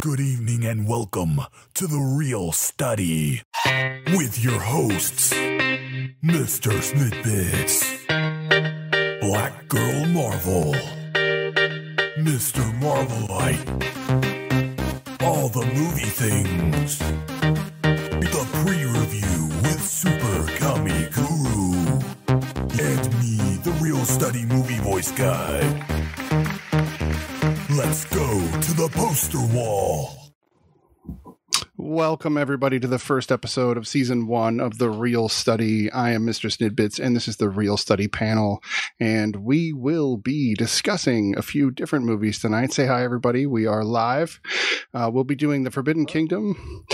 Good evening and welcome to The Reel Study with your hosts, Mr. Snidbits, Black Girl Marvel, Mr. Marvelite, all the movie things, the pre review with Super Kami Guru, and me, the Reel Study movie voice guy. The poster wall. Welcome, everybody, to the first episode of season one of The Reel Study. I am Mr. Snidbits, and this is the Reel Study panel. And we will be discussing a few different movies tonight. Say hi, everybody. We are live. Uh, we'll be doing The Forbidden Kingdom,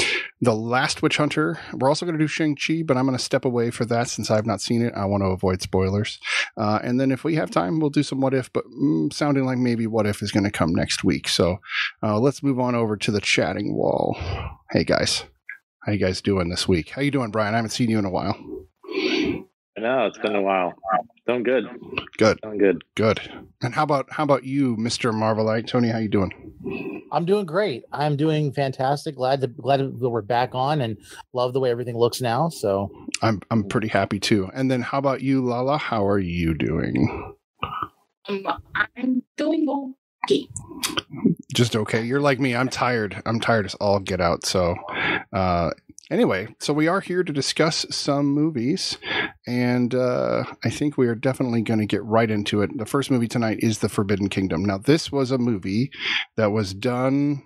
The Last Witch Hunter. We're also going to do Shang-Chi, but I'm going to step away for that since I've not seen it. I want to avoid spoilers. Uh, and then if we have time, we'll do some What If, but mm, sounding like maybe What If is going to come next week. So uh, let's move on over to the chatting wall. Hey guys, how you guys doing this week? How you doing, Brian? I haven't seen you in a while. Know it's been a while. Doing good. Good, Doing good. good. And how about how about you, Mister Marvelite? Tony, how you doing? I'm doing great. I'm doing fantastic. Glad to glad that we're back on and love the way everything looks now. So I'm I'm pretty happy too. And then how about you, Lala? How are you doing? Um, I'm doing Just okay. You're like me. I'm tired. I'm tired as all get out. So, uh, anyway, so we are here to discuss some movies, and uh, I think we are definitely going to get right into it. The first movie tonight is The Forbidden Kingdom. Now, this was a movie that was done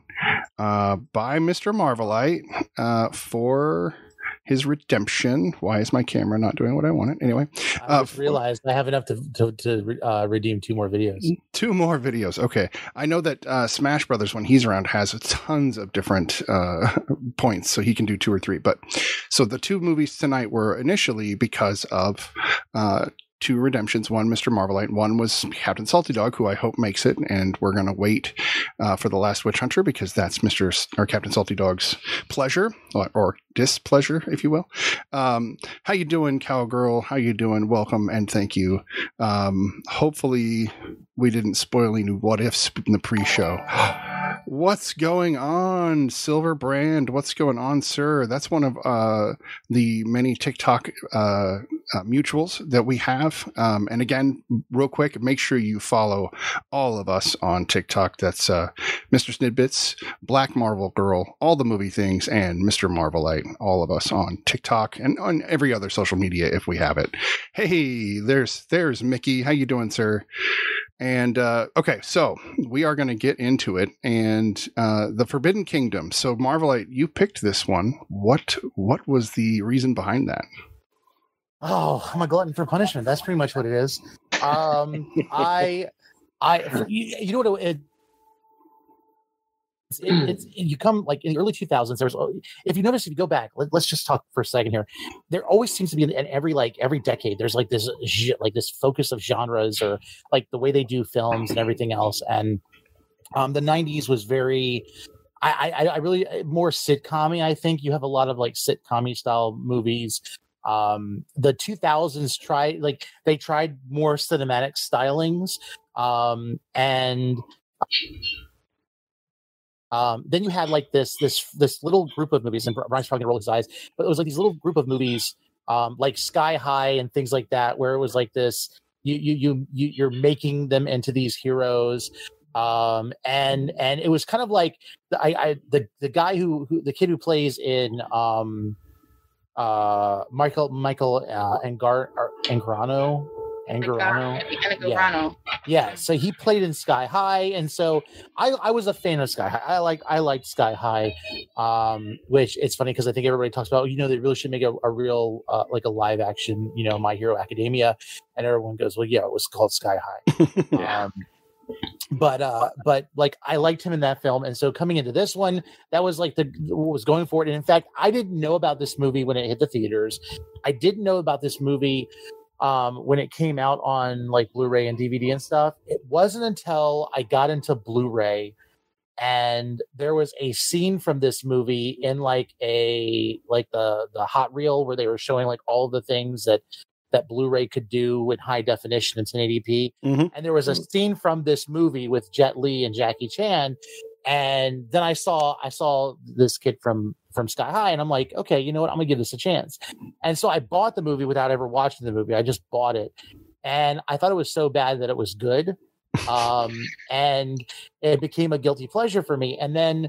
uh, by Mr. Marvelite uh, for his redemption. Why is my camera not doing what I wanted? Anyway, I Uh, realized I have enough to to, to uh, redeem two more videos. two more videos. Okay, I know that uh, Smash Brothers, when he's around, has tons of different uh, points, so he can do two or three. But so the two movies tonight were initially because of uh, two redemptions. One, Mr. Marvelite. One was Captain Salty Dog, who I hope makes it, and we're going to wait uh, for the Last Witch Hunter because that's Mr. S- or Captain Salty Dog's pleasure or, or displeasure, if you will. Um, how you doing, cowgirl? How you doing? Welcome and thank you. Um, hopefully, we didn't spoil any what ifs in the pre-show. What's going on, Silver Brand? What's going on, sir? That's one of uh, the many TikTok uh, uh, mutuals that we have. Um, and again, real quick, make sure you follow all of us on TikTok. That's uh, Mr. Snidbits, Black Marvel Girl, all the movie things, and Mr. Marvelite. All of us on TikTok and on every other social media if we have it. Hey, there's there's Mickey. How you doing, sir? And uh, okay, so we are going to get into it, and uh, the Forbidden Kingdom. So Marvelite, you picked this one. What what was the reason behind that? Oh, I'm a glutton for punishment. That's pretty much what it is. Um, I, I, you, you know what? It, it's, it, it's you come like in the early 2000s. There was, if you notice, if you go back, let, us just talk for a second here. There always seems to be in, every like every decade. There's like this like this focus of genres or like the way they do films and everything else. And um, the 90s was very I, I, I really more sitcom I think you have a lot of like sitcom style movies. Um, the 2000s tried like they tried more cinematic stylings, um, and um, then you had like this this this little group of movies, and Brian's probably gonna roll his eyes, but it was like these little group of movies, um, like Sky High and things like that, where it was like this. You you you, you you're making them into these heroes um and and it was kind of like the, I, I the the guy who, who the kid who plays in um uh Michael Michael uh Angar Angarano Angarano Angarano. yeah. so he played in Sky High and so I I was a fan of Sky High I like I liked Sky High um which it's funny because I think everybody talks about you know they really should make a, a real uh, like a live action you know My Hero Academia and everyone goes well yeah it was called Sky High. Um but uh but like i liked him in that film and so coming into this one that was like the what was going for it and in fact i didn't know about this movie when it hit the theaters. I didn't know about this movie um when it came out on like blu-ray and dvd and stuff it wasn't until i got into blu-ray and there was a scene from this movie in like a like the the hot reel where they were showing like all the things that that Blu-ray could do in high definition in 1080p. Mhm. And there was a scene from this movie with Jet Li and Jackie Chan, And then I saw I saw this kid from from Sky High, and I'm like, okay, you know what? I'm gonna give this a chance. And so I bought the movie without ever watching the movie. I just bought it, and I thought it was so bad that it was good. Um, and it became a guilty pleasure for me. And then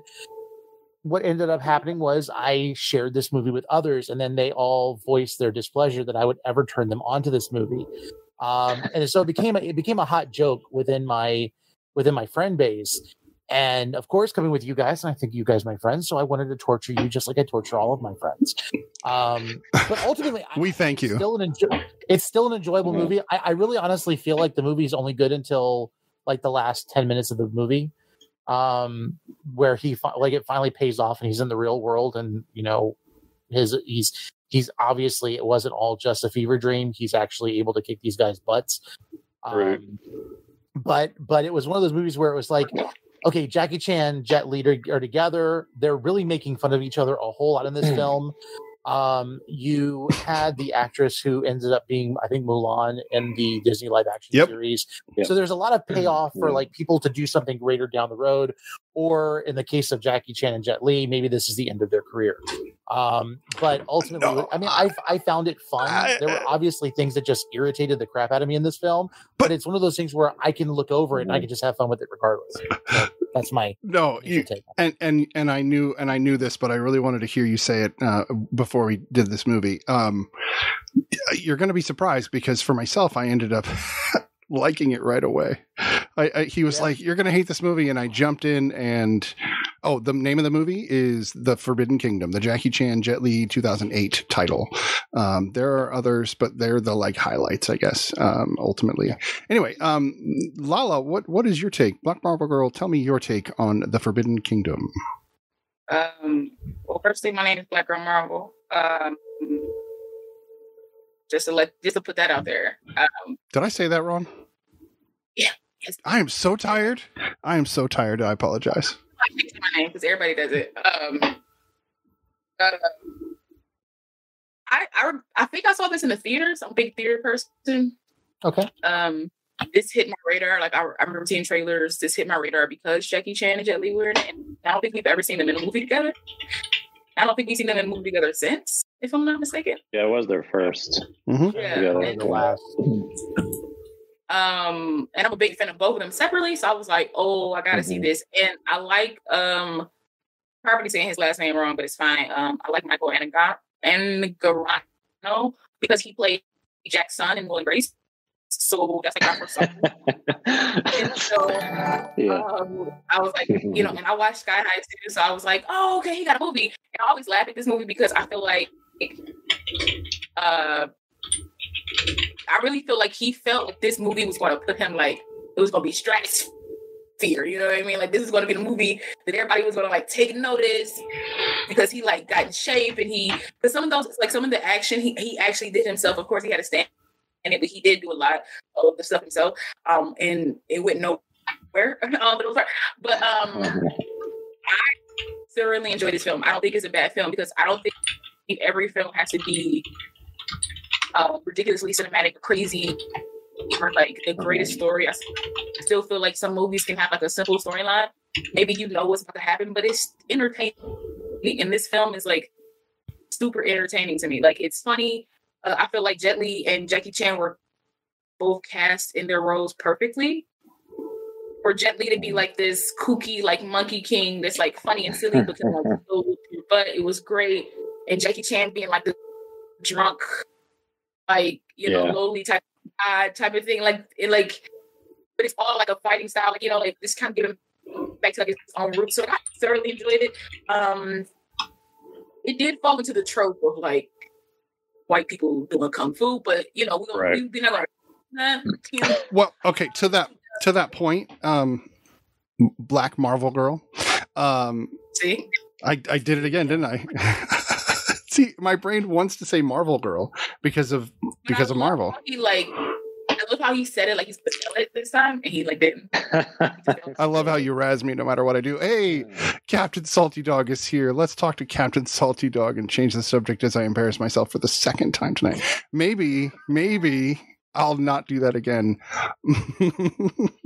what ended up happening was I shared this movie with others, and then they all voiced their displeasure that I would ever turn them onto this movie. Um, and so it became a, it became a hot joke within my within my friend base. And of course, coming with you guys, and I think you guys my friends, so I wanted to torture you just like I torture all of my friends. Um, but ultimately, I- We thank you. Still an enjo- it's still an enjoyable Yeah. movie. I, I really honestly feel like the movie is only good until like the last 10 minutes of the movie um where he fi- like it finally pays off and he's in the real world and you know his he's he's obviously it wasn't all just a fever dream he's actually able to kick these guys butts um, Right. but but it was one of those movies where it was like okay jackie chan jet li are, are together. They're really making fun of each other a whole lot in this mm. film um you had the actress who ended up being i think mulan in the disney live action Yep. series. Yep. so there's a lot of payoff for like people to do something greater down the road or in the case of jackie chan and jet li maybe this is the end of their career. Um but ultimately No, i mean i i found it fun. I- there were obviously things that just irritated the crap out of me in this film But- but, it's one of those things where i can look over it and i can just have fun with it regardless. So that's my No, you, take and and and I knew and I knew this, but I really wanted to hear you say it uh, before we did this movie. Um, you're going to be surprised because for myself, I ended up liking it right away. I, I he was Yeah. like, "You're going to hate this movie," and I jumped in and. Oh, the name of the movie is The Forbidden Kingdom, the Jackie Chan Jet Li 2008 title. Um, there are others, but they're the like highlights, I guess. Um, ultimately, anyway, um, Lala, what what is your take? Black Marvel Girl, tell me your take on The Forbidden Kingdom. Um, well, firstly, my name is Black Girl Marvel. Um, just to let, just to put that out there. Um, Did I say that wrong? Yeah. Yes. I am so tired. I am so tired. I apologize. I fixed my name because everybody does it. Um, uh, I, I I think I saw this in the theaters. I'm a big theater person. okay Um, this hit my radar. Like I, I remember seeing trailers. This hit my radar because Jackie Chan and Jet Li were in it. And I don't think we've ever seen them in a movie together. I don't think we've seen them in a movie together since, if I'm not mistaken. Yeah, it was their first. Mhm. Yeah. Yeah, and- the last um and i'm a big fan of both of them separately so i was like oh i gotta see Mhm. this and i like um probably saying his last name wrong but it's fine um i like michael Anaga- Angarano because he played jack's son in will and grace so that's like my first song. and so yeah. um, I was like, you know, and I watched Sky High too, so I was like, oh, okay, he got a movie. And I always laugh at this movie because I feel like, uh, I really feel like he felt like this movie was going to put him like it was going to be stratosphere. You know what I mean? Like this is going to be the movie that everybody was going to like take notice because he like got in shape and he. But some of those, like some of the action, he he actually did himself. Of course, he had a stand in it, but he did do a lot of the stuff himself. Um, and it went nowhere. um, but, it was, but um, I thoroughly enjoyed this film. I don't think it's a bad film because I don't think every film has to be uh, ridiculously cinematic, crazy, or like the greatest story. I still feel like some movies can have like a simple storyline. Maybe you know what's about to happen, but it's entertaining. And this film is like super entertaining to me. Like it's funny. Uh, I feel like Jet Li and Jackie Chan were both cast in their roles perfectly. For Jet Li to be like this kooky, like monkey king that's like funny and silly, but can like go with your butt. It was great. And Jackie Chan being like the drunk, like you know, lowly type type of thing. Like it like but it's all like a fighting style, like you know, like this kind of him back to like his own roots. So I thoroughly enjoyed it. Um it did fall into the trope of like white people doing kung fu, but you know, we don't Right. we, we're not gonna nah, you know, Well, okay, to that to that point, um Black Marvel Girl. Um see. I I did it again, didn't I? See, my brain wants to say Marvel Girl because of because of Marvel. He like I love how he said it like he's it this time and he like didn't. I love how you razz me no matter what I do. Hey, Captain Salty Dog is here. Let's talk to Captain Salty Dog and change the subject as I embarrass myself for the second time tonight. Maybe, maybe I'll not do that again.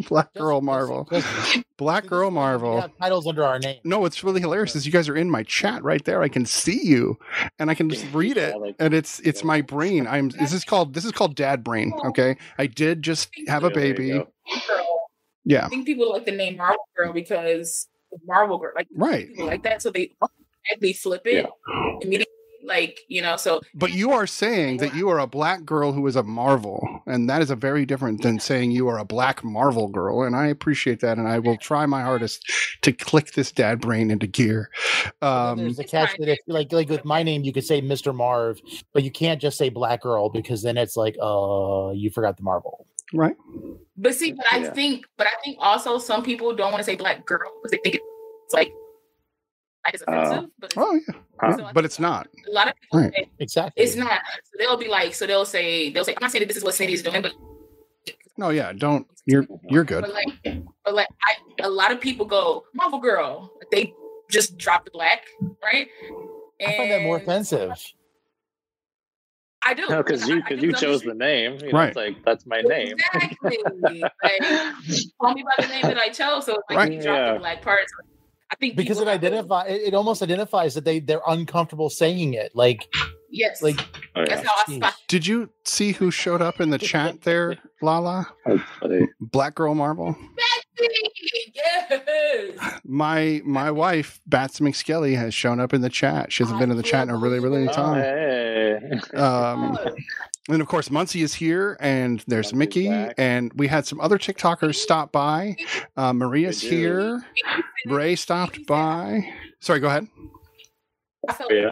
Black Just- Girl Marvel. just- Black Girl Marvel. have titles under our name. No, what's really hilarious is you guys are in my chat right there. I can see you, and I can just read it, Yeah, like- and it's it's my brain. I'm this is called this is called dad brain. Oh. Okay, I did just have a Yeah, there you baby. go. Girl. Yeah, I think people like the name Marvel Girl because Marvel Girl, like right. like that, so they they flip it immediately. Like you know, so But you are saying that you are a black girl who is a Marvel, and that is a very different than saying you are a black Marvel girl. And I appreciate that, and I will try my hardest to click this dad brain into gear. And then Um, there's the catch that if like like with my name, you could say Mr. Marv, but you can't just say Black Girl because then it's like, uh, you forgot the Marvel. right? But see, but I Yeah. think, but I think also some people don't want to say black girl because they think it's like, like it's Oh. Uh, offensive. but it's, Oh yeah, Huh? so but it's not. A lot of people Right. say Exactly. it's not. So they'll be like, so they'll say, they'll say, I'm not saying that this is what Cindy is doing, but No, yeah, don't. You're you're good. but like, but like, I a lot of people go Marvel girl. They just drop the black, right? I find that more offensive. I do No, because you because you chose the name. You know, Right. It's like that's my name. Exactly. like, call me by the name that I chose. So like Right. you drop Yeah. the black parts. I think Because it people have to- identify it, it almost identifies that they they're uncomfortable saying it. Like Yes. like Oh, yeah. that's how I Did you see who showed up in the chat there, Lala? Black Girl Marvel. Yes. My my wife Bats McSkelly has shown up in the chat. She hasn't I been in the chat in a really really long Oh, time. Hey. Um, and of course, Muncie is here, and there's Muncie's Mickey, back. and we had some other TikTokers stop by. Uh, Maria's here. Ray stopped by. Sorry, go ahead. I felt yeah.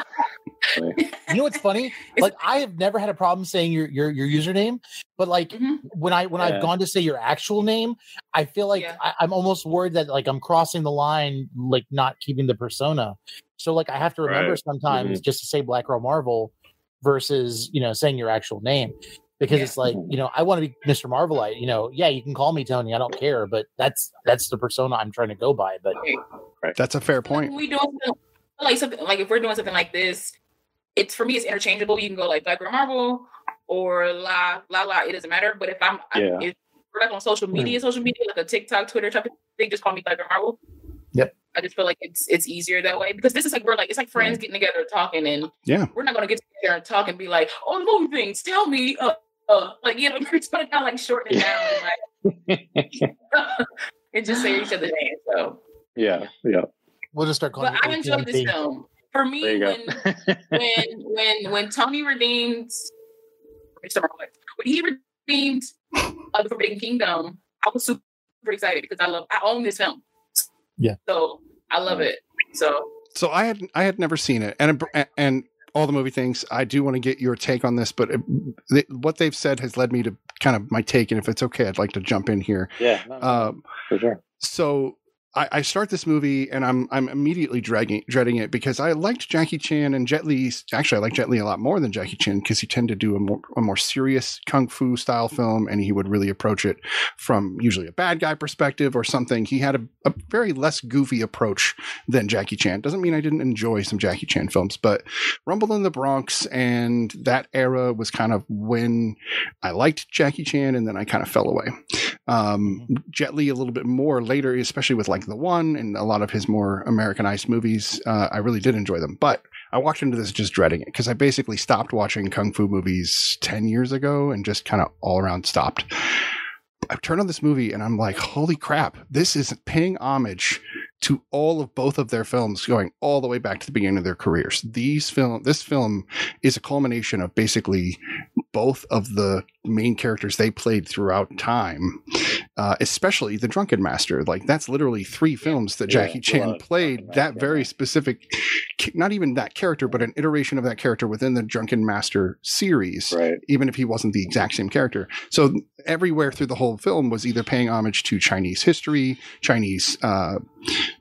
you know what's funny? Like I have never had a problem saying your your your username, but like Mhm. when I when Yeah. I've gone to say your actual name, I feel like Yeah. I, I'm almost worried that like I'm crossing the line, like not keeping the persona. So like I have to remember Right. sometimes just to say Black Girl Marvel versus you know saying your actual name because Yeah. it's like you know I want to be Mr. Marvelite. You know, yeah, you can call me Tony. I don't care, but that's that's the persona I'm trying to go by. But That's a fair point. we don't like something like if we're doing something like this, it's for me it's interchangeable. You can go like Black Girl Marvel or La La La. It doesn't matter. But if I'm Yeah. if we're like on social media, social media like a TikTok, Twitter type of thing, just call me Black Girl Marvel. Yep. I just feel like it's it's easier that way because this is like we're like it's like friends getting together talking and Yeah. we're not gonna get together and talk and be like oh the movie things tell me uh, uh like you know we're just gonna kind of like shorten it down and like and just say each other's names so yeah. Yeah. we'll just start calling. but it I enjoyed this AT&T. film for me when when when when Tony redeemed when he redeemed uh, the Forbidden Kingdom, I was super excited because I love I own this film. Yeah. So I love it. So So I had I had never seen it, and and all the movie things. I do want to get your take on this, but it, they, what they've said has led me to kind of my take, and if it's okay, I'd like to jump in here. yeah. No, no, Um, for sure. so I, I start this movie and I'm I'm immediately dragging dreading it because I liked Jackie Chan and Jet Li. Actually, I like Jet Li a lot more than Jackie Chan because he tended to do a more a more serious kung fu style film, and he would really approach it from usually a bad guy perspective or something. He had a, a very less goofy approach than Jackie Chan. Doesn't mean I didn't enjoy some Jackie Chan films, but Rumble in the Bronx and that era was kind of when I liked Jackie Chan, and then I kind of fell away. Um, Jet Li a little bit more later, especially with like The One and a lot of his more Americanized movies. Uh, I really did enjoy them, but I walked into this just dreading it because I basically stopped watching kung fu movies 10 years ago and just kind of all around stopped. I turned on this movie and I'm like, holy crap, this is paying homage to all of both of their films going all the way back to the beginning of their careers. These film this film is a culmination of basically both of the main characters they played throughout time. Uh, especially the Drunken Master, like that's literally three films that Yeah, Jackie Chan played. That Master, very specific, not even that character, but an iteration of that character within the Drunken Master series Right. even if he wasn't the exact same character. So everywhere through the whole film was either paying homage to Chinese history, Chinese uh,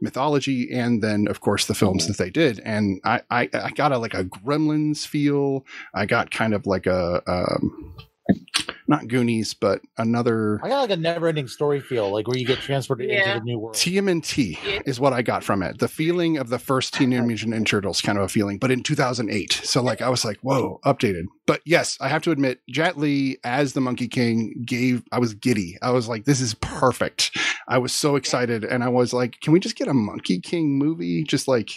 mythology, and then of course the films that they did. And I, I, I got a like a Gremlins feel. I got kind of like a. Um, not Goonies, but another I got like a never-ending story feel, like where you get transported Yeah. into the new world. TMNT Yeah. is what I got from it. The feeling of the first Teenage Mutant Ninja Turtles kind of a feeling, but in 2008. So like I was like, whoa, updated. But yes, I have to admit, Jet Li as the Monkey King gave. I was giddy. I was like, this is perfect. I was so excited, and I was like, can we just get a Monkey King movie? Just like,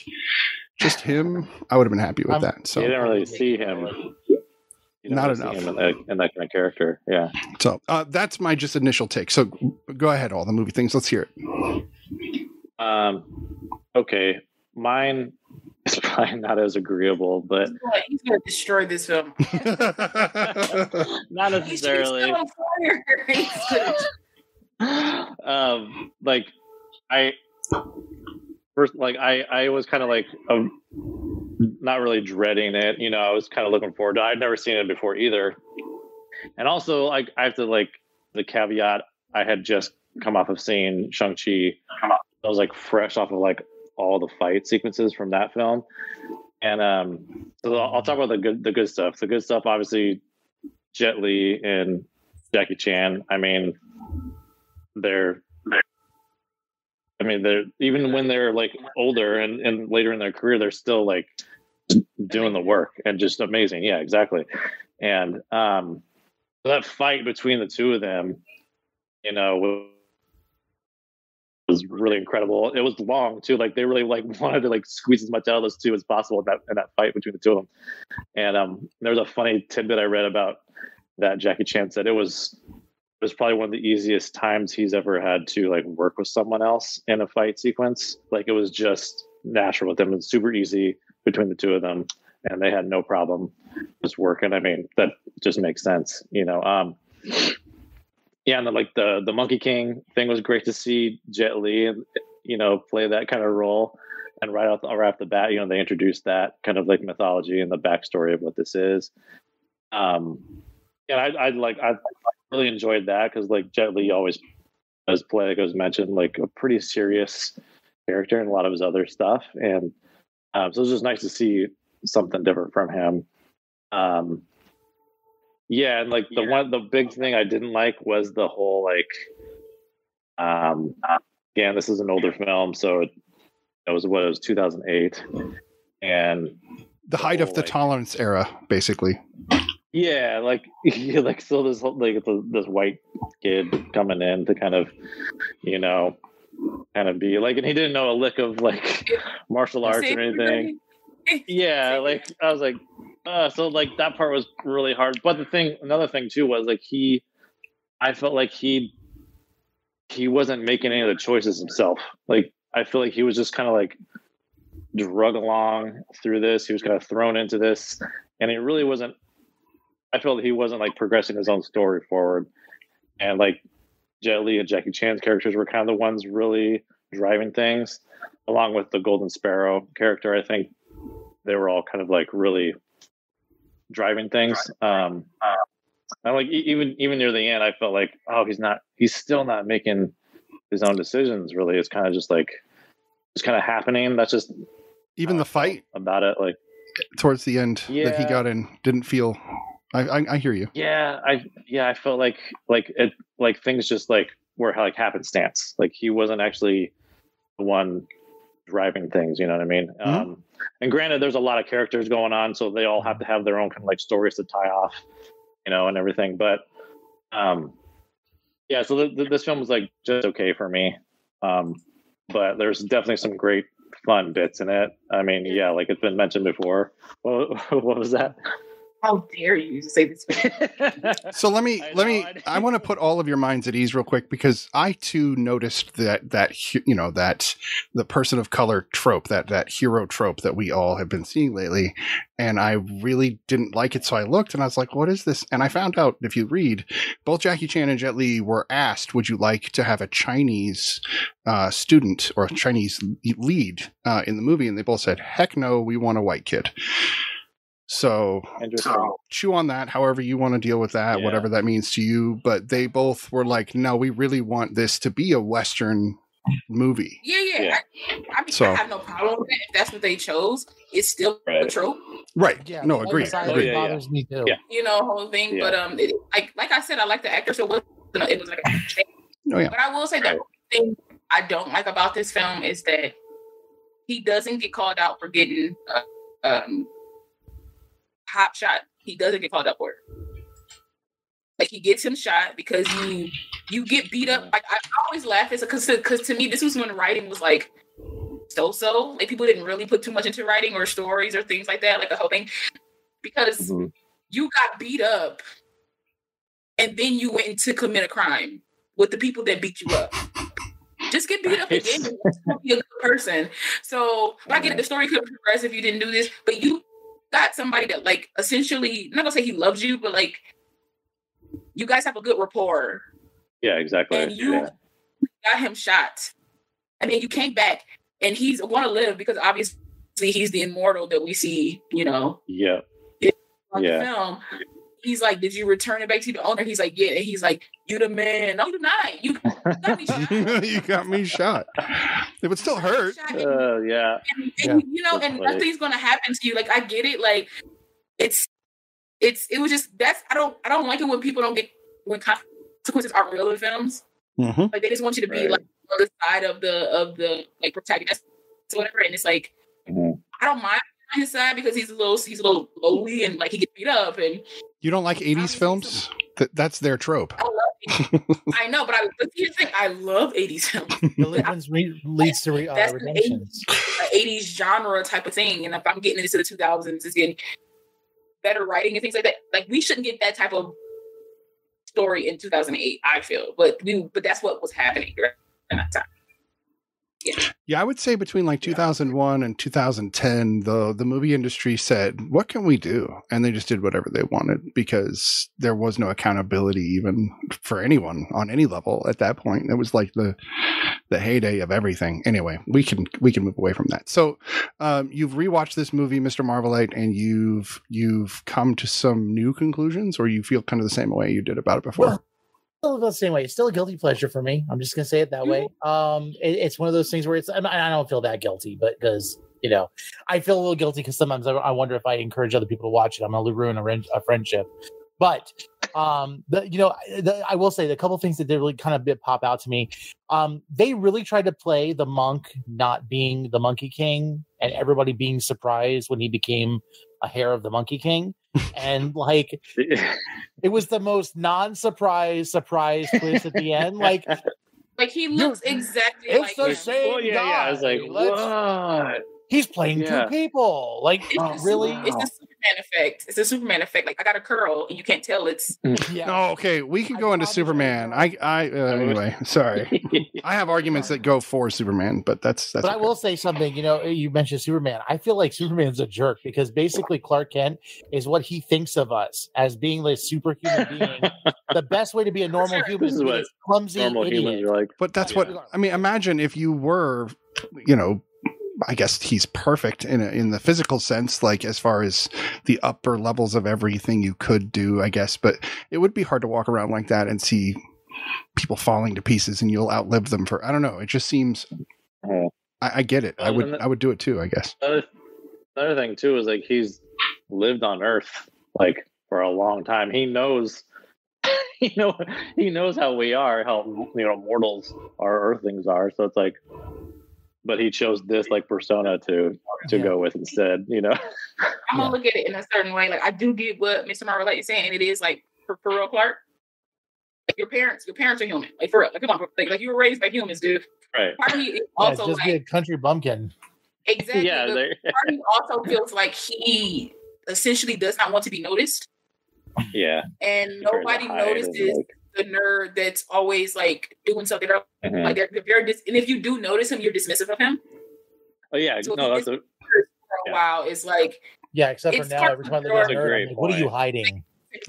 just him. I would have been happy with Um, that. So you didn't really see him. You Not didn't really enough. See him in, that, in that kind of character. Yeah. So uh, that's my just initial take. So go ahead, all the movie things. Let's hear it. Um. Okay. Mine is probably not as agreeable, but He's gonna- destroy this film. not He's, he's necessarily. He's gonna- um, like I first, like I, I was kind of like um, not really dreading it. You know, I was kind of looking forward to. it. I'd never seen it before either, and also like I have to like the caveat. I had just come off of seeing Shang Chi. I was like fresh off of like all the fight sequences from that film, and um, so I'll, I'll talk about the good the good stuff. The good stuff, obviously, Jet Li and Jackie Chan. I mean, they're I mean, they're even when they're like older and, and later in their career, they're still like doing the work and just amazing. Yeah, exactly. And um, that fight between the two of them, you know, was really incredible. It was long too. Like they really like wanted to like squeeze as much out of those two as possible in that in that fight between the two of them. And um, there was a funny tidbit I read about that Jackie Chan said it was was probably one of the easiest times he's ever had to like work with someone else in a fight sequence. Like it was just natural with them. It was super easy between the two of them, and they had no problem just working. I mean, that just makes sense, you know. Um, yeah, and then like the the Monkey King thing was great to see Jet Li and you know play that kind of role. And right off right off the bat, you know, they introduced that kind of like mythology and the backstory of what this is. Um, and I, I like I really enjoyed that because like Jet Li always does play, like I was mentioned, like a pretty serious character in a lot of his other stuff, and um, so it was just nice to see something different from him. Um, yeah, and like the one, the big thing I didn't like was the whole like, um, again, this is an older film, so it, it was what it was 2008, and The height of the like- tolerance era, basically. Yeah, like yeah, like so this like this, this white kid coming in to kind of, you know, kind of be like, and he didn't know a lick of like martial arts or anything. Yeah, like I was like, uh, so like that part was really hard. But the thing, another thing too, was like he, I felt like he, he wasn't making any of the choices himself. Like I feel like he was just kind of like drug along through this. He was kind of thrown into this, and he really wasn't. I felt he wasn't like progressing his own story forward, and like Jet Li and Jackie Chan's characters were kind of the ones really driving things, along with the Golden Sparrow character. I think they were all kind of like really driving things. Um, and like even even near the end, I felt like oh, he's not, he's still not making his own decisions. Really, it's kind of just like it's kind of happening. That's just Even the fight about it. Like towards the end that he got in didn't feel. I, I, I hear you. yeah, I yeah, I felt like like it like things just like were like happenstance. Like he wasn't actually the one driving things. You know what I mean? Mhm. Um, and granted, there's a lot of characters going on, so they all have to have their own kind of like stories to tie off, you know, and everything. But um, yeah, so th- th- this film was like just okay for me. Um, but there's definitely some great fun bits in it. I mean, yeah, like it's been mentioned before. What, what was that? How dare you say this? So let me I let me. I. I want to put all of your minds at ease real quick because I too noticed that that you know that the person of color trope that that hero trope that we all have been seeing lately, and I really didn't like it. So I looked and I was like, "What is this?" And I found out if you read, both Jackie Chan and Jet Li were asked, "Would you like to have a Chinese uh, student or a Chinese lead uh, in the movie?" And they both said, "Heck no, we want a white kid." So Interesting. chew on that however you want to deal with that, Yeah. whatever that means to you. But they both were like, no, we really want this to be a Western movie. Yeah, yeah. Yeah. I, I mean, So- I have no problem with that. If that's what they chose, it's still a Right. trope. Right. Yeah, no, agree. agreed. Oh, yeah, yeah. bothers me too. You know, whole thing. Yeah. But um, it, like like I said, I like the actor, so it was it was like. A Oh, yeah. But I will say the Right. only thing I don't like about this film is that he doesn't get called out for getting uh, um hot shot. He doesn't get called up for it. Like he gets him shot because you you get beat up. Like I always laugh as because because to me this was when writing was like so so. Like people didn't really put too much into writing or stories or things like that. Like the whole thing because Mhm. you got beat up and then you went to commit a crime with the people that beat you up. Just get beat up again. Be a good person. So I get it. The story could progress if you didn't do this, but you got somebody that like essentially I'm not gonna say he loves you, but like you guys have a good rapport, Yeah, exactly. and you yeah. got him shot, I mean, you came back, and he's gonna live because obviously he's the immortal that we see, you know, yeah. Yeah. film. He's like, "Did you return it back to the owner?" He's like, "Yeah." And he's like, "You the man." No, you not. You got me shot. you got me shot. It would still hurt. Uh, yeah. and, Yeah. you know, and Right. nothing's gonna happen to you. Like I get it. Like it's it's it was just that's I don't I don't like it when people don't get when consequences are real in films. hmm Like they just want you to be Right. like on the side of the of the like protagonist or whatever. And it's like Mhm. I don't mind on his side because he's a little he's a little lowly and like he gets beat up and You don't like 80s films? That, that's their trope. I love I know, but I but here's the thing, I love 80s films. Deliverance re- leads to re- uh, That's the redemptions. An 80s genre type of thing. And if I'm getting into the 2000s, it's getting better writing and things like that. Like we shouldn't get that type of story in 2008, I feel. But we but that's what was happening during that time. Yeah, yeah, I would say between like 2001 and 2010, the the movie industry said, "What can we do?" and they just did whatever they wanted because there was no accountability even for anyone on any level at that point. It was like the the heyday of everything. Anyway, we can we can move away from that. So, um, you've rewatched this movie, Mr. Marvelite, and you've you've come to some new conclusions, or you feel kind of the same way you did about it before. Well, still the same way. It's still a guilty pleasure for me. I'm just gonna say it that way. Um, it, it's one of those things where it's. and I I don't feel that guilty, but because you know, I feel a little guilty because sometimes I, I wonder if I encourage other people to watch it, I'm gonna ruin a, a friendship. But um, the you know, the, I will say the couple things that did really kind of bit pop out to me. Um, they really tried to play the monk not being the Monkey King and everybody being surprised when he became a hair of the Monkey King, and like it was the most non-surprise surprise twist at the end. Like Like he looks exactly it's like the him. same well, yeah, yeah. I was like. Let's- what? he's playing Yeah. two people. Like It's oh, the really? Super- it's the Superman effect. It's a Superman effect. Like I got a curl and you can't tell it's yeah. Oh, okay. We can I go into Superman. I, I. Uh, anyway, sorry. I have arguments that go for Superman, but that's that's. But I will say something. You know, you mentioned Superman. I feel like Superman's a jerk because basically Clark Kent is what he thinks of us as being the superhuman being. the best way to be a normal human This is is what this clumsy Normal idiot. humans are like. But that's Yeah. what I mean. Imagine if you were, you know, I guess he's perfect in a, in the physical sense, like as far as the upper levels of everything you could do, I guess. But it would be hard to walk around like that and see people falling to pieces, and you'll outlive them for. I don't know. It just seems. I, I get it. I would. the- I would do it too. I guess. Another, another thing too is like he's lived on Earth like for a long time. He knows, you know, he knows how we are, how you know mortals our Earthlings are. So it's like, but he chose this like persona to to Yeah. go with instead. You know, I'm gonna look at it in a certain way. Like I do get what Mr. Marvel is saying, and it is like for, for real, Clark. Like your parents, your parents are human. Like for real, like come on, like, like you were raised by humans, dude. right? Part of me is Yeah, also just like be a country bumpkin. exactly. Yeah, part of me also feels like he essentially does not want to be noticed, yeah. and He tries to nobody hide notices like, the nerd that's always like doing something. They're, mhm. Like they're, they're very dis- and if you do notice him, you're dismissive of him. Oh yeah, So no, that's a, For a Yeah. while, it's like Yeah, except for now, every time I Kent. look at That's a a nerd, great like, what are you hiding?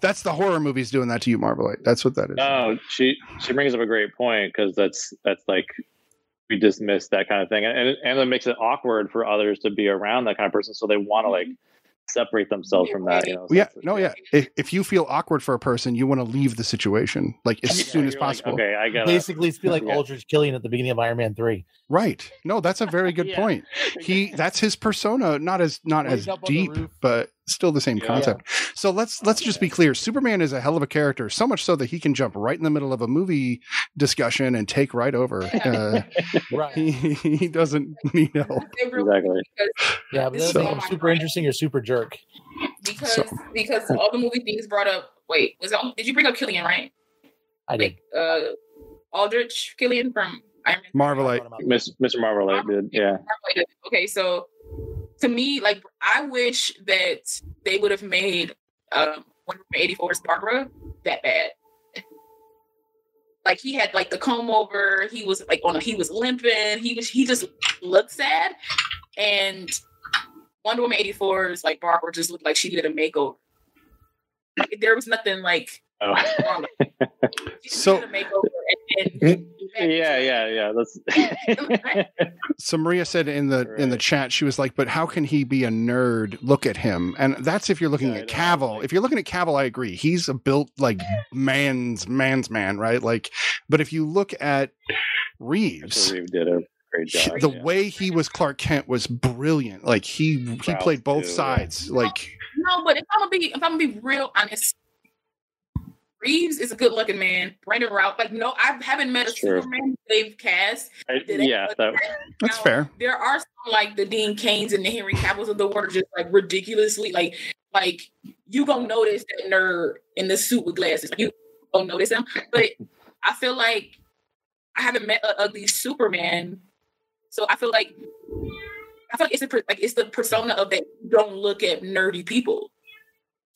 that's the horror movies doing that to you, Marvelite. That's what that is. No, she she brings up a great point because that's that's like we dismiss that kind of thing, and and it makes it awkward for others to be around that kind of person. So they want to like separate themselves from that. You know, yeah, so- no, yeah. If, if you feel awkward for a person, you want to leave the situation like as Yeah, soon as you're like, possible. okay, I got Basically, it's be like Yeah. Aldrich Killian at the beginning of Iron Man three. Right. No, that's a very good Yeah. point. He that's his persona, not as not Wake as up on the deep, but still the same Yeah. concept. So let's let's just be clear. Superman is a hell of a character, so much so that he can jump right in the middle of a movie discussion and take right over. Uh, Right. he, he doesn't need help. Exactly. Because Yeah, but This that's is like all super interesting or super jerk. because So- because all the movie things brought up. Wait, was all, did you bring up Killian right? I did. Like uh, Aldrich Killian from Iron Man. Marvelite. Miss, Mr. Marvel like, did, yeah. Okay, so to me, like I wish that they would have made um Wonder Woman 84's Barbara that bad. Like he had like the comb over, he was like on a, he was limping, he was he just looked sad. And Wonder Woman 84's like Barbara just looked like she needed a makeover. Like, there was nothing like Oh. wrong. She just So- a makeover and, and yeah, yeah, yeah. That's So Maria said in the in the chat, she was like, "But how can he be a nerd? Look at him." And that's if you're looking Yeah, I at know. Cavill. If you're looking at Cavill, I agree. He's a built like man's man's man, right? Like, but if you look at Reeves, Reeve did a great job. the yeah. way he was Clark Kent was brilliant. Like he he Ralph, played both too, yeah. sides. Like No, but if I'm gonna be if I'm gonna be real honest, Reeves is a good looking man. Brandon Routh, like no, I haven't met a Sure. Superman they've cast. I- they- yeah, that, that's Now, fair. There are some like the Dean Cains and the Henry Cavills of the world just like ridiculously like like you gonna notice that nerd in the suit with glasses. Like, you gonna notice him, but I feel like I haven't met a ugly Superman, so I feel like I feel like it's a, like it's the persona of that don't look at nerdy people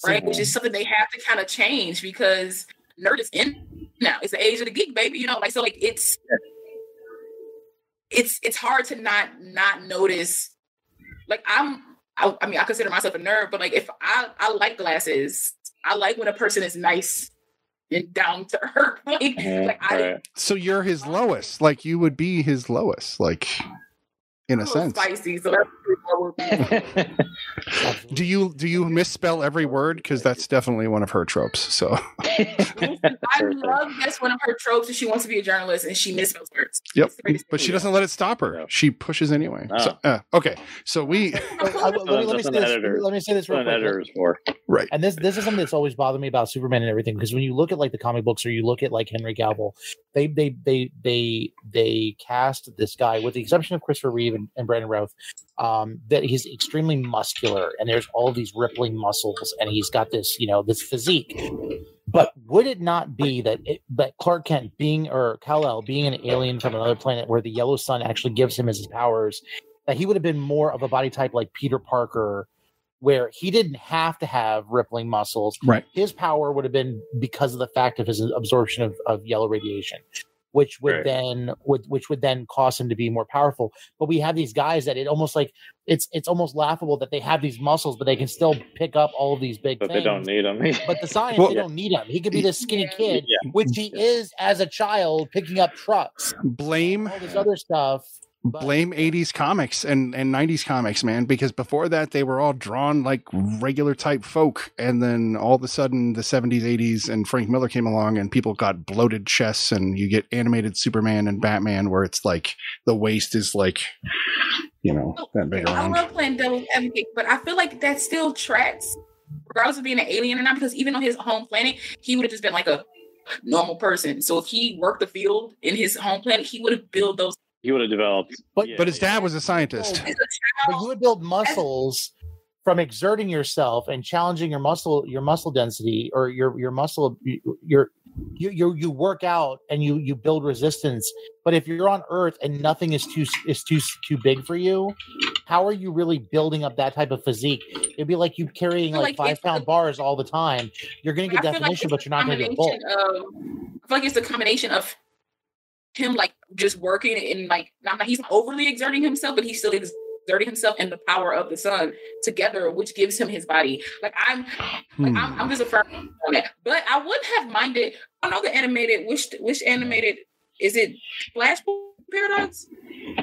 right? Which is something they have to kind of change because nerd is in now. It's the age of the geek, baby. You know, like so, like it's it's it's hard to not not notice. Like I'm, I, I mean, I consider myself a nerd, but like if I I like glasses, I like when a person is nice and down to earth. like, like I mm-hmm, right. So you're his lowest. Like you would be his lowest. Like in a I'm a sense. spicy, so that's. Do you do you misspell every word? Because that's definitely one of her tropes. So I love that's one of her tropes. That she wants to be a journalist and she misspells words. Yep, It's the greatest but she doesn't let it stop her. She pushes anyway. No. So, uh, okay, so we Wait, I- let, me, let, me say this, let me say this real That's what an quick. editor is for. right. and this this is something that's always bothered me about Superman and everything because when you look at like the comic books or you look at like Henry Cavill, they they they they they cast this guy with the exception of Christopher Reeve and, and Brandon Routh, um, that he's extremely muscular and there's all these rippling muscles and he's got this you know this physique. But would it not be that it, that Clark Kent being or Kal El being an alien from another planet where the yellow sun actually gives him his powers, that he would have been more of a body type like Peter Parker, where he didn't have to have rippling muscles. Right. His power would have been because of the fact of his absorption of, of yellow radiation, which would Right. then would which would then cause him to be more powerful. But we have these guys that it almost like it's it's almost laughable that they have these muscles, but they can still pick up all of these big But things. they don't need them. but the science, Well- they don't need him. He could be this skinny kid, Yeah. which he is as a child, picking up trucks, Blame all this other stuff. But blame 80s comics and, and 90s comics, man, because before that they were all drawn like regular type folk. And then all of a sudden the 70s, 80s, and Frank Miller came along and people got bloated chests and you get animated Superman and Batman where it's like the waist is like, you know, that big I love playing devil's advocate, but I feel like that still tracks, regardless of being an alien or not, because even on his home planet, he would have just been like a normal person. So if he worked the field in his home planet, he would have built those he would have developed. But- yeah, But his dad was a scientist. but you would build muscles from exerting yourself and challenging your muscle your muscle density or your your muscle your you you you work out and you you build resistance. But if you're on earth and nothing is too is too too big for you how are you really building up that type of physique? It'd be like you carrying like, like five pound pound the- bars all the time. You're gonna get I feel like definition but you're not gonna get bulk combination of- I feel like it's a combination of him like just working and like not he's not overly exerting himself, but he's still exerting himself and the power of the sun together, which gives him his body. Like I'm, like Hmm. I'm, I'm just affirming on that. But I wouldn't have minded. I know the animated. Which which animated is it? Flashpoint Paradox,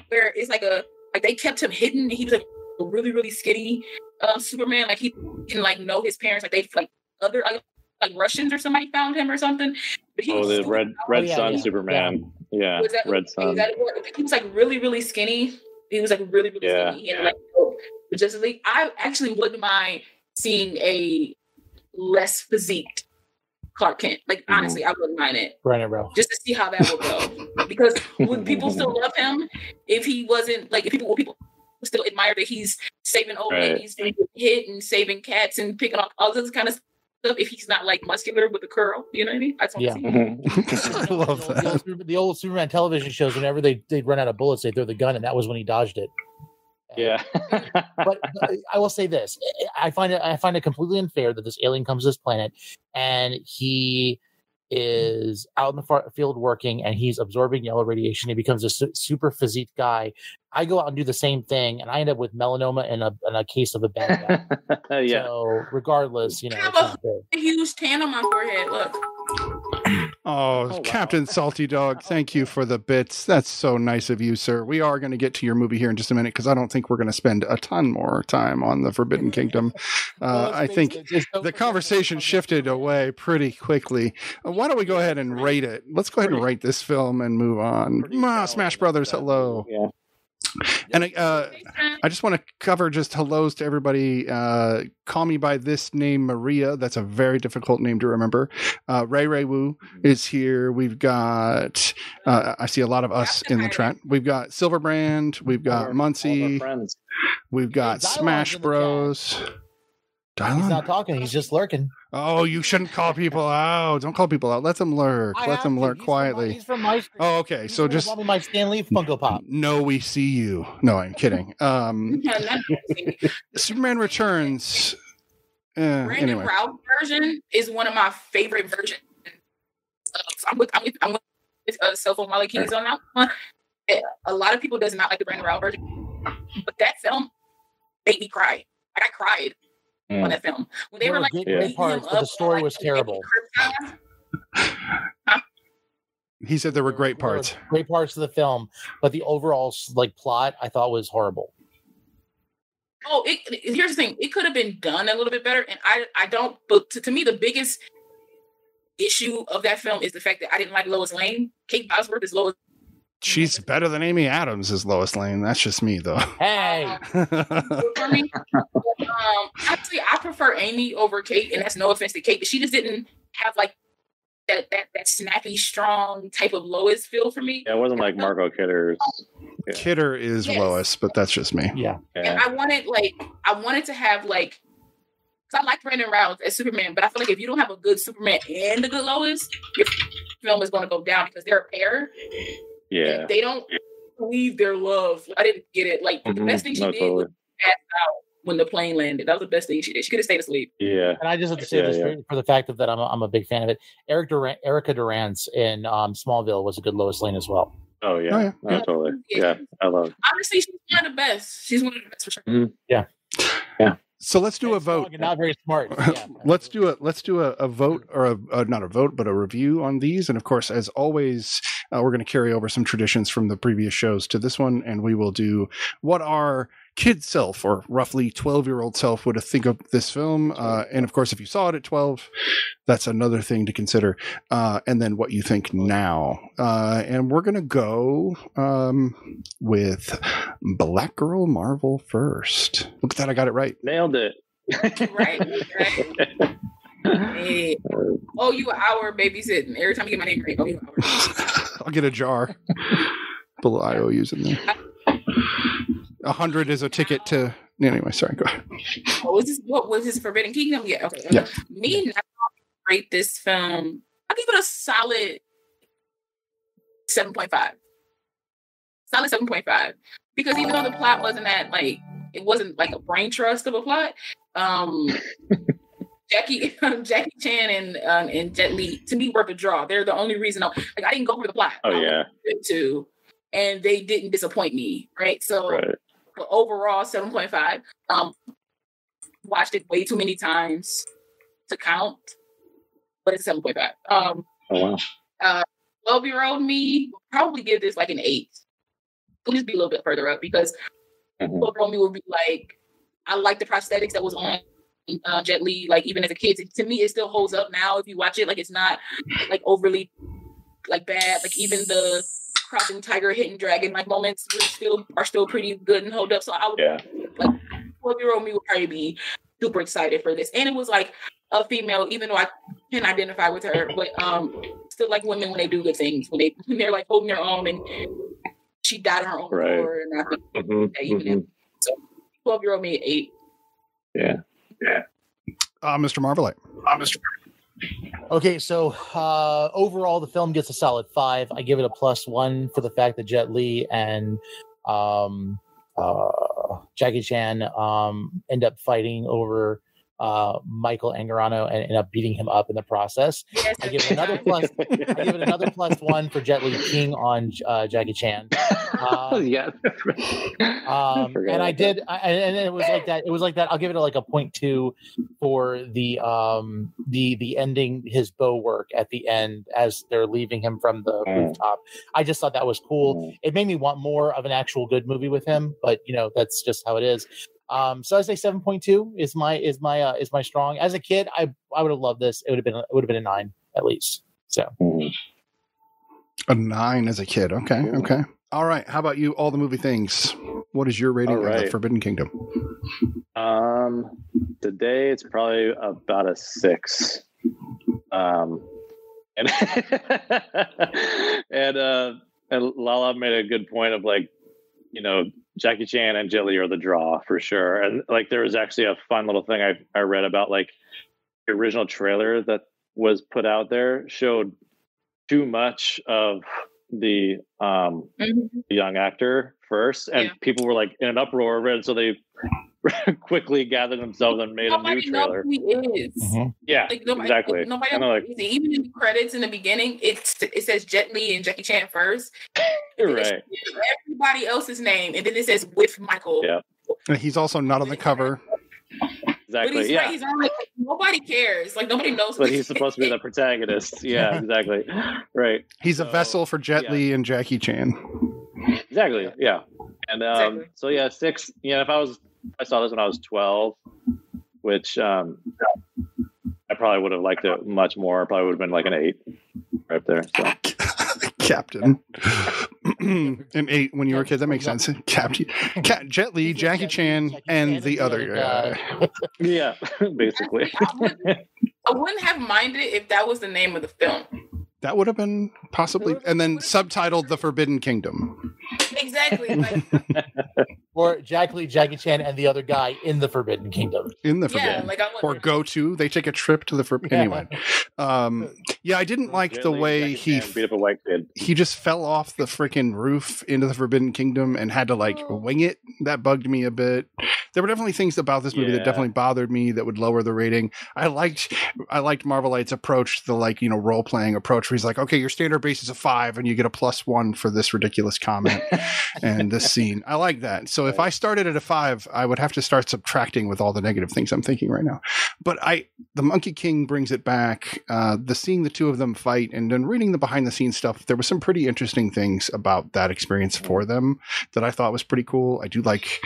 where it's like a like they kept him hidden. And he was like a really really skinny um, Superman. Like he can like know his parents. Like they like other like, like Russians or somebody found him or something. But he Oh, was the super- red red yeah, sun yeah. Superman. Yeah, was that, red is sun. that he was like really really skinny. He was like really really Yeah. skinny. He had like the Justice League. I actually wouldn't mind seeing a less physiqued Clark Kent. Like Mhm. honestly, I wouldn't mind it. Brandon Routh. just to see how that would go. because would people still love him if he wasn't like if people would people still admire that he's saving old Right. ladies from getting hit and saving cats and picking up all this kind of stuff if he's not like muscular with a curl, you know what I mean? I just want Yeah. to see. I love the, old, the, that. old, the old Superman television shows, whenever they they'd run out of bullets, they throw the gun, and that was when he dodged it. yeah. but but I will say this: I find it I find it completely unfair that this alien comes to this planet and he is out in the far field working and he's absorbing yellow radiation. He becomes a su- super physique guy. I go out and do the same thing, and I end up with melanoma and a, and a case of a bad guy. yeah. So regardless, you know, Yeah, it's but- not fair. A huge tan on my forehead. Look, Oh, wow. Captain Salty Dog, thank you for the bits. That's so nice of you, sir. We are going to get to your movie here in just a minute because I don't think we're going to spend a ton more time on the Forbidden Kingdom. Uh, I think the conversation shifted away pretty quickly. Uh, why don't we go ahead and rate it? Let's go ahead and rate this film and move on. Ma. Smash Brothers, hello. Yeah. And uh, I just want to cover just hellos to everybody. Uh, call me by this name, Maria. That's a very difficult name to remember. Uh, Ray Ray Wu is here. We've got, uh, I see a lot of us in the chat. We've got Silverbrand. We've got our- Muncie. We've got Dylon's Smash in the chat. Bros. He's not talking; he's just lurking. Oh, you shouldn't call people out. Don't call people out. Let them lurk. I Let them to. lurk He's from my- quietly. he's from my. street. Oh, okay. He's So just probably my Stanley Funko Pop. no, we see you. No, I'm kidding. Um, Superman Returns. Eh, Brandon anyway, Routh version is one of my favorite versions. Uh, so I'm with I'm with, I'm with uh, cell phone wallet keys on that one. Eh, A lot of people does not like the Brandon Routh version, but that film made me cry. Like I cried on Mm. that film when they There were were like good- good beating parts, but the story on, was terrible. He said there were great There were parts. great parts of the film, but the overall like plot I thought was horrible. Oh, it, it- here's the thing. It could have been done a little bit better, and I I don't. But to, to me, the biggest issue of that film is the fact that I didn't like Lois Lane. Kate Bosworth is Lois. She's better than Amy Adams as Lois Lane. That's just me, though. Hey, for me. Um, honestly, I prefer Amy over Kate, and that's no offense to Kate, but she just didn't have like that that that snappy, strong type of Lois feel for me. Yeah, it wasn't like Margot Kidder's. Yeah. Kidder is Yes. Lois, but that's just me. yeah, And I wanted like I wanted to have like because I like Brandon Routh as Superman, but I feel like if you don't have a good Superman and a good Lois, your film is going to go down because they're a pair. Yeah. And they don't believe their love. I didn't get it. Like the Mhm. best thing she No, did totally. was pass out when the plane landed. That was the best thing she did. She could have stayed asleep. Yeah. and I just have to say Yeah, this yeah. For, for the fact of that I'm a, I'm a big fan of it. Eric Duran, Erica Durance in um, Smallville was a good Lois Lane as well. Oh yeah. Oh, yeah. No, totally. Yeah. I love. It. Honestly, she's one of the best. She's one of the best for sure. So let's do a vote. not very smart. Yeah. let's do a let's do a, a vote or a, a not a vote but a review on these and of course as always uh, we're going to carry over some traditions from the previous shows to this one and we will do what our kid self or roughly 12 year old self would have think of this film uh, and of course if you saw it at 12 that's another thing to consider uh, and then what you think now uh, and we're going to go um, with black girl marvel first look at that i got it right Nailed it. Right. right. Hey. Oh, you an hour babysitting. Every time you get my name right, oh, you an hour. I'll get a jar. Put a little IOUs in there. A hundred is a ticket to. Anyway, sorry. Go ahead. Oh, was this what was this Forbidden Kingdom? Yeah, okay. Yeah. Me and I rate this film. I give it a solid seven point five. Solid seven point five. Because even though the plot wasn't that like it wasn't like a brain trust of a plot, um Jackie Jackie Chan and um, and Jet Li to me were the draw. They're the only reason. I, like I didn't go for the plot. Oh yeah. wanted to, and they didn't disappoint me. Right. So Right. But overall 7.5 um watched it way too many times to count but it's 7.5 um Oh wow. 12 year old me probably give this like an 8 please be a little bit further up because Mhm. Twelve Year Old Me would be like, I like the prosthetics that was on uh, Jet Li. Like even as a kid, to me, it still holds up now. If you watch it, like it's not like overly like bad. Like even the crouching tiger, hidden dragon like moments were still are still pretty good and hold up. So I would Yeah. twelve year old me would probably be super excited for this. And it was like a female, even though I can identify with her, but um still like women when they do good things, when they when they're like holding their own and she died on her own Right. floor and I think Mhm, that even mhm. twelve year old me at eight. Yeah. Yeah. Uh, Mr. Marvelite. Uh, Mr. Marvelite. Okay, so uh, overall, the film gets a solid five. I give it a plus one for the fact that Jet Li and um, uh, Jackie Chan um, end up fighting over uh, Michael Angarano and end up beating him up in the process. Yes, I give it another plus. I give it another plus one for Jet Li King on uh, Jackie Chan. Uh, yeah. um, forgot and I did, I, and it was like that. It was like that. I'll give it a, like a point two for the um the the ending his bow work at the end as they're leaving him from the Mm. rooftop. I just thought that was cool. It made me want more of an actual good movie with him, but you know that's just how it is. Um, so I say seven point two is my is my uh, is my strong. As a kid, I I would have loved this. It would have been it would have been a nine at least. So Mhm. A nine as a kid. Okay. Okay. All right. How about you? All the movie things. What is your rating All of the. Forbidden Kingdom? Um, today it's probably about a six. Um, and and uh, and Lala made a good point of like, you know, Jackie Chan and Jet Li are the draw for sure. And like, there was actually a fun little thing I I read about like the original trailer that was put out there showed too much of the um Mhm. the young actor first, and Yeah. people were like in an uproar, and so they quickly gathered themselves and made a new Nobody knows trailer. who he is. Yeah, Like nobody, exactly. nobody knows like, who he is. Even in the credits in the beginning, it's it says Jet Li and Jackie Chan first. you're right. Everybody else's name, and then it says with Michael. Yeah. And he's also not on the cover. But Exactly. he's, Yeah. right, he's on like nobody cares. Like nobody knows. But he's supposed to be the protagonist. Yeah, exactly. Right. He's a vessel for Jet yeah. Li and Jackie Chan. Exactly. Yeah. And um, Exactly. so yeah, six. Yeah, if I was, I saw this when I was twelve, which um, I probably would have liked it much more. Probably would have been like an eight, right there. So Captain. and eight when you were a kid. That makes sense. Captain. Cat, Jet Li, Jackie Chan, and the other guy. yeah, basically. I wouldn't, I wouldn't have minded if that was the name of the film. That would have been possibly, and then subtitled "The Forbidden Kingdom." Exactly. Like, or Jet Li, Jackie Chan, and the other guy in the Forbidden Kingdom. in the yeah, Forbidden. like or go to. They take a trip to the Forbidden. Anyway, um, yeah, I didn't like the way Jackie he Chan beat up a white kid. he just fell off the freaking roof into the Forbidden Kingdom and had to like Oh. wing it. That bugged me a bit. There were definitely things about this movie that definitely bothered me that would lower the rating. I liked I liked Marvelite's approach, the like, you know, role playing approach where he's like, okay, your standard base is a five and you get a plus one for this ridiculous comment and this scene. I like that. So if I started at a five, I would have to start subtracting with all the negative things I'm thinking right now. But I the Monkey King brings it back. Uh, the seeing the two of them fight and then reading the behind the scenes stuff, there was some pretty interesting things about that experience for them that I thought was pretty cool. I do like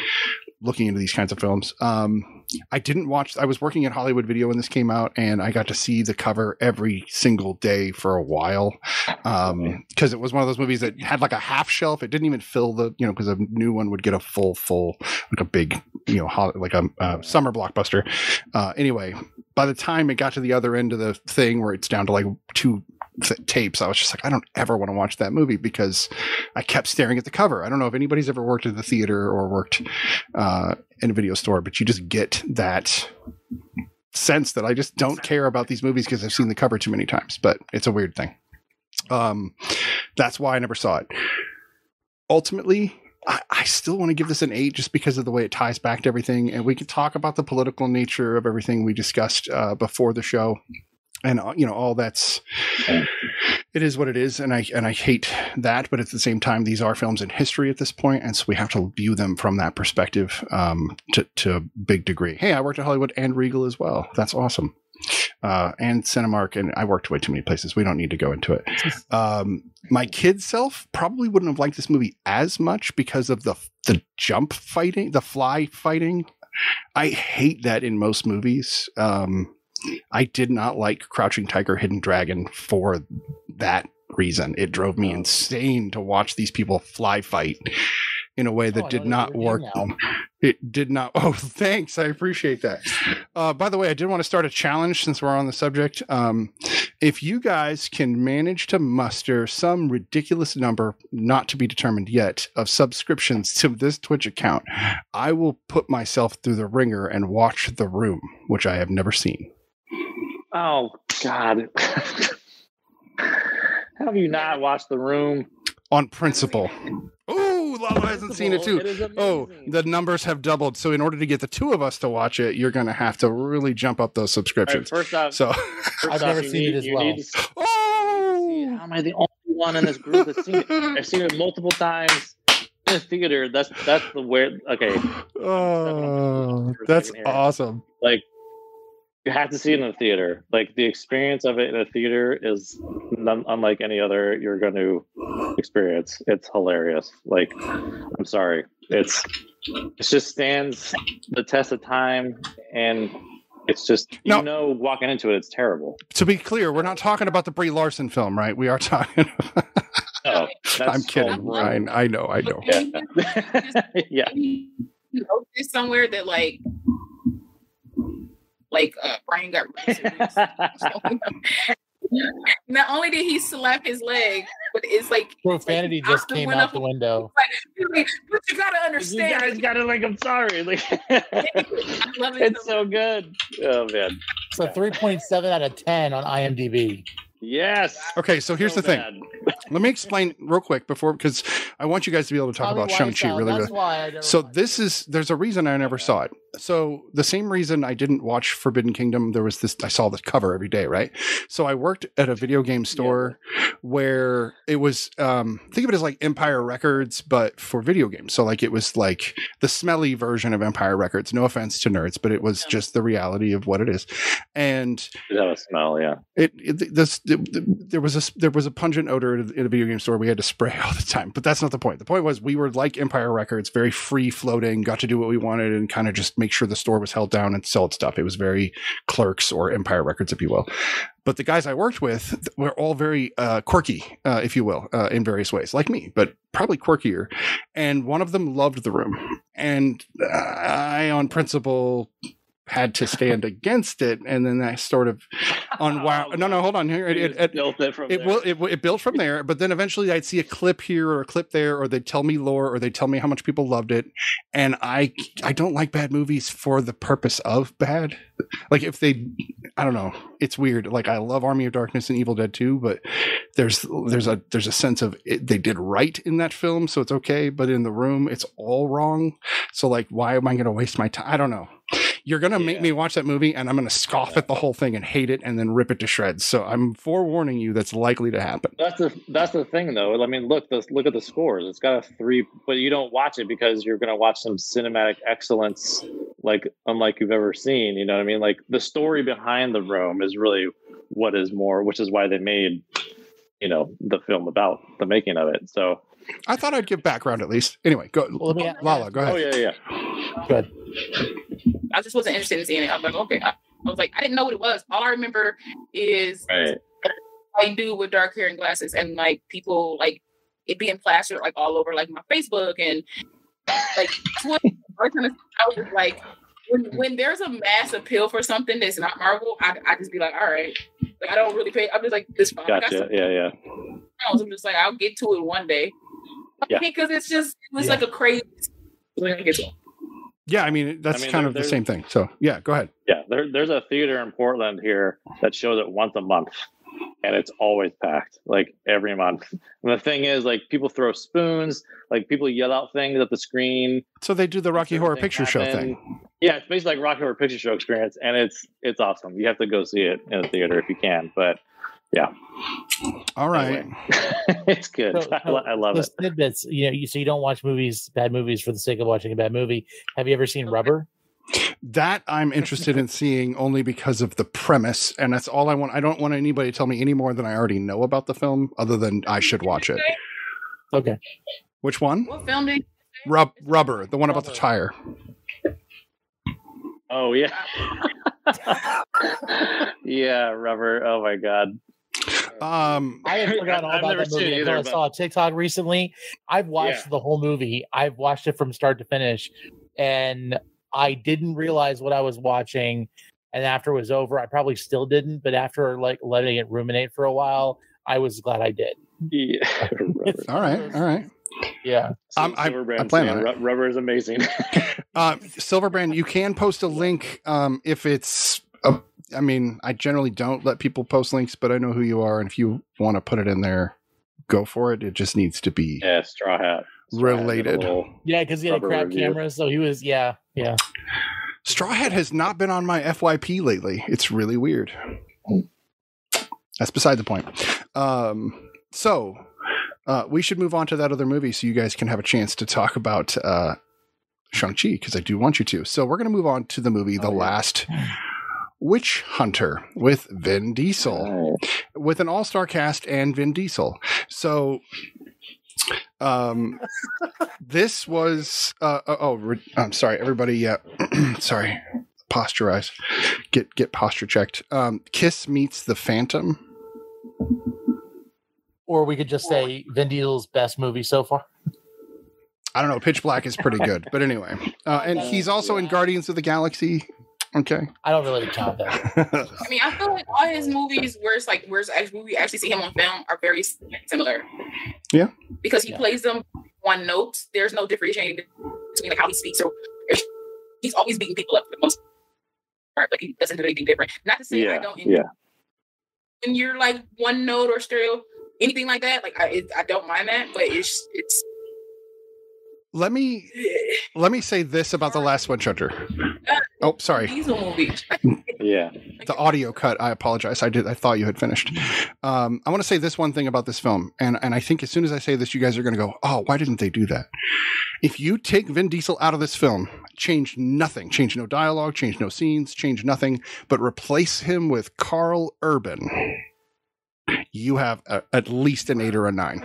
looking into these kinds of films. Um, I didn't watch. I was working at Hollywood Video when this came out, and I got to see the cover every single day for a while because it was one of those movies that had like a half shelf. It didn't even fill the you know because a new one would get a full full like a big you know hol- like a, a summer blockbuster. Uh, anyway, by the time it got to the other end of the thing where it's down to like two th- tapes, I was just like, I don't ever want to watch that movie because I kept staring at the cover. I don't know if anybody's ever worked at the theater or worked uh, in a video store, but you just get that sense that I just don't care about these movies because I've seen the cover too many times. But it's a weird thing. Um, that's why I never saw it. Ultimately, I, I still want to give this an eight just because of the way it ties back to everything, and we can talk about the political nature of everything we discussed uh, before the show, and uh, you know all that's it is what it is, and I and I hate that, but at the same time, these are films in history at this point, and so we have to view them from that perspective um, to to a big degree. Hey, I worked at Hollywood and Regal as well. That's awesome. uh, and Cinemark, and I worked way too many places. We don't need to go into it. Um, my kid self probably wouldn't have liked this movie as much because of the the jump fighting, the fly fighting. I hate that in most movies. Um, I did not like Crouching Tiger, Hidden Dragon for that reason. It drove me insane to watch these people fly fight in a way that Oh, did not work. It did not. Oh, thanks. I appreciate that. Uh, by the way, I did want to start a challenge since we're on the subject. Um, if you guys can manage to muster some ridiculous number, not to be determined yet, of subscriptions to this Twitch account, I will put myself through the ringer and watch The Room, which I have never seen. Oh God. Have you not watched The Room? On principle. Ooh, Lala hasn't seen it too. It is Oh, the numbers have doubled. So in order to get the two of us to watch it, you're going to have to really jump up those All right, subscriptions. first off, So, first I've off, never you seen it as you well. need to see- oh, How am I the only one in this group that's seen it? I've seen it multiple times in the theater. That's that's the weird. Okay, oh, that's awesome. like you have to see it in the theater. Like the experience of it in a theater is none, unlike any other you're going to experience. It's hilarious. Like I'm sorry, it's it just stands the test of time, and it's just you No. know walking into it, it's terrible. To be clear, we're not talking about the Brie Larson film, right? We are talking. That's I'm kidding, so Ryan. I know, I know. Yeah, yeah. you know this somewhere that like like uh Brian got not only did he slap his leg, but it's like Profanity like, just came went out up- the window. like, but you gotta You understand. guys gotta like. I'm sorry. Like, I love it it's so so good. Oh man. It's a 3.7 out of 10 on IMDb. Yes. Okay, so here's So the thing. Let me explain real quick before, because I want you guys to be able to talk Probably about why Shang Chi really, That's really. why I never So this is there's a reason I never saw it. So the same reason I didn't watch Forbidden Kingdom, there was this I saw the cover every day, right? So I worked at a video game store where it was um think of it as like Empire Records, but for video games. So like it was like the smelly version of Empire Records. No offense to nerds, but it was just the reality of what it is. And have smell. Yeah. it, it this it, there was a there was a pungent odor in a video game store we had to spray all the time but that's not the point the point was we were like empire records very free floating got to do what we wanted and kind of just make sure the store was held down and sold stuff. It was very clerks or empire records if you will. But the guys i worked with were all very uh, quirky uh, if you will uh, in various ways like me but probably quirkier. And one of them loved the room. And i on principle had to stand against it and then i sort of on wow no no hold on here it, it, it, built it from it there. it, it built from there but then eventually i'd see a clip here or a clip there or they'd tell me lore or they'd tell me how much people loved it and i i don't like bad movies for the purpose of bad. Like if they i don't know it's weird like i love army of darkness and evil dead 2 but there's there's a there's a sense of it, they did right in that film so it's okay but in the room it's all wrong. So like why am i going to waste my time i don't know you're going to make me watch that movie and i'm going to scoff at the whole thing and hate it and then rip it to shreds so i'm forewarning you that's likely to happen That's the that's the thing though. I mean, look, the, look at the scores. It's got a three, but you don't watch it because you're going to watch some cinematic excellence, like unlike you've ever seen. You know what I mean? Like the story behind the Room is really what is more, which is why they made, you know, the film about the making of it. So, i thought i'd give background at least anyway go Well, let me ask- lala go ahead oh yeah, yeah. Good. I just wasn't interested in seeing it. I was like, okay. I, I was like, I didn't know what it was. All I remember is Right. I do with dark hair and glasses, and like people like it being plastered like all over like my Facebook and like Twitter. all kind of- I was just like, when when there's a mass appeal for something that's not Marvel, I, I just be like, all right. Like I don't really pay. I'm just like this fine. Gotcha. Yeah, yeah. films. I'm just like I'll get to it one day. Yeah. Because it's just it was Yeah. like a crazy. When I get to it. Yeah i mean that's I mean, kind there- of the same thing so yeah go ahead Yeah, there, there's a theater in Portland here that shows it once a month, and it's always packed, like every month. And the thing is, like people throw spoons, like people yell out things at the screen. so they do the rocky horror picture show thing Yeah, it's basically like Rocky Horror Picture Show experience, and it's it's awesome. You have to go see it in a theater if you can, but all right Anyway. it's good. So- I, I love the it. snippets, you know, you so you don't watch movies, bad movies for the sake of watching a bad movie. Have you ever seen Rubber? That I'm interested in seeing only because of the premise, and that's all I want. I don't want anybody to tell me any more than I already know about the film, other than I should watch it. Okay. Which one? What film did? Rub rubber, the one about the tire. Oh yeah. yeah, rubber. Oh my god. Um, I had forgotten all I've about that movie it until either, I saw a TikTok recently. I've watched Yeah. the whole movie. I've watched it from start to finish, and I didn't realize what I was watching. And after it was over, I probably still didn't. But after like letting it ruminate for a while, I was glad I did. Yeah. all right, all right. Yeah. Um, I- Silver I Brand's plan on it. Rubber is amazing. Uh, Silverbrand, you can post a link um, if it's. A, I mean, I generally don't let people post links, but I know who you are, and if you want to put it in there, go for it. It just needs to be yeah, straw hat. Straw Hat did a related. little- Yeah, because he had a crap review. camera, so he was. Yeah, yeah. Straw Hat has not been on my FYP lately. It's really weird. That's beside the point. Um, so uh, we should move on to that other movie so you guys can have a chance to talk about uh, Shang-Chi because I do want you to. So we're going to move on to the movie The Oh, yeah. Last Witch Hunter with Vin Diesel. Oh, with an all-star cast and Vin Diesel. So um this was uh oh, oh re- I'm sorry everybody yeah sorry posturize get get posture checked. Um Kiss meets the Phantom. Or we could just say Vin Diesel's best movie so far. I don't know Pitch Black is pretty good but anyway. Uh, and he's also in Guardians of the Galaxy okay I don't really count that. I mean, I feel like all his movies, where it's like, where it's actually, we actually see him on film, are very similar. Yeah. Because he Yeah. plays them one note. There's no differentiation between like how he speaks or he's always beating people up for the most part. Like he doesn't do anything different. Not to say I don't. yeah. When you're like one note or stereo, anything like that, like I, it, I don't mind that, but it's it's. Let me let me say this about the last one, Hunter oh sorry. Diesel movies. yeah. the audio cut i apologize. I did i thought you had finished. Um, i want to say this one thing about this film and and i think as soon as i say this you guys are going to go oh why didn't they do that? If you take vin diesel out of this film change nothing. Change no dialogue change no scenes change nothing but replace him with karl urban you have a, at least an eight or a nine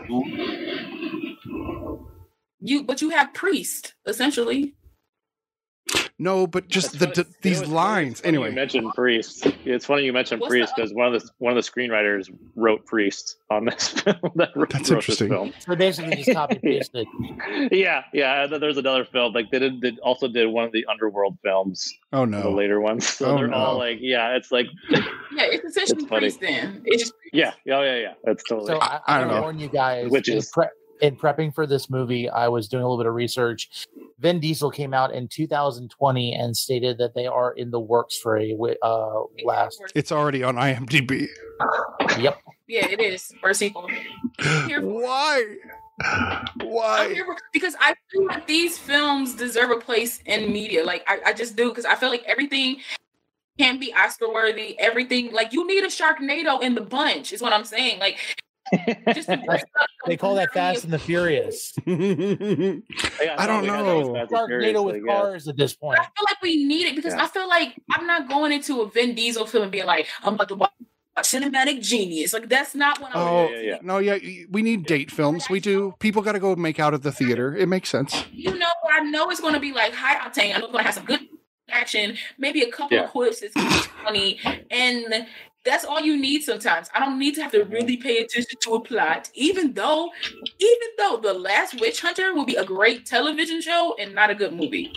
You, but you have priest essentially. no but just That's the, funny- the you know, these it's funny- lines it's funny You mentioned priest. It's funny you mentioned What's priest because one of the one of the screenwriters wrote priest on this film. that wrote, That's wrote this interesting. film. So basically, just copy Yeah. pasted. Yeah, yeah. There's another film like they did, did also did one of the underworld films, oh no the no later ones. So Oh, they're no. all like, yeah, it's like, Yeah, it's essentially It's priest. Then it's just yeah, yeah, yeah, yeah. That's totally. So I, I I, don't don't know. warn you guys. Witches. In, pre- in prepping for this movie, I was doing a little bit of research. Vin Diesel came out in 2020 and stated that they are in the works for a uh, last. it's already on imdb Yep. yeah, it is for a sequel. Here why why for- because I feel like these films deserve a place in media. Like I, I just do because I feel like everything can be Oscar worthy. Everything like you need a Sharknado in the bunch is what I'm saying. Like just to break up They call that Fast and the Furious. I don't know. those Fast and Furious, Sharknado with like, yeah. cars at this point. I feel like we need it because Yeah. I feel like I'm not going into a Vin Diesel film and being like, I'm about to watch a cinematic genius. Like that's not what I'm Oh, yeah, yeah. No, yeah, we need date films. We do. People got to go make out at the theater. It makes sense. you know, I know it's going to be like high octane. I know it's going to have some good action, maybe a couple Yeah. of quips that's funny, and that's all you need sometimes. I don't need to have to really pay attention to a plot, even though, even though the Last Witch Hunter will be a great television show and not a good movie.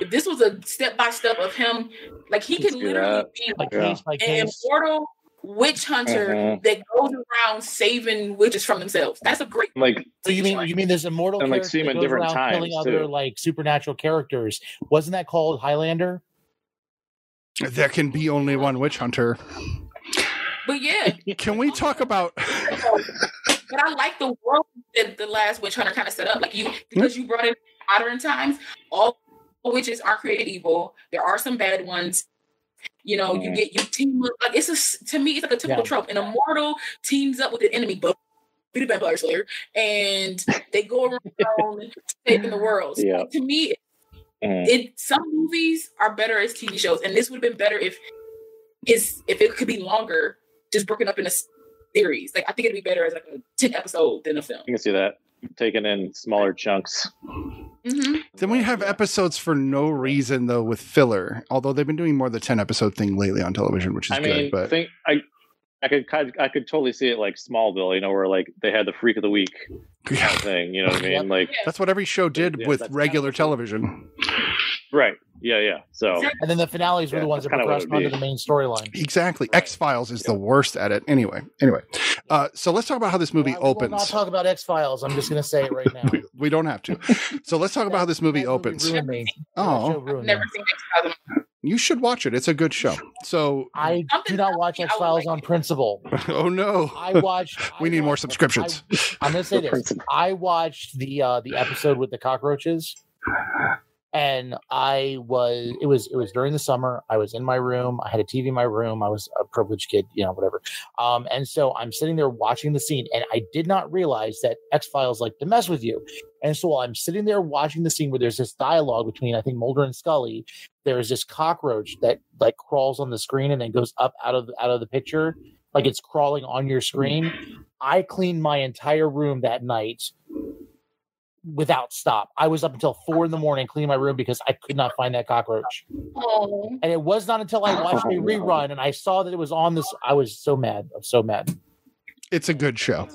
If this was a step by step of him, like he Let's can literally that. be Like Yeah. an case. immortal witch hunter Mhm. that goes around saving witches from themselves. That's a great. Like, So you mean you mean there's immortal And, like, character see 'em that different around killing times, other like supernatural characters? Wasn't that called Highlander? There can be only one witch hunter. But yeah, Can we talk about? but I like the world that the last witch hunter kind of set up. Like you, because you brought in modern times, all witches aren't created evil. There are some bad ones. You know, you get you team up. Like it's a to me, it's like a typical Yeah. trope. An immortal teams up with an enemy, but be the vampire slayer, and they go around saving the world. So, Yeah. To me, Mhm. it some movies are better as TV shows, and this would have been better if is if it could be longer, just broken up in a series. Like I think it'd be better as like a ten episode than a film. You can see that taken in smaller chunks. hmm Then we have episodes for no reason though with filler. Although they've been doing more the ten episode thing lately on television, which is I mean, good. But I think I, I could, kind of- I could totally see it like Smallville, you know, where like they had the freak of the week kind of thing. You know what I mean? Like, that's what every show did Yeah, with regular kind of- television. Right? Yeah, yeah. So And then the finales were Yeah, the ones that that's kinda progressed onto the main storyline. Exactly. Right. X Files is the worst at it. Anyway, anyway. Uh, so let's talk about how this movie opens. I will not talk about X Files. I'm just going to say it right now. we don't have to. So let's talk about how this movie That opens. ruined me. Oh. show ruined Never me. seen X Files. You should watch it. It's a good show. So, I do not watch me I X would Files on principle. oh no, I watched. we I need more subscriptions. I, am going to say this. I watched the uh, the episode with the cockroaches, and I was it was it was during the summer. I was in my room. I had a TV in my room. I was a privileged kid, you know, whatever. Um, and so I'm sitting there watching the scene, and I did not realize that X Files like to mess with you. And so while I'm sitting there watching the scene where there's this dialogue between I think Mulder and Scully, there is this cockroach that like crawls on the screen and then goes up out of out of the picture, like it's crawling on your screen. I cleaned my entire room that night without stop. I was up until four in the morning cleaning my room because I could not find that cockroach. Oh, And it was not until I watched a rerun and I saw that it was on this. I was so mad. I'm so mad. It's a good show.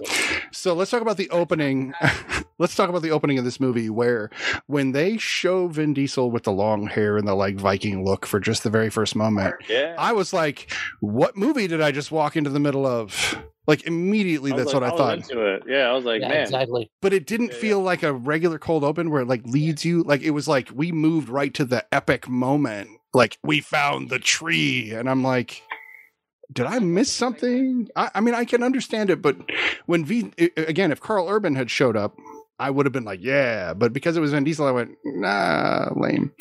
So let's talk about the opening. let's talk about the opening of this movie where when they show Vin Diesel with the long hair and the like Viking look for just the very first moment, Yeah. I was like, what movie did I just walk into the middle of? Like immediately, that's like- what I, was thought. Yeah, I was like, yeah, man, exactly. But it didn't Yeah, yeah. feel like a regular cold open where it like leads you. Like it was like we moved right to the epic moment. Like we found the tree, and I'm like, did I miss something? I, I mean, I can understand it, but when V i- again, if Karl Urban had showed up, I would have been like, yeah. But because it was Vin Diesel, I went, nah, lame.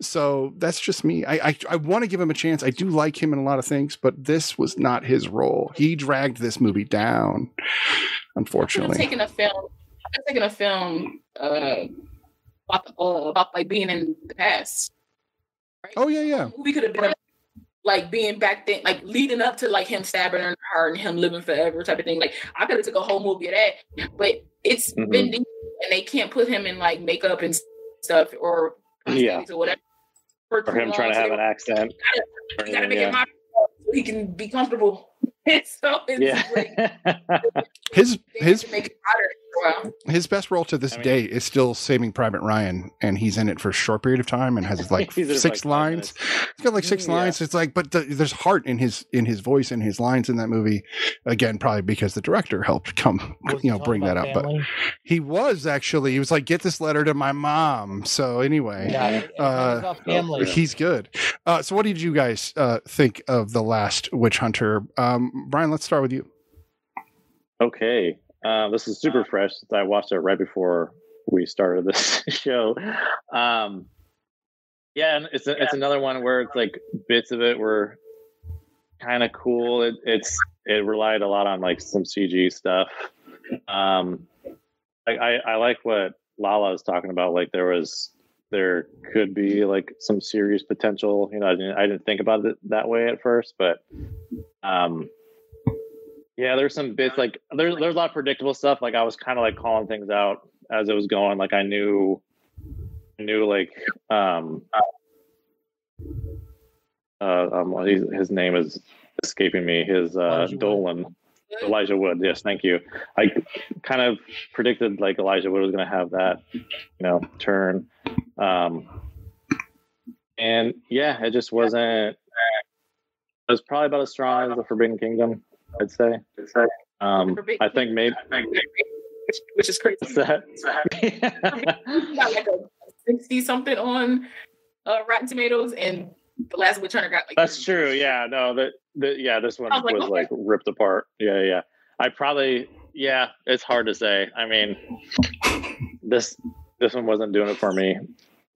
So that's just me. I I, I want to give him a chance. I do like him in a lot of things, but this was not his role. He dragged this movie down, I could have unfortunately. taken a film. I could have taken a film uh, about, uh, about like being in the past. Right? Oh yeah, yeah. We could have been like being back then, like leading up to like him stabbing her her and him living forever type of thing. Like I could have took a whole movie of that, but it's Mhm. Vin Diesel and they can't put him in like makeup and stuff or Yeah. or whatever. For, for him trying to have an accent. or You gotta make yeah. it my so he can be comfortable. so it's like, Yeah. His his make it harder. Well, his best role to this I mean- day is still Saving Private Ryan, and he's in it for a short period of time and has like He's in it for six like lines. He's got like six Yeah. lines. It's like, but the, there's heart in his in his voice and his lines in that movie. Again, probably because the director helped come, Was you know, bring that about up. But he was actually he was like, get this letter to my mom. So anyway, yeah, it- it Uh, family. he's good. Uh, so, what did you guys uh, think of the last Witch Hunter? Um, Brian, let's start with you. Okay. Uh, this is super fresh. I watched it right before we started this show. Um, yeah, and it's it's another one where it's like bits of it were kind of cool. It, it's it relied a lot on like some CG stuff. Um, I, I I like what Lala is talking about. Like there was there could be like some serious potential. You know, I didn't I didn't think about it that way at first, but um, yeah, there's some bits like there's there's a lot of predictable stuff. Like I was kind of like calling things out as it was going. Like I knew I knew like um uh um his, his name is escaping me. His uh Elijah Wood. Dolan. Elijah Wood, yes, thank you. I kind of predicted like Elijah Wood was gonna have that, you know, turn. Um and yeah, it just wasn't it was probably about as strong as the Forbidden Kingdom, I'd say. Um I think maybe which, which is crazy. what's that? Got like a sixty something on uh, Rotten Tomatoes, and the last Witch Hunter got like That's true. Yeah, no, that, that yeah, this one was like, was okay. like ripped apart. Yeah, yeah. I probably yeah, it's hard to say. I mean, this this one wasn't doing it for me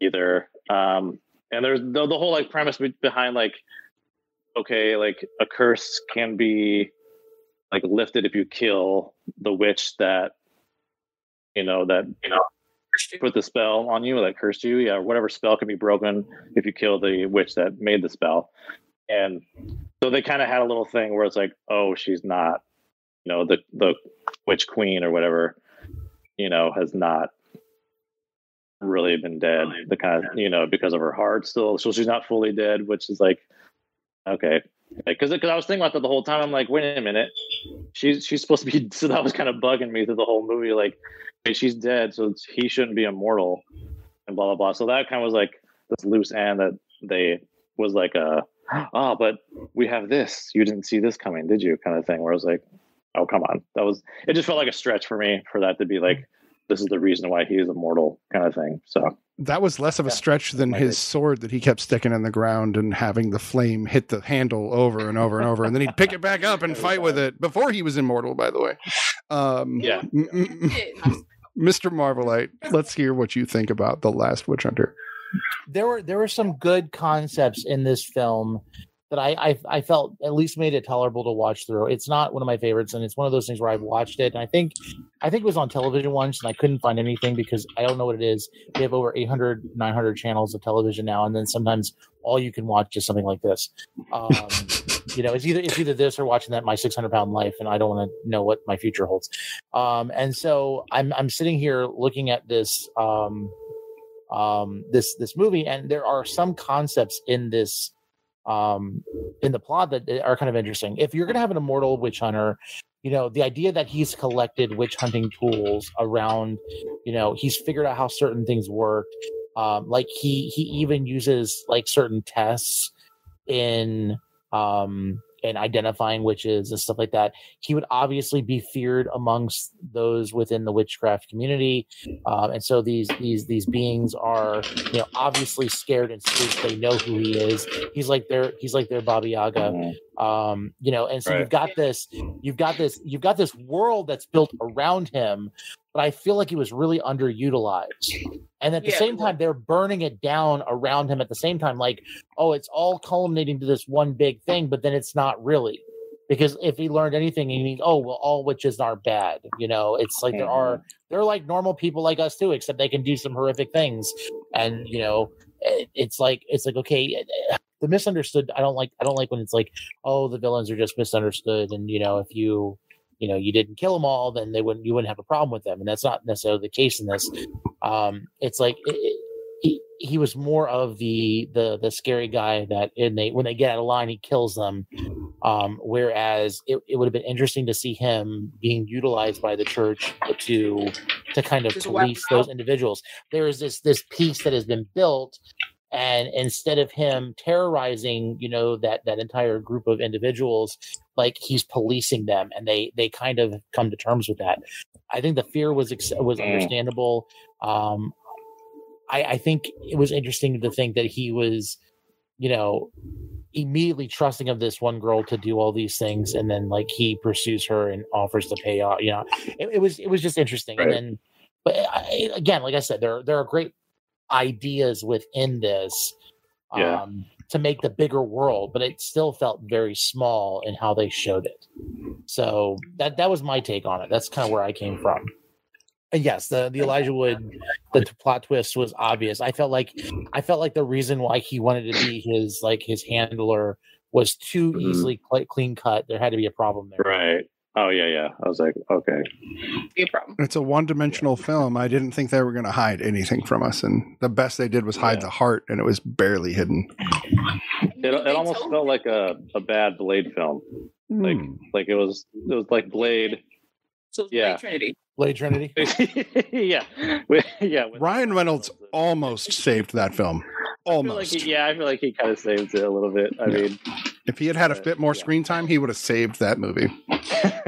either. Um, and there's the, the whole like premise behind like, okay, like a curse can be like lifted if you kill the witch that you know that you know put the spell on you, that cursed you. Yeah, whatever spell can be broken if you kill the witch that made the spell. And so they kind of had a little thing where it's like, oh, she's not, you know, the the witch queen or whatever, you know, has not really been dead. The kind of, you know, because of her heart still, so she's not fully dead, which is like, okay, because because I was thinking about that the whole time. I'm like, wait a minute, she's she's supposed to be. So that was kind of bugging me through the whole movie. Like, she's dead, so he shouldn't be immortal, and blah blah blah. So that kind of was like this loose end that they was like a, oh, but we have this. You didn't see this coming, did you? Kind of thing. Where I was like, oh come on, that was. It just felt like a stretch for me for that to be like, this is the reason why he is immortal, kind of thing. So That was less of a stretch than his sword that he kept sticking in the ground and having the flame hit the handle over and over and over, and then he'd pick it back up and fight with it before he was immortal. By the way, um, Yeah. M- m- m- Mr. Marvelite, let's hear what you think about the Last Witch Hunter. there were there were some good concepts in this film that I, I I felt at least made it tolerable to watch through. It's not one of my favorites, and it's one of those things where I've watched it, and I think I think it was on television once, and I couldn't find anything because I don't know what it is. We have over 800, 900 channels of television now, and then sometimes all you can watch is something like this. Um, you know, it's either it's either this or watching that My Six Hundred Pound Life, and I don't want to know what my future holds. Um, and so I'm I'm sitting here looking at this. Um, um this this movie and there are some concepts in this um in the plot that are kind of interesting. If you're gonna have an immortal witch hunter you know the idea that he's collected witch hunting tools around you know he's figured out how certain things work um like he he even uses like certain tests in um in identifying witches and stuff like that he would obviously be feared amongst those within the witchcraft community. Um, and so these these these beings are you know obviously scared and spooked they know who he is. He's like their he's like their baba yaga. Mhm. Um you know and so Right. you've got this you've got this you've got this world that's built around him but i feel like he was really underutilized. And at the Yeah, same time they're burning it down around him at the same time like oh it's all culminating to this one big thing but then it's not really. Because if he learned anything he means oh well all witches are bad you know? It's like there are they're like normal people like us too except they can do some horrific things. And you know it's like it's like okay the misunderstood i don't like i don't like when it's like oh the villains are just misunderstood and you know if you you know you didn't kill them all then they wouldn't you wouldn't have a problem with them and that's not necessarily the case in this. Um it's like it, it, he, he was more of the the the scary guy that in they when they get out of line he kills them um whereas it, it would have been interesting to see him being utilized by the church to to kind of police those individuals. There is this this piece that has been built and instead of him terrorizing you know that that entire group of individuals like he's policing them and they they kind of come to terms with that. I think the fear was ex- was Mm. understandable. Um i i think it was interesting to think that he was you know immediately trusting of this one girl to do all these things and then like he pursues her and offers to pay off you know. It, it was it was just interesting and then but I, again like i said there there are great ideas within this Yeah. um to make the bigger world but it still felt very small in how they showed it so that that was my take on it that's kind of where i came from and yes the the elijah wood the plot twist was obvious i felt like i felt like the reason why he wanted to be his like his handler was too Mhm. easily cl- clean cut there had to be a problem there Right. Oh yeah, yeah. I was like, okay. Be a problem. It's a one dimensional film. I didn't think they were going to hide anything from us. And the best they did was hide Yeah. the heart, and it was barely hidden. It, it almost felt like a, a bad Blade film. Like Hmm. like it was it was like Blade. So it's Yeah. Blade Trinity. blade trinity yeah. With- yeah. with- Ryan Reynolds almost saved that film. I like Almost. he- yeah, I feel like he kind of saved it a little bit. I Yeah. mean, If he had had a bit more yeah. screen time, he would have saved that movie.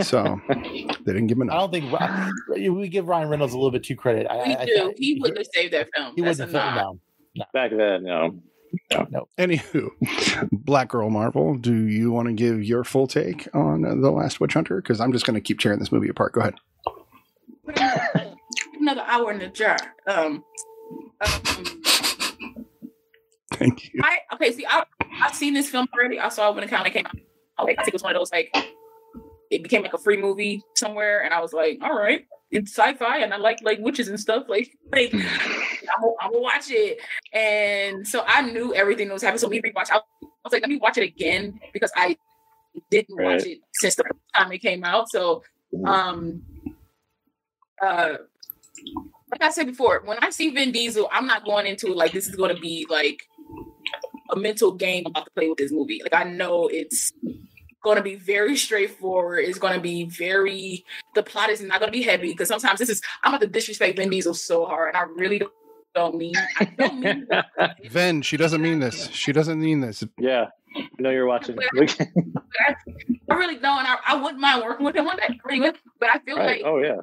So they didn't give him i don't think we give ryan reynolds a little bit too credit I, We I, I, do. He wouldn't have saved that film. he That's wouldn't a have nod. no back then, you know. Anywho, Black Girl Marvel, do you want to give your full take on uh, The Last Witch Hunter? Because I'm just going to keep tearing this movie apart. Go ahead. Another, another hour in the jar. Um, um, Thank you. I okay. See, I I've seen this film already. I saw it when it kind of came out. Like I think it was one of those like it became like a free movie somewhere, and I was like, all right, it's sci-fi and I like like witches and stuff. Like like I'm gonna, I'm gonna watch it. And so I knew everything that was happening. So we rewatch. I was like, let me watch it again because I didn't Right. watch it since the time it came out. So um uh like I said before, when I see Vin Diesel, I'm not going into it like this is going to be like a mental game about to play with this movie. Like I know it's going to be very straightforward. It's going to be very. The plot is not going to be heavy because sometimes this is. I'm about to disrespect Vin Diesel so hard, and I really don't, don't mean. I don't mean. Vin, she doesn't mean this. She doesn't mean this. yeah. I know you're watching. I really don't, and I, I wouldn't mind working with him one day. I really but I feel right. like Oh yeah.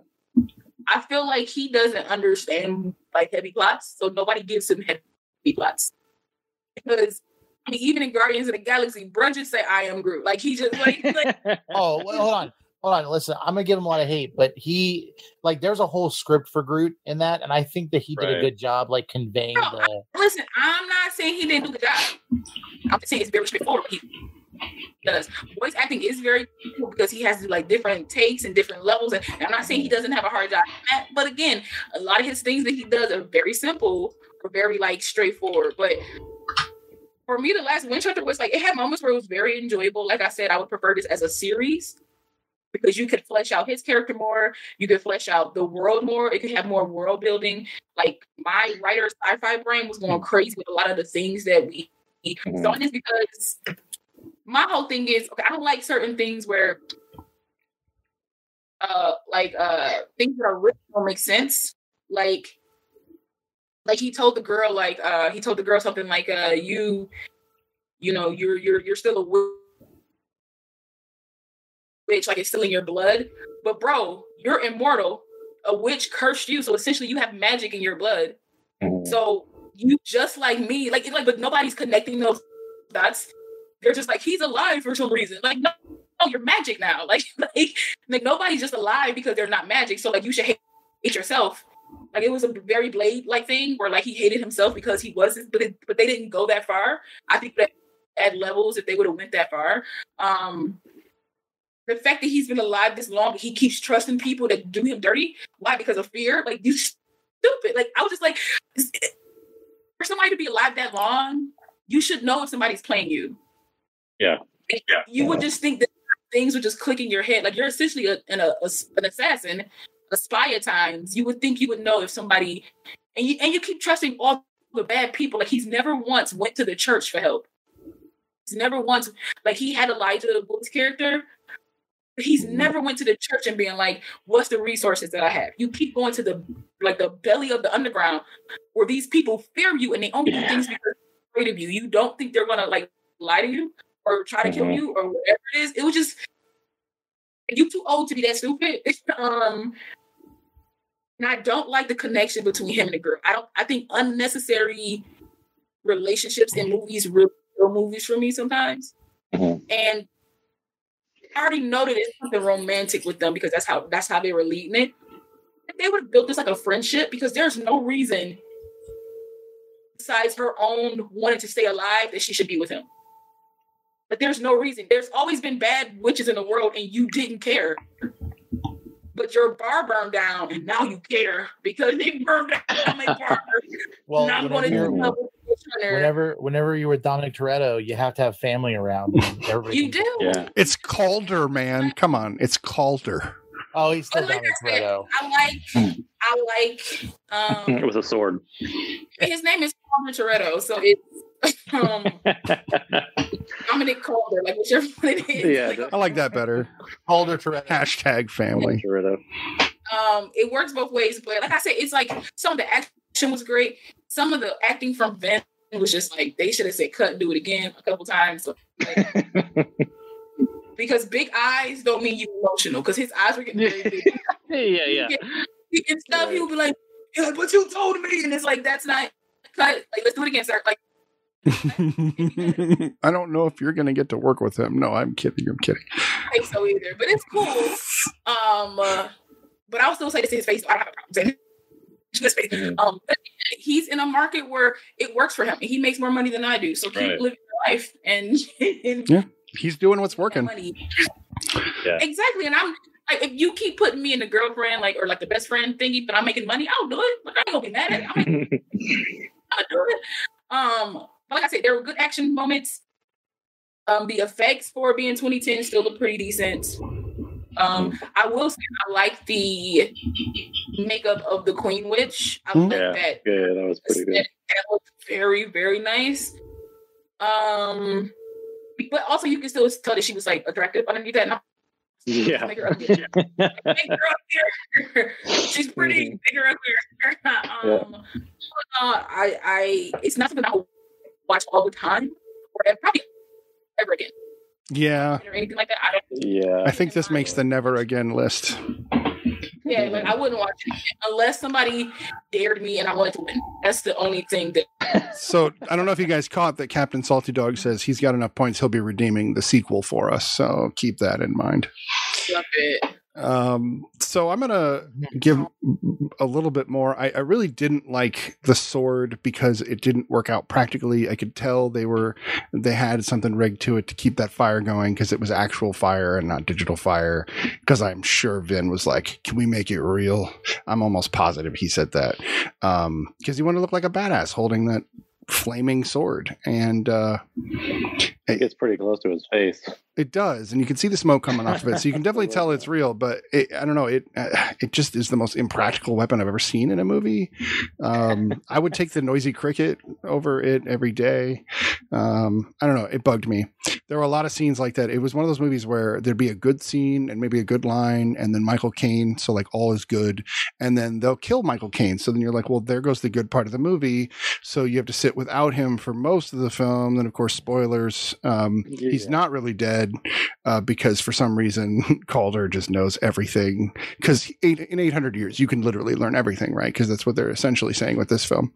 I feel like he doesn't understand like heavy plots, so nobody gives him heavy plots. Because I mean, even in Guardians of the Galaxy, Bruh just say I am Groot. Like he just like, like Oh, well, hold on. Hold on. Listen, I'm gonna give him a lot of hate, but he like there's a whole script for Groot in that, and I think that he did a good job like conveying No, the listen, I'm not saying he didn't do the job. I'm just saying it's very straightforward. He does voice acting is very cool because he has like different takes and different levels. And I'm not saying he doesn't have a hard job, in but again, a lot of his things that he does are very simple or very like straightforward. But for me, the last Winter was like it had moments where it was very enjoyable. Like I said, I would prefer this as a series because you could flesh out his character more. You could flesh out the world more. It could have more world building. Like my writer sci-fi brain was going crazy with a lot of the things that we. So this because my whole thing is okay. I don't like certain things where, uh, like uh, things that are written don't make sense. Like, like he told the girl, like uh, he told the girl something like, uh, you, you know, you're you're you're still a witch, like it's still in your blood. But bro, you're immortal. A witch cursed you, so essentially you have magic in your blood. Mhm. So you just like me, like like, but nobody's connecting those dots. They're just like he's alive for some reason. Like no, no, you're magic now. Like like like nobody's just alive because they're not magic. So like you should hate, hate yourself. Like it was a very blade like thing where like he hated himself because he wasn't, but it, but they didn't go that far. I think that at levels if they would have went that far. Um the fact that he's been alive this long, he keeps trusting people that do him dirty. Why? Because of fear. Like you stupid. Like I was just like, for somebody to be alive that long, you should know if somebody's playing you. Yeah. yeah. You would just think that things would just click in your head. Like you're essentially a, an, a, an assassin, a spy at times. You would think you would know if somebody, and you and you keep trusting all the bad people. Like he's never once went to the church for help. He's never once like he had Elijah Wood's character. but He's never went to the church and being like, "What's the resources that I have?" You keep going to the like the belly of the underground, where these people fear you and they only do things because they're afraid of you. You don't think they're gonna like lie to you or try to kill Mhm. you or whatever it is. It was just you too old to be that stupid. um, and I don't like the connection between him and the girl. I don't. I think unnecessary relationships in movies really kill movies for me sometimes. Mhm. And I already know that there's something romantic with them because that's how that's how they were leading it. If they would have built this like a friendship, because there's no reason besides her own wanting to stay alive that she should be with him. But there's no reason. There's always been bad witches in the world, and you didn't care. But your bar burned down, and now you care because they burned down my bar. well, now I'm whenever, going to you're- do something with Turner. whenever whenever you were Dominic Toretto, you have to have family around. You do. Yeah. It's Calder, man. Come on, it's Calder. Oh, he's still But like Dominic I said, Toretto. I like, I like, um, With a sword. his name is Palmer Toretto, so it's um, Dominic Calder, like whichever one it is. Yeah, Like, that- I like that better. Calder Toretto. Hashtag family. Dorito. um, it works both ways. But like I said, it's like some of the action was great. Some of the acting from Vin was just like they should have said cut and do it again a couple times. So, like, because big eyes don't mean you emotional because his eyes were getting very big. yeah, yeah. and stuff. He would be like, yeah, but you told me, and it's like that's not cut. Like let's do it again, sir. Like I don't know if you're going to get to work with him. No, I'm kidding. I'm kidding. I think so either, but it's cool. Um, uh, but I'll still say this to his face. I don't have a problem saying it his face. Mhm. Um, but he's in a market where it works for him, he makes more money than I do. So keep Right. living your life and, and Yeah. He's doing what's working. money. Yeah. Exactly, and I'm Like if you keep putting me in the girlfriend, like or like the best friend thingy, but I'm making money, I'll do it. Like I ain't gonna be mad at it. I'm gonna do it. Um, but like I said, there were good action moments. Um, the effects for being 2010 still look pretty decent. Um, I will say I like the makeup of the Queen Witch. I like Yeah. that. yeah, that was pretty good. That, that looked very, very nice. Um, but also you can still tell that she was like attractive underneath that. No, Yeah. make her uglier. Make her uglier. She's pretty. Make her uglier. um, uh, I, I, it's not something I will watch all the time, or ever- probably ever again, Yeah, or anything like that. I don't. Yeah. I think this makes the never again list. Yeah, like I wouldn't watch it unless somebody dared me and I wanted to win. That's the only thing that. So I don't know if you guys caught that Captain Salty Dog says he's got enough points. He'll be redeeming the sequel for us. So keep that in mind. Love it. Um, so I'm gonna give a little bit more. I, I really didn't like the sword because it didn't work out practically. I could tell they were they had something rigged to it to keep that fire going because it was actual fire and not digital fire. Because I'm sure Vin was like, "Can we make it real?" I'm almost positive he said that um, because he wanted to look like a badass holding that flaming sword and uh It gets pretty close to his face. It does, and you can see the smoke coming off of it, so you can definitely tell it's real. But it, I don't know, it uh, it just is the most impractical weapon I've ever seen in a movie. Um, I would take the noisy cricket over it every day. Um, I don't know, it bugged me. There were a lot of scenes like that. It was one of those movies where there'd be a good scene and maybe a good line, and then Michael Caine, so like all is good, and then they'll kill Michael Caine. So then you're like, well, there goes the good part of the movie. So you have to sit without him for most of the film. Then of course, spoilers. Um, he's not really dead uh, because for some reason Calder just knows everything. Because in 800 years, you can literally learn everything, right? Because that's what they're essentially saying with this film.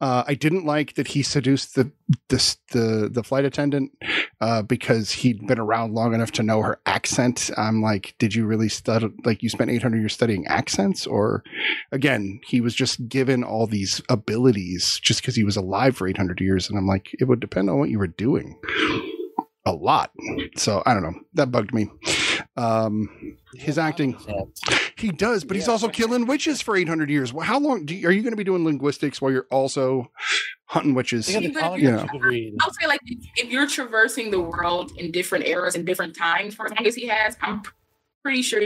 Uh, I didn't like that he seduced the the the, the flight attendant uh, because he'd been around long enough to know her accent. I'm like, did you really study? Like, you spent 800 years studying accents, or again, he was just given all these abilities just because he was alive for 800 years. And I'm like, it would depend on what you were doing a lot. So I don't know. That bugged me. Um, his acting, he does, but he's also killing witches for 800 years. Well, How long do you, are you going to be doing linguistics while you're also hunting witches? Think of the Even if comic you're- books you could read. I would say like if you're traversing the world in different eras and different times for as long as he has, I'm pretty sure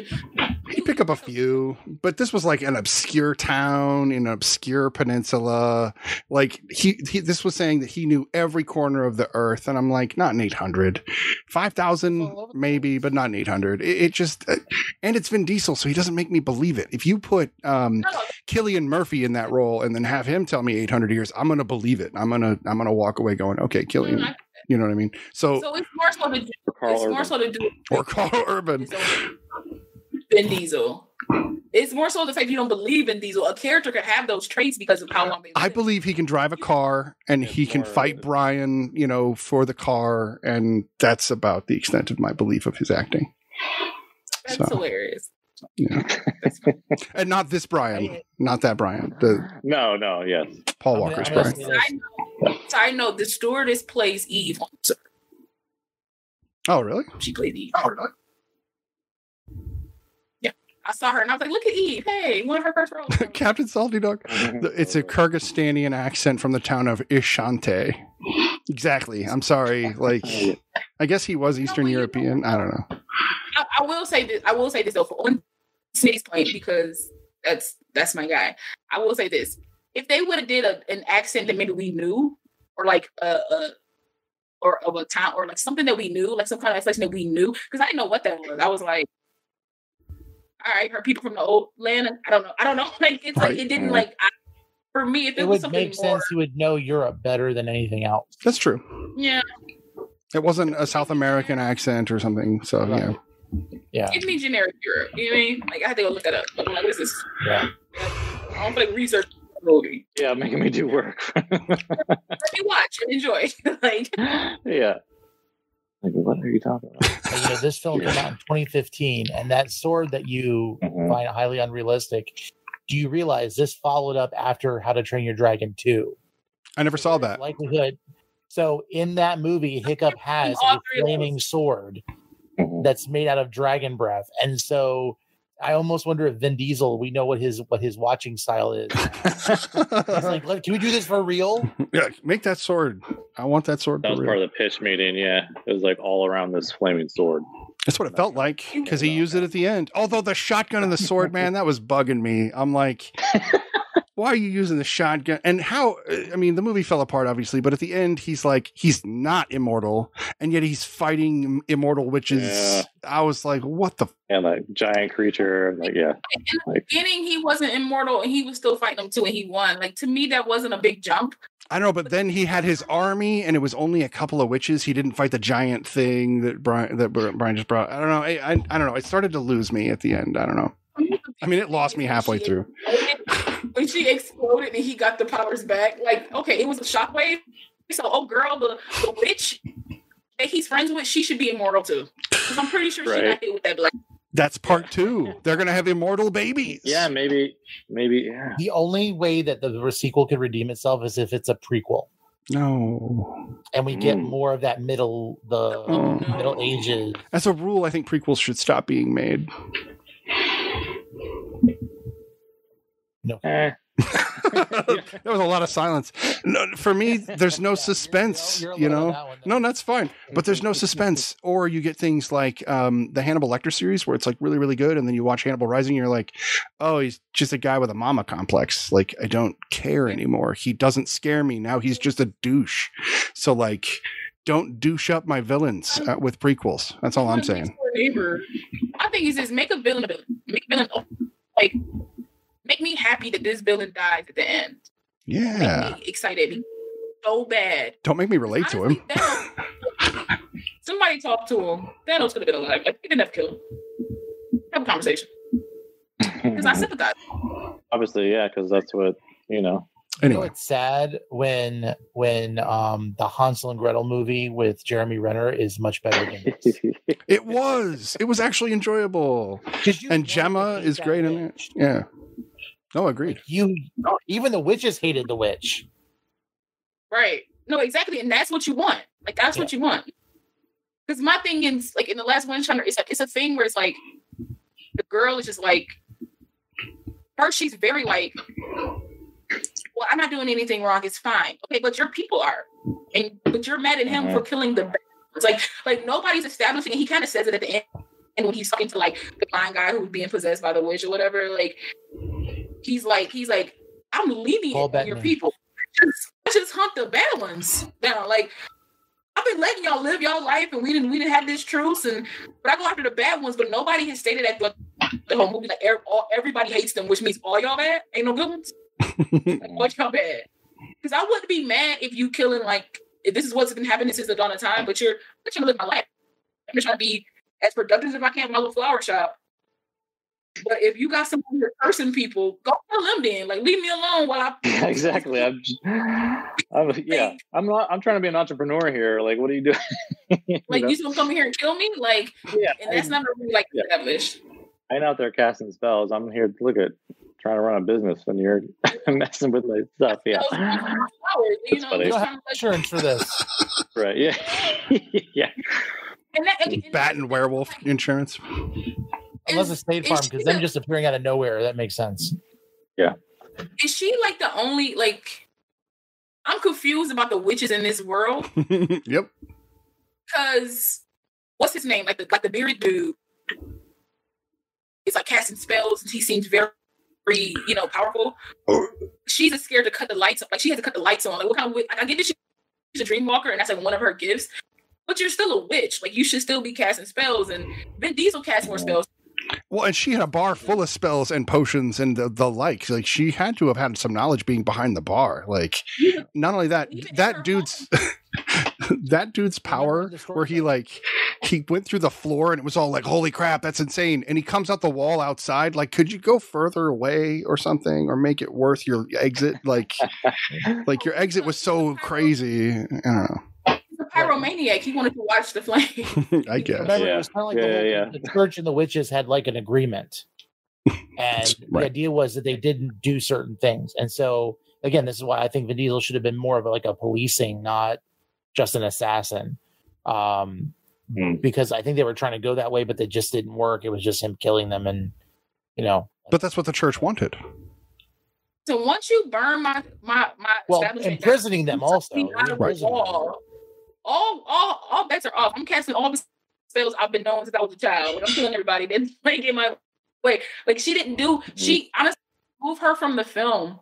He'd pick up a few, but this was like an obscure town in an obscure peninsula. Like he, he this was saying that he knew every corner of the earth, and I'm like, not in 800, 5,000 maybe, but not in 800. It, it just, uh, and it's Vin Diesel, so he doesn't make me believe it. If you put um, no, Cillian Murphy in that role and then have him tell me 800 years, I'm gonna believe it. I'm gonna, I'm gonna walk away going, okay, Killian. No, You know what I mean? So, So it's more so to do, For Karl it's more so to do or Karl Urban. Vin Diesel. It's more so the fact you don't believe in Diesel. A character could have those traits because of how long they I believe he can drive a car and he can fight Brian, you know, for the car. And that's about the extent of my belief of his acting. That's so. hilarious. Yeah. And not this Brian, not that Brian, the No, no, yes. Paul I'm Walker's I'm gonna Brian. this. Side note, side note, the stewardess plays Eve. Oh, really? she plays Eve. Oh, really? I saw her and I was like, look at Eve. Hey, one of her first roles. Captain Salty Dog. Mm-hmm. It's a Kyrgyzstanian accent from the town of Ishante. Exactly. I'm sorry. Like, I guess he was Eastern well, you know- European. I don't know. I, I will say this. I will say this though for on Smitty's point because that's that's my guy. I will say this: if they would have did a, an accent that maybe we knew, or like a, a or of a town, or like something that we knew, like some kind of accent that we knew, because I didn't know what that was. I was like, all right, her people from the old land. I don't know. I don't know. Like it's Right. like it didn't like I, for me. If it, It was would something make more, sense. You would know Europe better than anything else. That's true. yeah, It wasn't a South American accent or something. So, Right. yeah. Yeah. give me generic Europe. You know what I mean? Like I had to go look that up. I'm like, what is this? Yeah. I don't feel like research movie. Yeah, making me do work. Let me watch and enjoy. like yeah. Like, what are you talking about? And, you know, this film came out in 2015, and that sword that you Mhm. find highly unrealistic. Do you realize this followed up after How to Train Your Dragon 2? I never saw that. Likelihood. So in that movie, Hiccup has a flaming sword Mhm. that's made out of dragon breath. And so I almost wonder if Vin Diesel, we know what his what his watching style is. He's like, can we do this for real? yeah, make that sword. I want that sword. That for was real. part of the pitch meeting. Yeah, it was like all around this flaming sword. That's what it felt like because he used it at the end. Although the shotgun and the sword, man, that was bugging me. I'm like, why are you using the shotgun? And how? Uh, I mean, the movie fell apart, obviously, but at the end, he's like, he's not immortal, and yet he's fighting immortal witches. Yeah. I was like, what the? And like giant creature, and like yeah, In the Like- beginning, he wasn't immortal and he was still fighting them too, and he won. Like to me, that wasn't a big jump. I don't know, but then he had his army, and it was only a couple of witches. He didn't fight the giant thing that Brian that Brian just brought. I don't know. I, I, I don't know. It started to lose me at the end. I don't know. I mean, it lost me halfway through. When she exploded and he got the powers back, like okay, it was a shockwave. So, oh girl, the, the witch that he's friends with, she should be immortal too. 'Cause I'm pretty sure she Right. got hit with that black. That's part two. They're gonna have immortal babies. yeah, maybe, maybe yeah. The only way that the sequel could redeem itself is if it's a prequel, No. and we get Mm. more of that middle the Oh. Middle Ages. As a rule, I think prequels should stop being made. No, Eh. there was a lot of silence. No, for me, there's no Yeah, suspense. you're- You you're alone know. that one, No, that's fine. But there's no suspense. Or you get things like um, the Hannibal Lecter series, where it's like really, really good, and then you watch Hannibal Rising, and you're like, oh, he's just a guy with a mama complex. Like I don't care anymore. He doesn't scare me now. He's just a douche. So like, don't douche up my villains uh, with prequels. That's all I'm saying. Neighbor. My thing is, is make a villain a villain. Make a villain like make me happy that this villain dies at the end. Yeah. Make me excited so bad. Don't make me relate to him. Thanos- somebody talk to him. Thanos could have been alive. Like he didn't have to kill him. Have a conversation. Because I sympathize. Obviously, yeah, because that's what you know. You know, it's sad when when um the Hansel and Gretel movie with Jeremy Renner is much better than this. it was. It was actually enjoyable. And Gemma is great in it. Yeah. No, agreed. You even the witches hated the witch. Right. No, exactly. And that's what you want. Like that's what you want. Because my thing is like in the last one China, it's like it's a thing where it's like the girl is just like first she's very like well, I'm not doing anything wrong. It's fine. Okay, but your people are, and but you're mad at him for mm-hmm. killing the. It's like like nobody's establishing. And he kind of says it at the end, and when he's talking to like the blind guy who's being possessed by the witch or whatever, like he's like he's like I'm lenient on your people. Just, just hunt the bad ones down. Like I've been letting y'all live y'all life, and we didn't we didn't have this truce, and but I go after the bad ones. But nobody has stated that the, the whole movie like er, all, everybody hates them, which means all y'all bad. Ain't no good ones. Like, all y'all bad. Because I wouldn't be mad if you killing like if this is what's been happening since the dawn of time. But you're I'm trying to live my life. I'm just trying to be as productive as I can in my little flower shop. But if you got some weird person people, go kill them then. Like leave me alone while I exactly. I'm, just, I'm yeah. I'm not. I'm trying to be an entrepreneur here. Like, what are you doing? You like know? you gonna come here and kill me? Like yeah. and that's not really like Yeah. established. I ain't out there casting spells. I'm here. Look at trying to run a business, and you're messing with my stuff. Yeah. Those you know, funny. You just have like, insurance for this. Right. Yeah. yeah. and that, and, and Bat and werewolf insurance. Unless is- it's State Farm, because them the- just appearing out of nowhere, that makes sense. Yeah. Is she like the only like I'm confused about the witches in this world yep. because what's his name? Like the like the bearded dude. He's like casting spells and he seems very you know powerful. She's just scared to cut the lights on. Like she has to cut the lights on. Like what kind of witch- like I get that she's a dream walker and that's like one of her gifts. But you're still a witch. Like you should still be casting spells and Vin Diesel casts more mm. spells. Well, and she had a bar full of spells and potions and the, the like. Like she had to have had some knowledge being behind the bar. Like not only that, that dude's that dude's power where he like he went through the floor and it was all like, holy crap, that's insane. And he comes out the wall outside. Like, could you go further away or something or make it worth your exit? Like like your exit was so crazy. I don't know. He's a pyromaniac. He wanted to watch the flame. I guess. Remember, Yeah. it was kind of like Yeah, the, whole, yeah, the church and the witches had like an agreement. And Right. the idea was that they didn't do certain things. And so, again, this is why I think Vin Diesel should have been more of a, like a policing, not just an assassin. Um, Hmm. Because I think they were trying to go that way, but they just didn't work. It was just him killing them. And you know. But that's what the church wanted. So once you burn my my my Well, establishment, imprisoning them also. me out of the Imprisoning them. wall. All all all bets are off. I'm casting all the spells I've been known since I was a child. Like, I'm killing everybody. Then like in my way. Like she didn't do. Mm. She honestly move her from the film.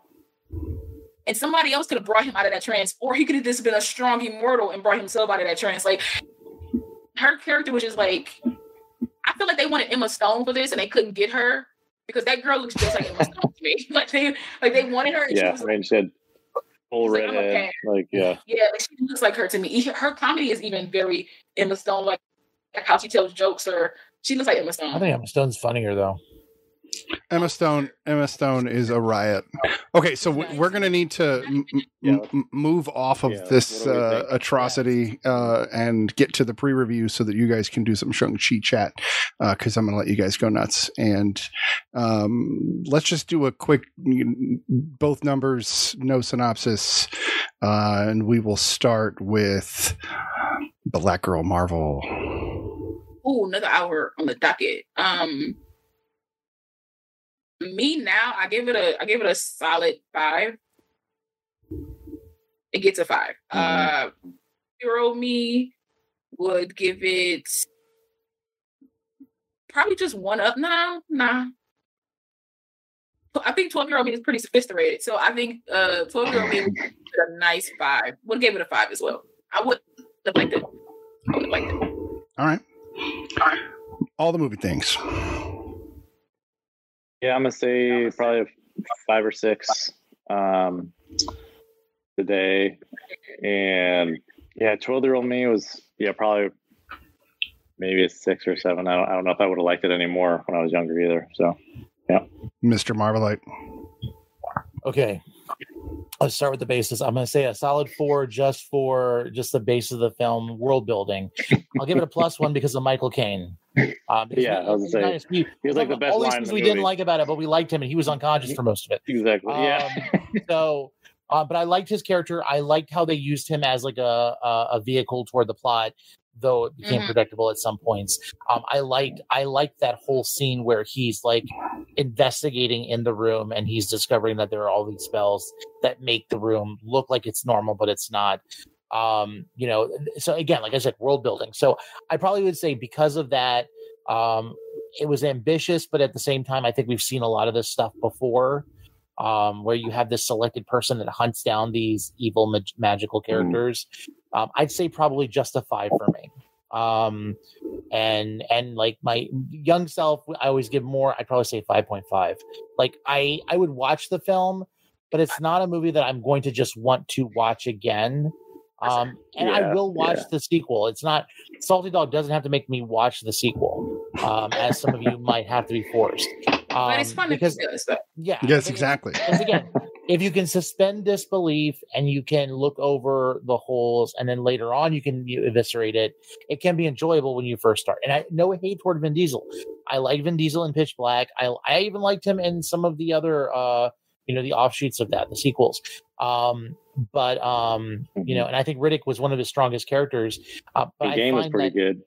And somebody else could have brought him out of that trance, or he could have just been a strong immortal and brought himself out of that trance. Like her character was just like, I feel like they wanted Emma Stone for this, and they couldn't get her because that girl looks just like Emma Stone to me. Like they, like they wanted her. And she Yeah, was I mean, she had full She's like, red I'm a head. Like, yeah. yeah, like she looks like her to me. Her comedy is even very Emma Stone, like, like how she tells jokes, or she looks like Emma Stone. I think Emma Stone's funnier though. Emma Stone. Emma Stone is a riot. Okay, so w- we're gonna need to m- m- Yeah. m- move off of Yeah, this what do we uh, atrocity uh, and get to the pre-review so that you guys can do some Shang Chi chat because I'm gonna let you guys go nuts and um, let's just do a quick both numbers, no synopsis, uh, and we will start with Black Girl Marvel. Oh, another hour on the docket. Um, me now, I give it a, I give it a solid five. It gets a 5 Uh, hero me would give it probably just one up. Now. Nah. I think 12 year old me is pretty sophisticated. So I think uh 12 year old me would give it a nice five. Would give it a five as well. I would have liked it. I would have liked it. All right, all the movie things. Yeah, I'm gonna say probably five or six um, today, and yeah, twelve year old me was yeah probably maybe a six or seven. I don't, I don't know if I would have liked it anymore when I was younger either. So yeah, Mr. Marvelite. Okay. Let's start with the basis. I'm going to say a solid four just for just the base of the film, world building. I'll give it a plus one because of Michael Caine. Um, Yeah, we- I was gonna say, we- he was like the best all these things the we didn't like about it, but we liked him, and he was unconscious for most of it. exactly, yeah, Um, so, uh, but I liked his character. I liked how they used him as like a a, a vehicle toward the plot, though it became Mhm. predictable at some points. Um, I liked I liked that whole scene where he's like investigating in the room and he's discovering that there are all these spells that make the room look like it's normal, but it's not. Um, you know, so again, like I said, world building. So I probably would say because of that, um, it was ambitious, but at the same time, I think we've seen a lot of this stuff before um, where you have this selected person that hunts down these evil mag- magical characters. Um, I'd say probably just a five for me. Um, and and like my young self, I always give more. I'd probably say five point five. Like I I would watch the film, but it's not a movie that I'm going to just want to watch again. Um, and I will watch yeah. the sequel. It's not Salty Dog doesn't have to make me watch the sequel, um, as some of you might have to be forced. Um, but it's fun because if he yeah, Yes, exactly. because again, if you can suspend disbelief and you can look over the holes and then later on you can you eviscerate it, it can be enjoyable when you first start. And I no hate toward Vin Diesel. I like Vin Diesel in Pitch Black. I I even liked him in some of the other uh you know the offshoots of that, the sequels. Um but um you know, and I think Riddick was one of his strongest characters. Uh, but the I game was pretty that- good.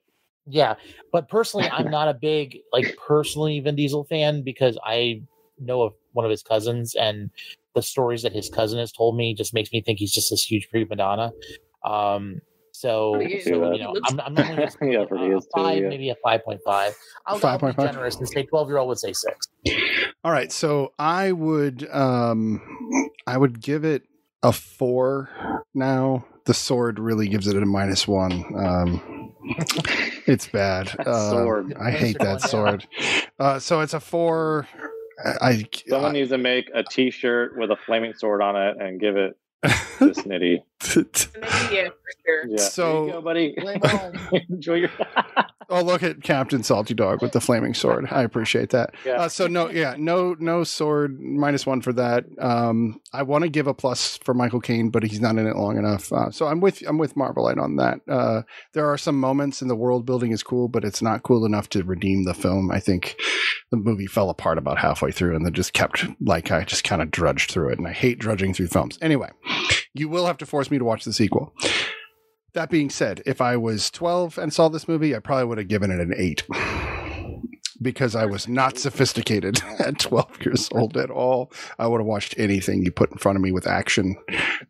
Yeah, but personally, I'm not a big like personally Vin Diesel fan because I know of one of his cousins and the stories that his cousin has told me just makes me think he's just this huge prima donna. Um, so, He is. so you know, I'm, I'm not gonna just Yeah, a, I've heard he too, five, yeah. maybe a five point five. I'll, I'll be 5.5. generous and say twelve year old would say six. All right, so I would um I would give it a 4 now. The sword really gives it a minus 1. Um it's bad. That Uh, sword. I hate that sword. Uh so it's a 4 I, Someone I needs to make a T-shirt with a flaming sword on it and give it to Snitty. maybe, yeah, for. Yeah, So- there you go, buddy. Enjoy your. Oh, look at Captain Salty Dog with the flaming sword. I appreciate that. Yeah. Uh, so no, yeah, no, no sword. Minus one for that. Um, I want to give a plus for Michael Caine, but he's not in it long enough. Uh, so I'm with I'm with Marvelite on that. Uh, there are some moments in the world building is cool, but it's not cool enough to redeem the film. I think the movie fell apart about halfway through, and then just kept like I just kind of drudged through it, and I hate drudging through films. Anyway, you will have to force me to watch the sequel. That being said, if I was 12 and saw this movie, I probably would have given it an 8. because I was not sophisticated at 12 years old at all. I would have watched anything you put in front of me with action.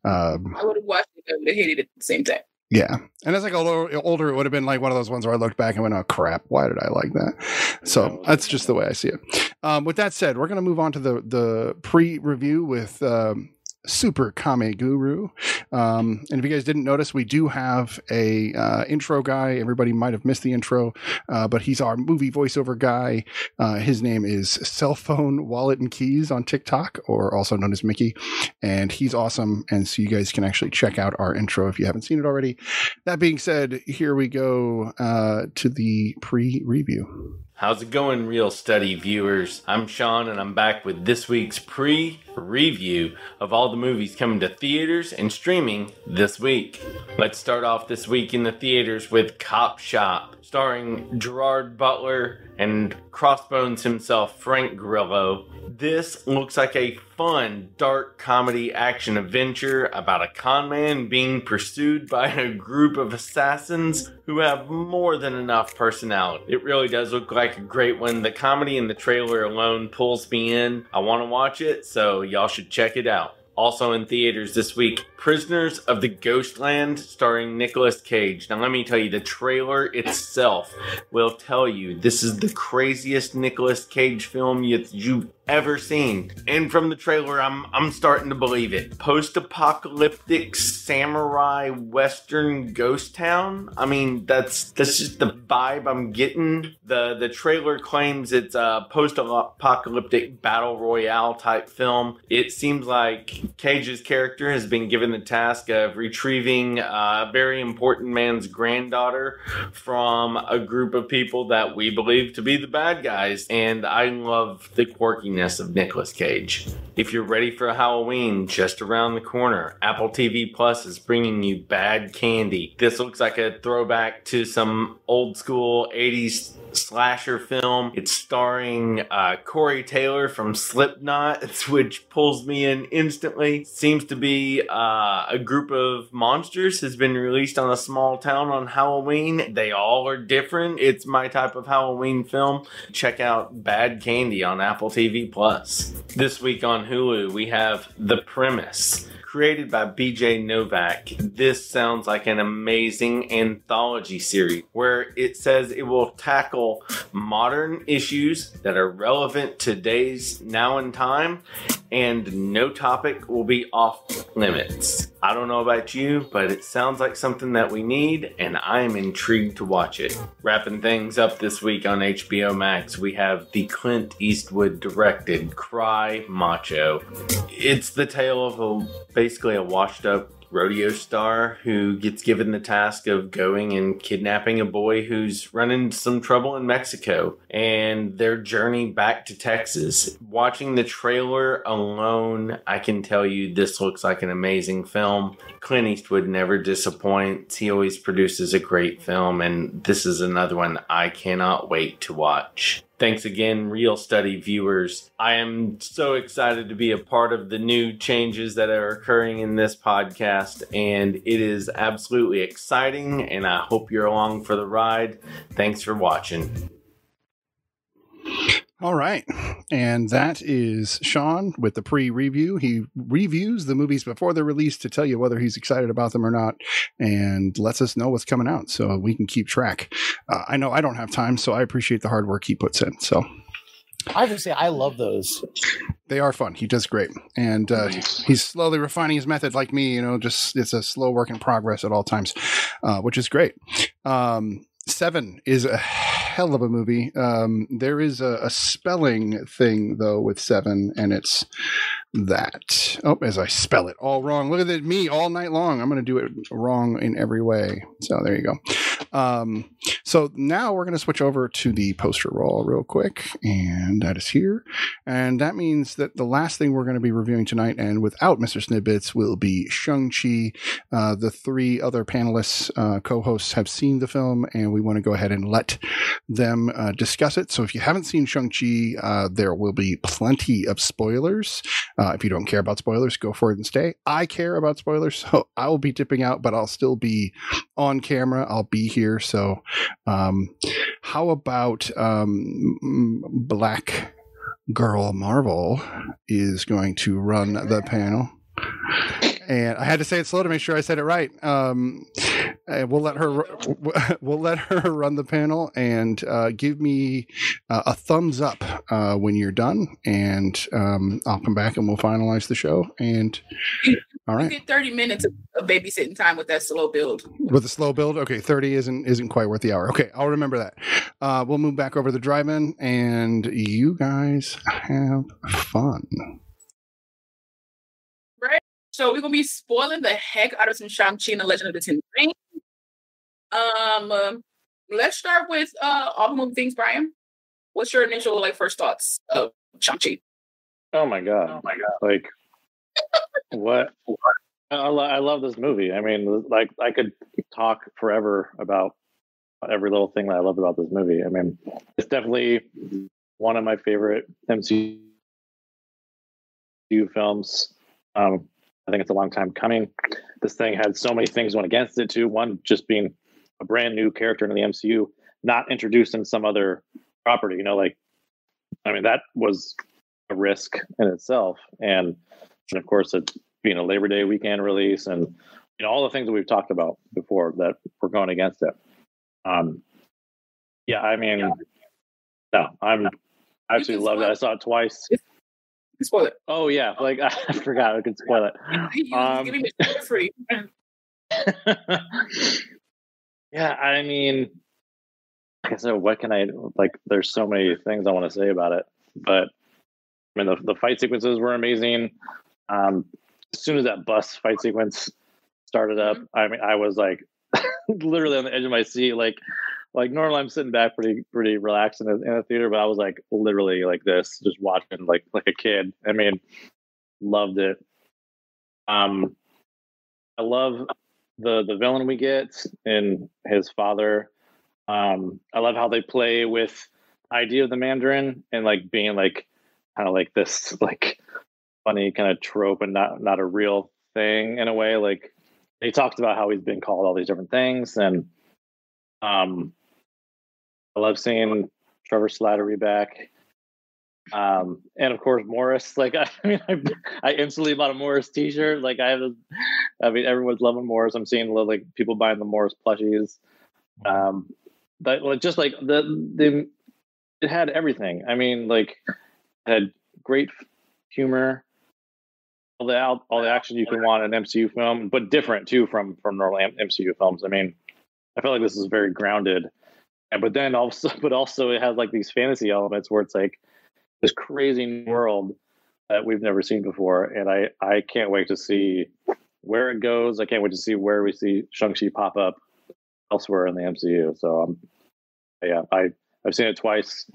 Um, I would have watched it. I would have hated it at the same time. yeah. And as I got older, older, it would have been like one of those ones where I looked back and went, oh, crap, why did I like that? So that's just the way I see it. Um, with that said, we're going to move on to the, the pre review with. Um, Super Kame Guru. Um, and if you guys didn't notice, we do have a uh, intro guy. Everybody might have missed the intro, uh, but he's our movie voiceover guy. Uh, his name is Cell Phone Wallet and Keys on TikTok, or also known as Mickey, and he's awesome. And so you guys can actually check out our intro if you haven't seen it already. That being said, here we go uh, to the pre-review. How's it going, Reel Study viewers? I'm Sean, and I'm back with this week's pre review of all the movies coming to theaters and streaming this week. Let's start off this week in the theaters with Cop Shop, starring Gerard Butler and Crossbones himself, Frank Grillo. This looks like a fun, dark comedy action adventure about a con man being pursued by a group of assassins who have more than enough personality. It really does look like a great one. The comedy in the trailer alone pulls me in. I want to watch it, so y'all should check it out. Also in theaters this week, Prisoners of the Ghostland, starring Nicolas Cage. Now, let me tell you, the trailer itself will tell you this is the craziest Nicolas Cage film you, you've ever seen. And from the trailer, I'm I'm starting to believe it. Post-apocalyptic samurai western ghost town. I mean, that's that's just the vibe I'm getting. The the trailer claims it's a post-apocalyptic battle royale type film. It seems like Cage's character has been given the task of retrieving a very important man's granddaughter from a group of people that we believe to be the bad guys. And I love the quirkiness of Nicolas Cage. If you're ready for Halloween just around the corner, Apple TV Plus is bringing you Bad Candy. This looks like a throwback to some old school 80s slasher film. It's starring uh, Corey Taylor from Slipknot, which pulls me in instantly. Seems to be uh, a group of monsters has been released on a small town on Halloween. They all are different. It's my type of Halloween film. Check out Bad Candy on Apple TV Plus. This week on Hulu, we have The Premise created by BJ Novak. This sounds like an amazing anthology series where it says it will tackle modern issues that are relevant to today's now and time, and no topic will be off limits. I don't know about you, but it sounds like something that we need, and I am intrigued to watch it. Wrapping things up this week on HBO Max, we have the Clint Eastwood directed Cry Macho. It's the tale of a basically a washed up rodeo star who gets given the task of going and kidnapping a boy who's running some trouble in Mexico and their journey back to Texas. Watching the trailer alone, I can tell you this looks like an amazing film. Clint Eastwood never disappoints. He always produces a great film, and this is another one I cannot wait to watch. Thanks again, Reel Study viewers. I am so excited to be a part of the new changes that are occurring in this podcast, and it is absolutely exciting, and I hope you're along for the ride. Thanks for watching. All right. And that is Sean with the pre review. He reviews the movies before they're released to tell you whether he's excited about them or not and lets us know what's coming out so we can keep track. Uh, I know I don't have time, so I appreciate the hard work he puts in. So I have to say, I love those. they are fun. He does great. And uh, he's slowly refining his method like me, you know, just it's a slow work in progress at all times, uh, which is great. Um, Seven is a hell of a movie. Um, there is a, a spelling thing though with Seven, and it's that. Oh, as I spell it all wrong. Look at me all night long. I'm going to do it wrong in every way. So there you go. Um, so now we're going to switch over to the poster roll real quick, and that is here. And that means that the last thing we're going to be reviewing tonight, and without Mr. Snidbits, will be Shang-Chi. Uh, the three other panelists, uh, co-hosts, have seen the film, and we want to go ahead and let them uh, discuss it. So if you haven't seen Shang-Chi, uh, there will be plenty of spoilers. Uh, if you don't care about spoilers, go for it and stay. I care about spoilers, so I will be dipping out, but I'll still be on camera. I'll be here. So, um, how about um, Black Girl Marvel is going to run the panel? And I had to say it slow to make sure I said it right. Um, we'll let her we'll let her run the panel and uh, give me uh, a thumbs up uh, when you're done, and um, I'll come back and we'll finalize the show. And all You get 30 minutes of, babysitting time with that slow build. with a slow build, okay, thirty isn't isn't quite worth the hour. Okay, I'll remember that. Uh, we'll move back over to the drive-in, and you guys have fun. So we're gonna be spoiling the heck out of some Shang-Chi and the Legend of the Ten Rings. Um, um, let's start with uh all the movie things, Brian. What's your initial like first thoughts of Shang-Chi? Oh my god! Oh my god. Like what? I, lo- I love this movie. I mean, like I could talk forever about every little thing that I love about this movie. I mean, it's definitely one of my favorite MCU films. Um, I think it's a long time coming. This thing had so many things went against it too. One just being a brand new character in the MCU, not introduced in some other property. You know, like I mean, that was a risk in itself, and, and of course, it being a Labor Day weekend release, and you know all the things that we've talked about before that were going against it. Um, yeah, I mean, no, I'm I absolutely love it. I saw it twice. Spoil it. Oh yeah, like I forgot I could spoil it. Um, give me free. yeah, I mean, like I said, what can I like? There's so many things I want to say about it, but I mean, the the fight sequences were amazing. Um, as soon as that bus fight sequence started up, I mean, I was like literally on the edge of my seat, like. Like normally, I'm sitting back pretty pretty relaxed in a, in a theater, but I was like literally like this, just watching like like a kid. I mean, loved it. Um, I love the the villain we get and his father. Um, I love how they play with idea of the Mandarin and like being like kind of like this like funny kind of trope and not not a real thing in a way. Like he talks about how he's been called all these different things and um love seeing Trevor Slattery back. Um, and of course Morris. Like I, mean, I, I instantly bought a Morris T-shirt. Like I have, a, I mean, everyone's loving Morris. I'm seeing like people buying the Morris plushies. Um, but like just like the the it had everything. I mean, like it had great humor, all the all the action you can want in an MCU film, but different too from from normal MCU films. I mean, I feel like this is very grounded, and but then also, but also it has like these fantasy elements where it's like this crazy world that we've never seen before, and I I can't wait to see where it goes. I can't wait to see where we see Shang Chi pop up elsewhere in the MCU. So um, yeah, I I've seen it twice,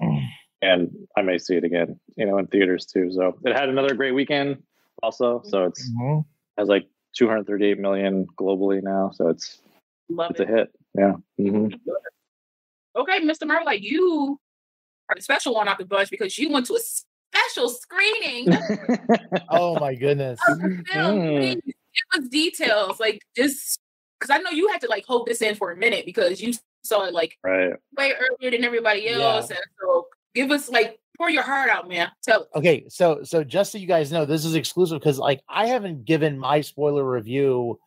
and I may see it again, you know, in theaters too. So it had another great weekend also. So it's Mhm. has like 238 million globally now. So it's Love it's it. a hit. Yeah. hmm Okay, Mr. Murray, like you are the special one off the bunch because you went to a special screening Oh my goodness. of the film. Mm. Please give us details, like just because I know you had to like hold this in for a minute because you saw it like right. way earlier than everybody Yeah. else, and so give us like pour your heart out, man. Tell us. Okay, so so just so you guys know, this is exclusive because like I haven't given my spoiler review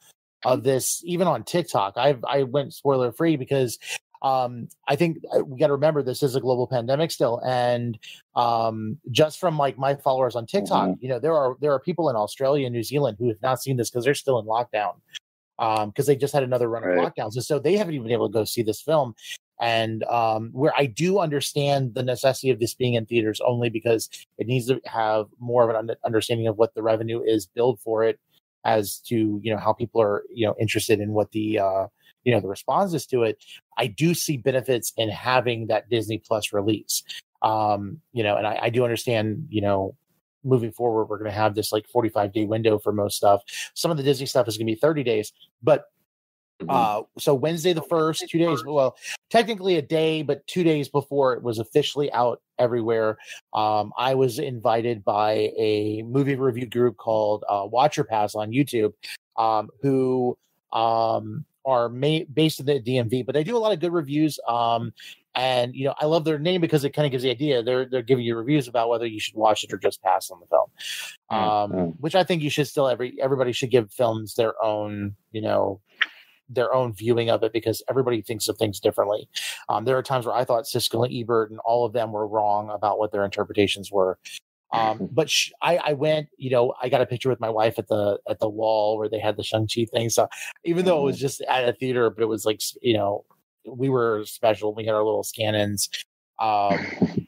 of this even on TikTok. I I went spoiler free because um I think uh, we got to remember this is a global pandemic still, and um just from like my followers on TikTok, you know there are there are people in Australia and New Zealand who have not seen this because they're still in lockdown um because they just had another run of lockdowns, and so they haven't even been able to go see this film and um, where I do understand the necessity of this being in theaters only because it needs to have more of an understanding of what the revenue is billed for it as to you know how people are you know interested in what the uh, you know the responses to it. I do see benefits in having that Disney Plus release. Um, you know, and I, I do understand you know moving forward we're going to have this like 45 day window for most stuff some of the disney stuff is going to be 30 days but Mhm. uh, so Wednesday the first, two days. Well, technically a day, but two days before it was officially out everywhere. Um, I was invited by a movie review group called uh, Watch or Pass on YouTube, um, who um, are ma- based in the DMV, but they do a lot of good reviews. Um, and you know, I love their name because it kind of gives the idea. They're they're giving you reviews about whether you should watch it or just pass on the film. Um, Mm. which I think you should still every everybody should give films their own, you know, their own viewing of it because everybody thinks of things differently. Um, there are times where I thought Siskel and Ebert and all of them were wrong about what their interpretations were. Um, but sh- I, I went, you know, I got a picture with my wife at the at the wall where they had the Shang Chi thing. So even though it was just at a theater, but it was like you know, we were special. We had our little scan-ins. Um,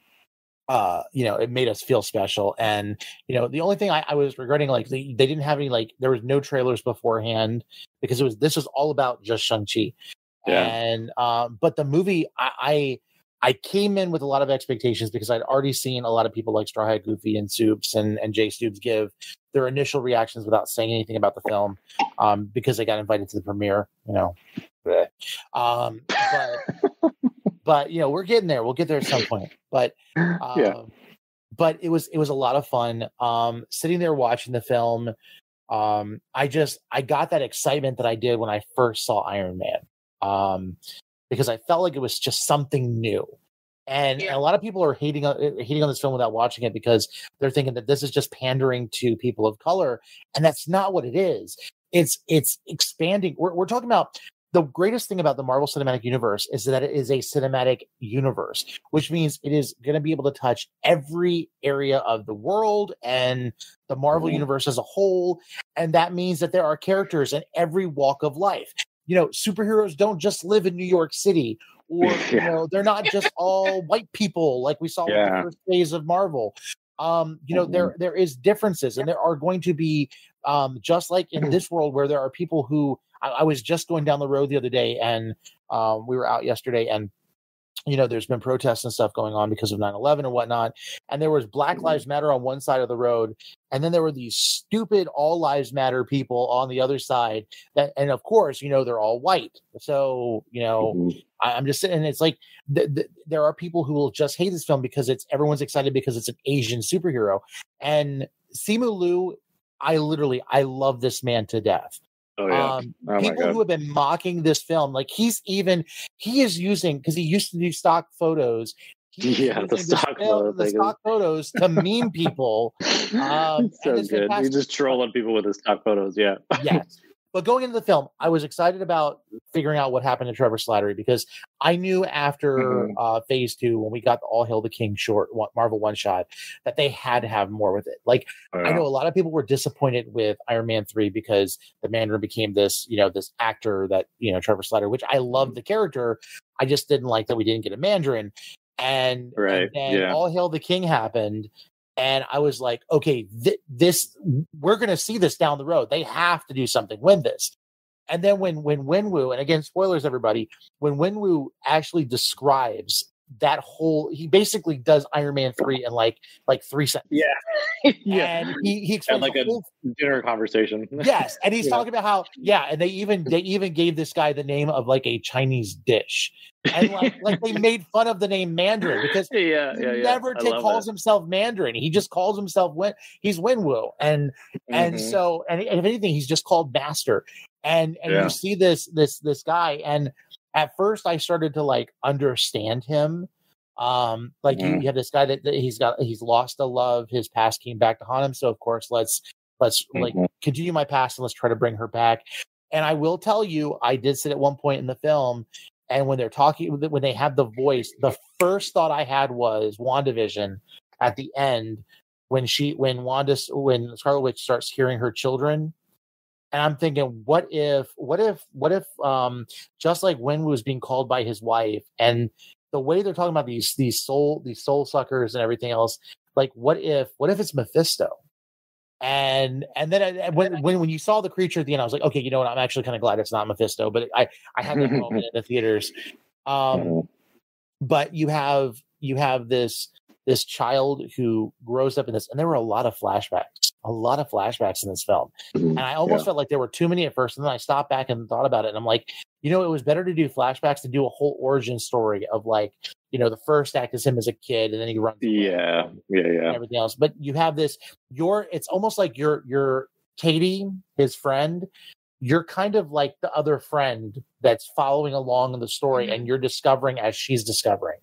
uh, you know, it made us feel special. And you know, the only thing I, I was regretting, like they, they didn't have any like there was no trailers beforehand because it was this was all about just Shang Chi. Yeah. And um, but the movie, I, I I came in with a lot of expectations because I'd already seen a lot of people like Straw Hat Goofy and Soups and, and Jay Stoops give their initial reactions without saying anything about the film um, because they got invited to the premiere, you know. Um, but, but, you know, we're getting there. We'll get there at some point. But, um, Yeah. but it was, it was a lot of fun. Um, sitting there watching the film. Um, I just, I got that excitement that I did when I first saw Iron Man. Um, because I felt like it was just something new. And, Yeah. and a lot of people are hating on uh, hating on this film without watching it because they're thinking that this is just pandering to people of color, and that's not what it is. It's it's expanding. We're we're talking about the greatest thing about the Marvel Cinematic Universe is that it is a cinematic universe, which means it is going to be able to touch every area of the world and the Marvel Mhm. universe as a whole. And that means that there are characters in every walk of life. You know, superheroes don't just live in New York City, or you know, they're not just all white people like we saw with Yeah. the first phase of Marvel. Um, you know, there there is differences, and there are going to be um, just like in this world where there are people who I, I was just going down the road the other day, and um, we were out yesterday, and you know, there's been protests and stuff going on because of 9-11 and whatnot. And there was Black Lives Matter on one side of the road, and then there were these stupid All Lives Matter people on the other side. That, and of course, you know, they're all white. So, you know, Mhm. I, I'm just saying, it's like th- th- there are people who will just hate this film because it's everyone's excited because it's an Asian superhero. And Simu Liu, I literally, I love this man to death. Oh yeah. Um, oh people who have been mocking this film, like he's even he is using because he used to do stock photos. Yeah, the stock film- the stock photos to meme people. Um, so good. He's just trolling people with his stock photos. Yeah. yes. But going into the film, I was excited about figuring out what happened to Trevor Slattery because I knew after Mhm. uh, Phase Two, when we got the All Hail the King short one, Marvel one shot, that they had to have more with it. Like I know a lot of people were disappointed with Iron Man three because the Mandarin became this, you know, this actor that you know Trevor Slattery, which I love the character. I just didn't like that we didn't get a Mandarin, and Right, and then yeah. All Hail the King happened, and I was like, okay, th- this we're gonna see this down the road. They have to do something. Win this. And then when when Wenwu, and again, spoilers, everybody, when Wenwu actually describes that whole, he basically does Iron Man three in like like three sentences. yeah. yeah. And he he explains like a- whole Dinner conversation. yes and he's Yeah. talking about how yeah and they even they even gave this guy the name of like a chinese dish and like like they made fun of the name mandarin because yeah, he yeah, yeah. never ta- calls it. himself mandarin he just calls himself Wen, he's Wenwu and and Mhm. so and if anything he's just called master and and Yeah. you see this this this guy and at first i started to like understand him um like you, you have this guy that, that he's got he's lost a love his past came back to haunt him so of course let's let's like Mhm. continue my past and let's try to bring her back and i will tell you i did sit at one point in the film and when they're talking when they have the voice the first thought i had was wandavision at the end when she when wanda when scarlet witch starts hearing her children and i'm thinking what if what if what if um just like Wen was being called by his wife and the way they're talking about these these soul these soul suckers and everything else like what if what if it's mephisto? And and then I, when, when when you saw the creature at the end i was like okay you know what? I'm actually kind of glad it's not mephisto but i i had that moment in the theaters. Um Mhm. but you have you have this this child who grows up in this and there were a lot of flashbacks a lot of flashbacks in this film Mhm. and i almost Yeah. felt like there were too many at first and then i stopped back and thought about it and i'm like you know it was better to do flashbacks to do a whole origin story of like you know the first act is him as a kid and then he runs away Yeah, yeah, yeah. everything else but you have this your it's almost like you're you're katie his friend you're kind of like the other friend that's following along in the story and you're discovering as she's discovering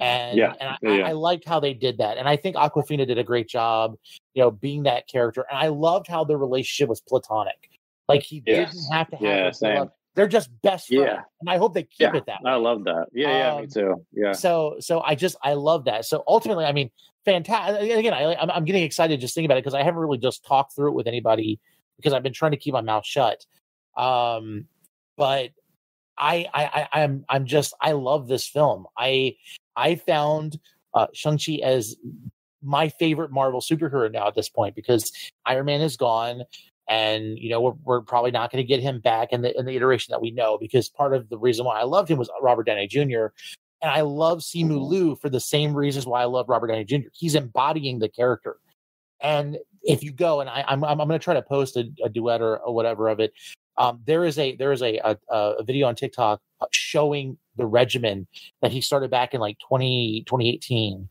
and Yeah, and I, yeah, yeah. I, I liked how they did that and i think Awkwafina did a great job you know being that character and i loved how their relationship was platonic like he Yes. didn't have to have Yeah, same. love. they're just best friends Yeah. and i hope they keep Yeah, it that way I love that. Yeah, yeah, me Um, too. Yeah. so so i just i love that so ultimately i mean fantastic again I, I'm, I'm getting excited just thinking about it because i haven't really just talked through it with anybody because i've been trying to keep my mouth shut um but i i, I i'm i'm just i love this film i i found uh shang-chi as my favorite marvel superhero now at this point because iron man is gone and you know we're, we're probably not going to get him back in the in the iteration that we know because part of the reason why I loved him was Robert Downey Jr. and I love Simu Liu for the same reasons why I love Robert Downey Jr. He's embodying the character, and if you go and I, I'm I'm, I'm going to try to post a, a duet or, or whatever of it. Um, there is a there is a, a a video on TikTok showing the regimen that he started back in like 20, 2018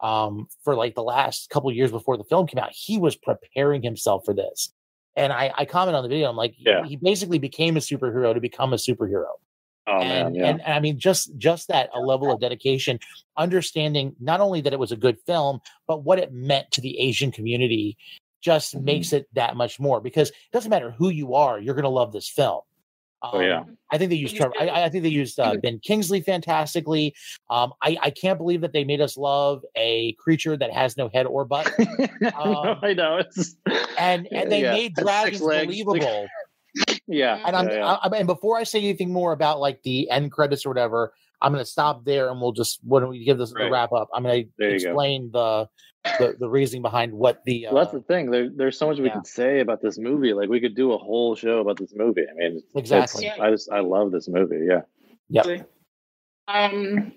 um, for like the last couple of years before the film came out. He was preparing himself for this. And I, I comment on the video. I'm like, Yeah. he basically became a superhero to become a superhero Oh and, man, yeah. and and I mean just just that a level of dedication, understanding not only that it was a good film, but what it meant to the Asian community just Mm-hmm. makes it that much more because it doesn't matter who you are, you're gonna love this film. Oh, yeah. Um, I think they used Trevor. I, I think they used uh, Ben Kingsley fantastically. Um, I, I can't believe that they made us love a creature that has no head or butt, um, I know. It's and and they Yeah, made has dragons believable. yeah. And I'm, yeah, yeah. I, I mean, before I say anything more about like the end credits or whatever, I'm going to stop there and we'll just when we give this the Right. wrap up, I'm going to you go. explain the, the the reasoning behind what the. Uh, well, that's the thing. There, there's so much we yeah. could say about this movie. Like we could do a whole show about this movie. I mean, it's- Exactly. I just, I love this movie. Yeah. Yeah. Um.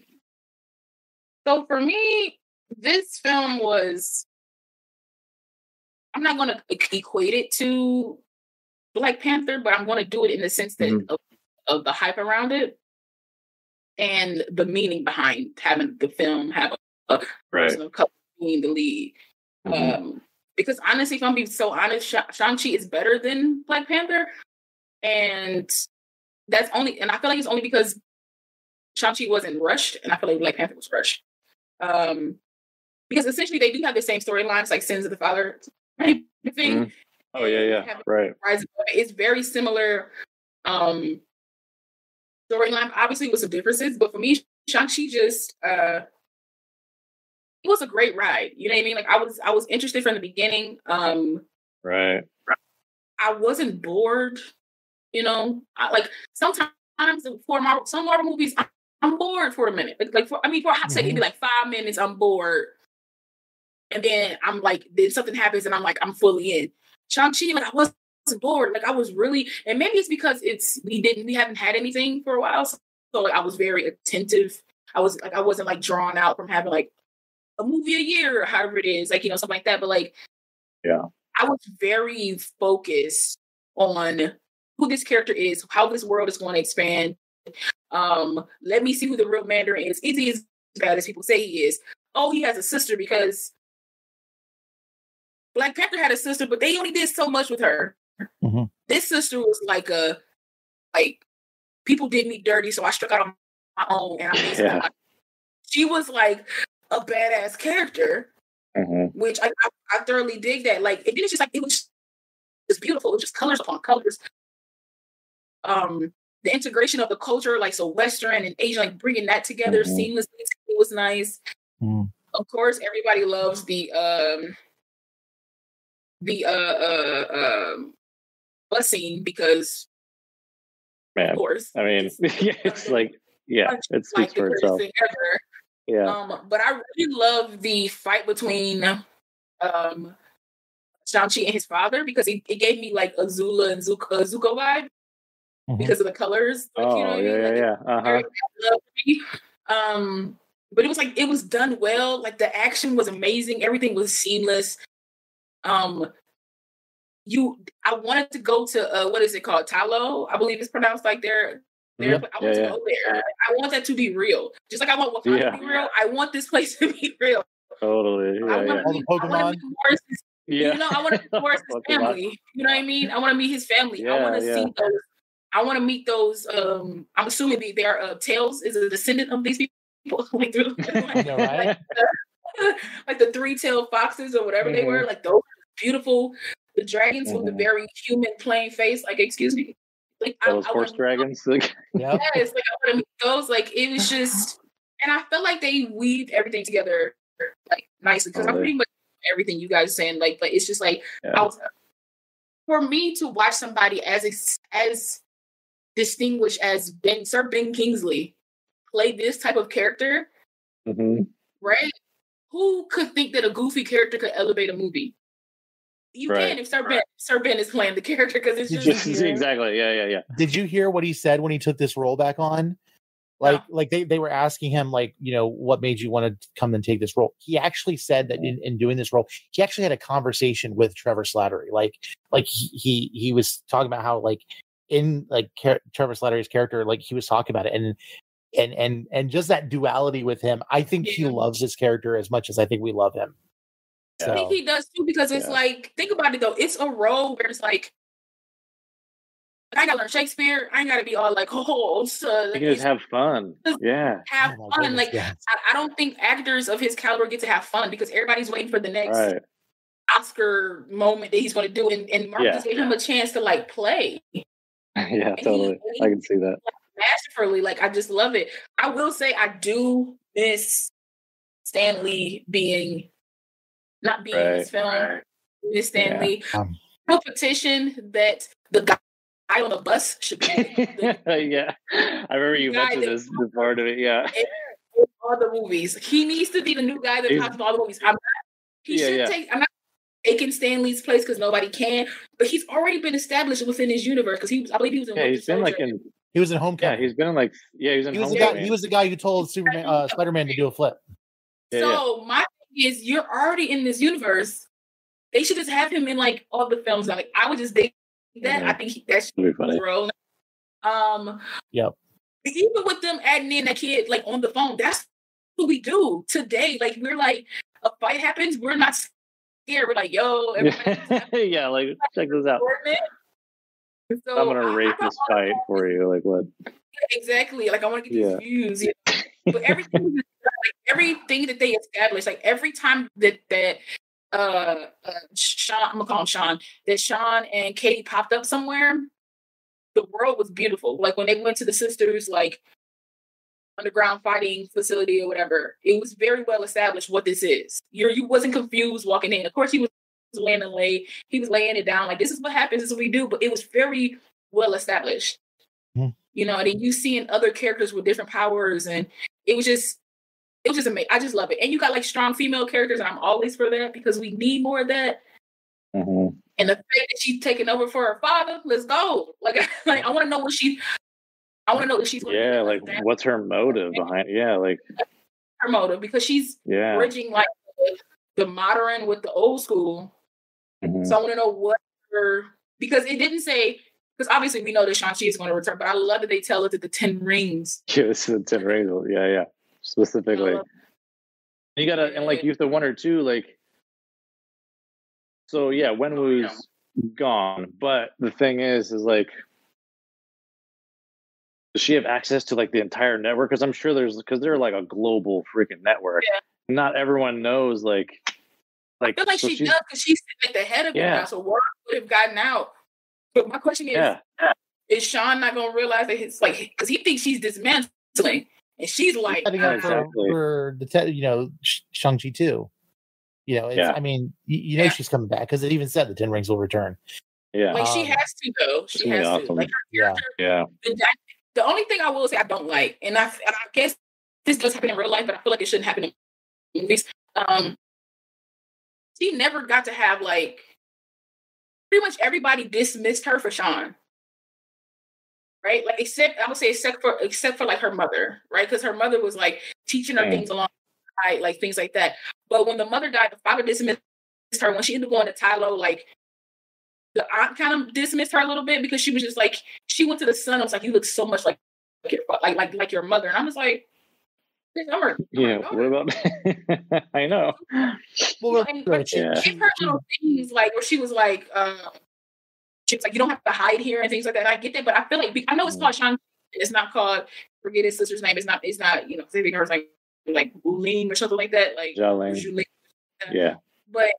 So for me, this film was. I'm not going to equate it to Black Panther, but I'm going to do it in the sense that Mhm. of, of the hype around it and the meaning behind having the film have a, a Right. person of color being the lead. Mhm. Um, because honestly, if I'm being so honest, Shang-Chi is better than Black Panther. And that's only, and I feel like it's only because Shang-Chi wasn't rushed, and I feel like Black Panther was rushed. Um, because essentially they do have the same storylines, like Sins of the Father thing. Mhm. Oh yeah, yeah. Right. Rise Above It. It's very similar um storyline, obviously with some differences, but for me, Shang-Chi just uh it was a great ride. You know what I mean? Like I was I was interested from the beginning. Um Right. I wasn't bored, you know. I, like sometimes for Marvel, some Marvel movies, I'm, I'm bored for a minute. Like, like for, I mean, for a hot second, it'd be like five minutes, I'm bored, and then I'm like, then something happens, and I'm like, I'm fully in. Shang Chi, like I wasn't bored, like I was really, and maybe it's because it's we didn't we haven't had anything for a while, so, so like, I was very attentive. I was like I wasn't like drawn out from having like a movie a year or however it is, like you know something like that. But like, Yeah. I was very focused on who this character is, how this world is going to expand. Um, let me see who the real Mandarin is. Is he as bad as people say he is? Oh, he has a sister because Black Panther had a sister, but they only did so much with her. Mhm. This sister was like a like people did me dirty, so I struck out on my own, and I Yeah. some- she was like a badass character Mhm. which I, I, I thoroughly dig that. Like, it didn't just like it was just beautiful. It was just colors upon colors. Um, the integration of the culture, like so Western and Asian, like bringing that together Mhm. seamlessly, it was nice. Mm. Of course, everybody loves the um the uh uh um bus scene because Man. of course I mean, yeah, it's like, yeah, it speaks like the for greatest itself. thing ever. Yeah. Um, but I really love the fight between um Shang-Chi and his father because it, it gave me like a Zula and Zuko, uh, Zuko vibe Mhm. because of the colors. Like, oh, you know what I yeah, mean? yeah, Like, yeah. Uh huh. Um, but it was like it was done well. Like the action was amazing. Everything was seamless. Um, you, I wanted to go to uh, what is it called? Ta Lo, I believe it's pronounced like there. There, Mhm. I want Yeah, to yeah. go there. I want that to be real. Just like I want Wakanda Yeah. to be real. I want this place to be real. Totally. I Yeah, want yeah. to All the Pokemon? to Yeah. You know, I want to towards his family. You know what I mean? I want to meet his family. I want to yeah. see those. I want to meet those. Um, I'm assuming they, they are uh, tails is a descendant of these people. like, through, I right? like the three-tailed foxes or whatever they were. Like those beautiful. The dragons with the very human plain face. Like, excuse me. Like I- Those I horse wanna- dragons. Like, Yep. Yes, like I want to meet those. Like it was just, and I felt like they weaved everything together like nicely because I'm pretty much everything you guys are saying. Like, but it's just like Yeah. I was, for me to watch somebody as as distinguished as Ben Sir Ben Kingsley play this type of character, mhm. right? Who could think that a goofy character could elevate a movie? You Right. can if Sir Ben Sir Ben is playing the character because it's Did just exactly. Yeah, yeah, yeah. Did you hear what he said when he took this role back on? Like, like they, they were asking him, like, you know, what made you want to come and take this role? He actually said that in, in doing this role, he actually had a conversation with Trevor Slattery. Like, like he he, he was talking about how like in like Car- Trevor Slattery's character, like he was talking about it, and and and and just that duality with him. I think he loves his character as much as I think we love him. I think he does too because it's Yeah. like think about it though. It's a role where it's like I gotta learn Shakespeare. I ain't gotta be all like oh so You can just have fun. Yeah. have Oh fun. goodness, Like yes. I, I don't think actors of his caliber get to have fun because everybody's waiting for the next Right. Oscar moment that he's going to do, and, and Mark Yeah. just gave him a chance to like play Yeah, he- totally. he- I can see that. masterfully. Like I just love it. I will say I do miss Stanley being not being in this Right, film. Miss Stanley. Um, No petition that the guy on the bus should be in yeah. I remember you Guy mentioned that- this before to me. Yeah. all the movies. He needs to be the new guy that He's- talks about all the movies. I'm not, he Yeah, should yeah. take. I'm not taking Stanley's place because nobody can, but he's already been established within his universe because he was. I believe he was in. Yeah, Winter he's been like in he was in yeah, Homecoming. he's been in like yeah, he was in he was the guy. He was the guy who told Superman, uh, Spider Man to do a flip. Yeah, yeah. so my thing is, you're already in this universe. They should just have him in like all the films. Like I would just dig that. Mhm. I think he, that should be be funny. his role. Um. Yep. Even with them adding in that kid like on the phone, that's what we do today. Like we're like a fight happens, we're not scared. We're like, yo, yeah, like check this out. So I'm gonna I- I rate got this fight for you. Like what? Exactly. Like I want to get Yeah. these views. You know? But everything, like everything that they established, like every time that that uh, uh Sean, I'm gonna call him Sean, that Sean and Katie popped up somewhere, the world was beautiful. Like when they went to the sisters, like underground fighting facility or whatever, it was very well established what this is. You're you wasn't confused walking in. Of course, he was laying and lay, he was laying it down like this is what happens, this is what we do, but it was very well established. Mhm. You know, and then you seeing other characters with different powers, and it was just it was just amazing. I just love it. And you got like strong female characters, and I'm always for that because we need more of that. Mhm. And the fact that she's taking over for her father, let's go. Like, like I want to know what she, I want to know what she's Yeah, like that, what's her motive behind? Yeah, like her motive because she's yeah. bridging like the, modern with the old school. Mhm. So I want to know what her because it didn't say because obviously we know that Shang Chi is going to return, but I love that they tell us that the Ten Rings. Yeah, this is the Ten Rings. Yeah, yeah. Specifically, Uh, you gotta and like you have to wonder too, like. So yeah, Wenwu's gone, but the thing is, is like, does she have access to like the entire network? Because I'm sure there's because they're like a global freaking network. Yeah. Not everyone knows like, like. I feel like so she does because she's at the head of it Yeah. now, so word would have gotten out. But my question is, Yeah, is Sean not going to realize that it's like because he thinks she's dismantling, and she's like, setting up for, exactly. for the te- you know Shang Chi too. You know, it's, Yeah. I mean, you, you know Yeah. she's coming back because it even said the Ten Rings will return. yeah, like she Um, has to though. She has be to. Like her Yeah. yeah. the, the only thing I will say I don't like, and I, and I guess this does happen in real life, but I feel like it shouldn't happen in movies. Um, she never got to have like pretty much everybody dismissed her for Sean. Right, like except I would say except for except for like her mother, right? Because her mother was like teaching her Mm. things along, right, like things like that. But when the mother died, the father dismissed her. When she ended up going to Ta Lo, like the aunt kind of dismissed her a little bit because she was just like she went to the son I was like, "You look so much like like your, like like like your mother," and I was like, I'm Yeah. What about? I know. Well, and, right, but she- Yeah. she, she- her little things like where she was like, um, she was like, you don't have to hide here and things like that. And I get that, but I feel like I know it's Mm. called Sean. It's not called. Forget his sister's name. It's not. It's not. You know, saving her is like like Ling or something like that. Like Jolene. Yeah. But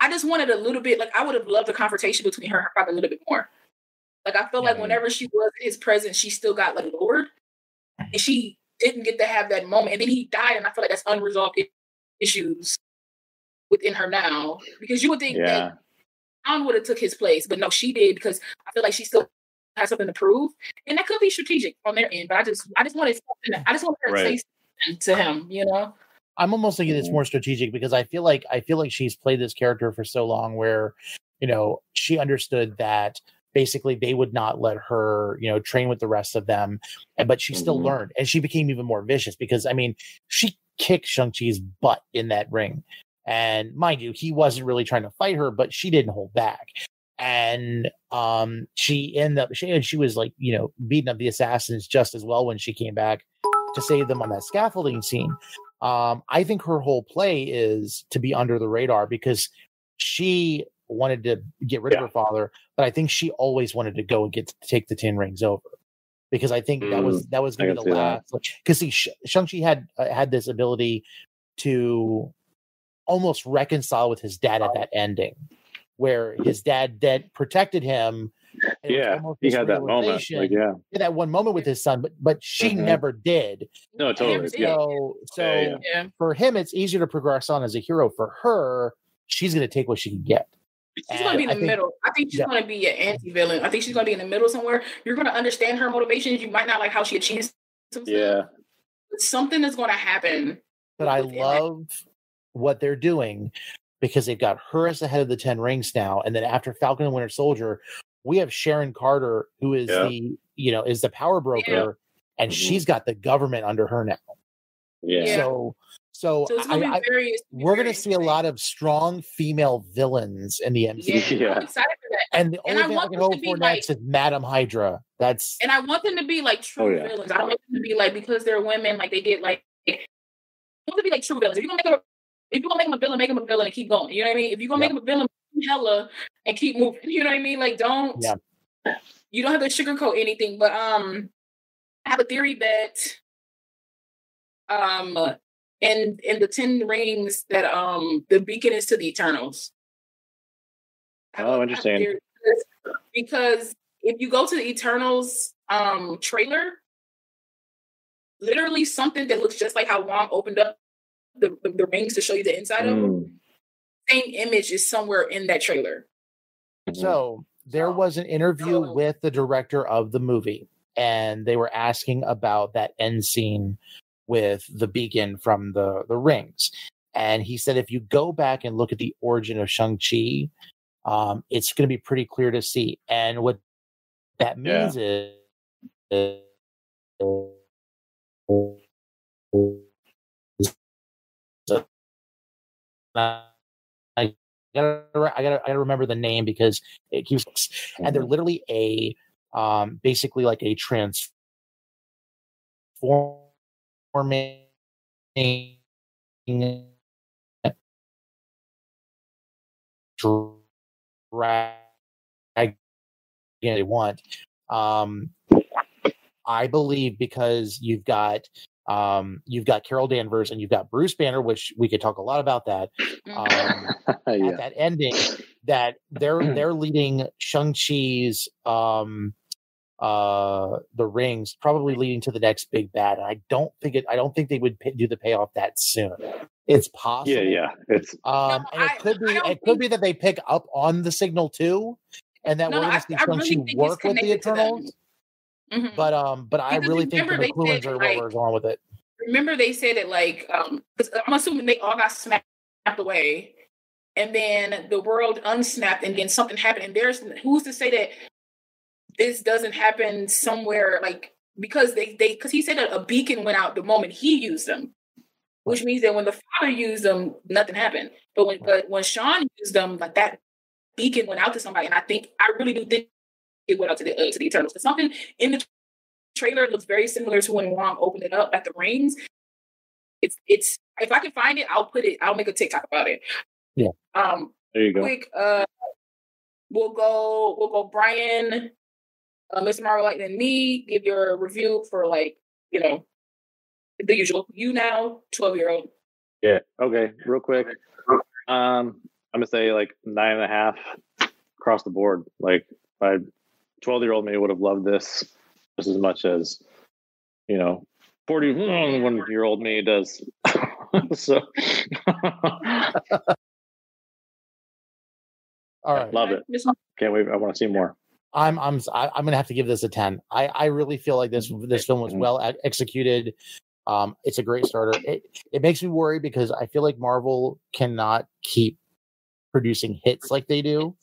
I just wanted a little bit. Like I would have loved a confrontation between her and her father a little bit more. Like I feel like whenever she was in his presence, she still got like lowered, and she didn't get to have that moment. And then he died, and I feel like that's unresolved issues within her now. Because you would think Yeah. that John would have took his place, but no, she did because I feel like she still has something to prove, and that could be strategic on their end. But I just, I just wanted something. I just wanted her to say something to him, you know. I'm almost thinking it's Mhm. more strategic because I feel like I feel like she's played this character for so long where, you know, she understood that basically they would not let her, you know, train with the rest of them, and but she still Mhm. learned and she became even more vicious because I mean, she kicked Shang-Chi's butt in that ring. And mind you, he wasn't really trying to fight her, but she didn't hold back. And um she ended up she and she was like, you know, beating up the assassins just as well when she came back to save them on that scaffolding scene. Um, I think her whole play is to be under the radar because she wanted to get rid Yeah. of her father, but I think she always wanted to go and get to take the ten rings over because I think that was that was going to be the see last. Because see, Sh- Shang-Chi had uh, had this ability to almost reconcile with his dad at that ending, where his dad that protected him. and it was Yeah. He had that moment. Like, yeah. had that one moment with his son, but but she Mhm. never did. No, totally. Yeah. So so Yeah, yeah. Yeah. for him, it's easier to progress on as a hero. For her, she's going to take what she can get. She's going to be in the I think- middle. I think she's yeah. going to be an anti-villain. I think she's going to be in the middle somewhere. You're going to understand her motivations. You might not like how she achieves some stuff, Yeah. but something is going to happen. But I within that. love what they're doing because they've got her as the head of the Ten Rings now, and then after Falcon and Winter Soldier, we have Sharon Carter, who is Yeah. the you know is the power broker, and Mhm. she's got the government under her now. Yeah. Yeah. So so, So it's I, I- be very. we're going to see a lot of strong female villains in the MCU. Yeah, Yeah. I'm excited for that. And the And only I thing I want can hope for like- next is Madam Hydra. That's And I want them to be like true Oh, yeah. villains. I don't want them to be like because they're women, like they did like. I want them to be like true villains. If you're gonna make them, if you're gonna make them a villain, make them a villain and keep going. You know what I mean? If you're gonna make them a villain, hella and keep moving. You know what I mean? Like don't. Yeah. You don't have to sugarcoat anything, but um, I have a theory that um, in in the Ten Rings that um the beacon is to the Eternals. I have a- I Oh, have interesting. because- Because if you go to the Eternals um trailer, literally something that looks just like how Wong opened up the, the, the rings to show you the inside of them, Mm. same image is somewhere in that trailer. So there was an interview Oh. with the director of the movie, and they were asking about that end scene with the beacon from the the rings. And he said, if you go back and look at the origin of Shang Chi, um, it's going to be pretty clear to see. And what that Yeah. means is. I gotta, I gotta, I gotta remember the name because it keeps, and they're literally a, um, basically like a transforming drag they want. Um, I believe because you've got um, you've got Carol Danvers and you've got Bruce Banner, which we could talk a lot about that um, yeah. at that ending. That they're they're leading Shang Chi's um, uh, the rings, probably leading to the next big bad. And I don't think it. I don't think they would pay, do the payoff that soon. It's possible. Yeah, yeah. It's Um, and it I- could be I don't it could be that they pick up on the signal too, and that No, we're going I- to see I Shang-Chi think work with the connected to them. Eternals. Mhm. But um, but I really think the remember they McLuhans said, are like- what we're going with it. remember they said that like um, I'm assuming they all got snapped away and then the world unsnapped and then something happened and there's who's to say that this doesn't happen somewhere like because they they because he said that a beacon went out the moment he used them which means that when the father used them nothing happened but when but when sean used them like that beacon went out to somebody and i think i really do think it went out to the uh, to the eternals 'Cause something in the trailer looks very similar to when Wong opened it up at the rings. It's it's if I can find it, I'll put it. I'll make a TikTok about it. Yeah. Um. There you go. Quick. Uh. We'll go. We'll go. Brian, uh, Mr. Marvel, like and me. Give your review for like you know the usual. You now, twelve year old. Yeah. Okay. Real quick. Um, I'm gonna say like nine and a half across the board. Like my 12 year old me would have loved this just as much as you know 41 year old me does. so All right. love it. Miss- Can't wait. I want to see more. I'm I'm I'm gonna have to give this a ten. I I really feel like this this film was Mhm. well executed. Um, it's a great starter. It it makes me worry because I feel like Marvel cannot keep producing hits like they do.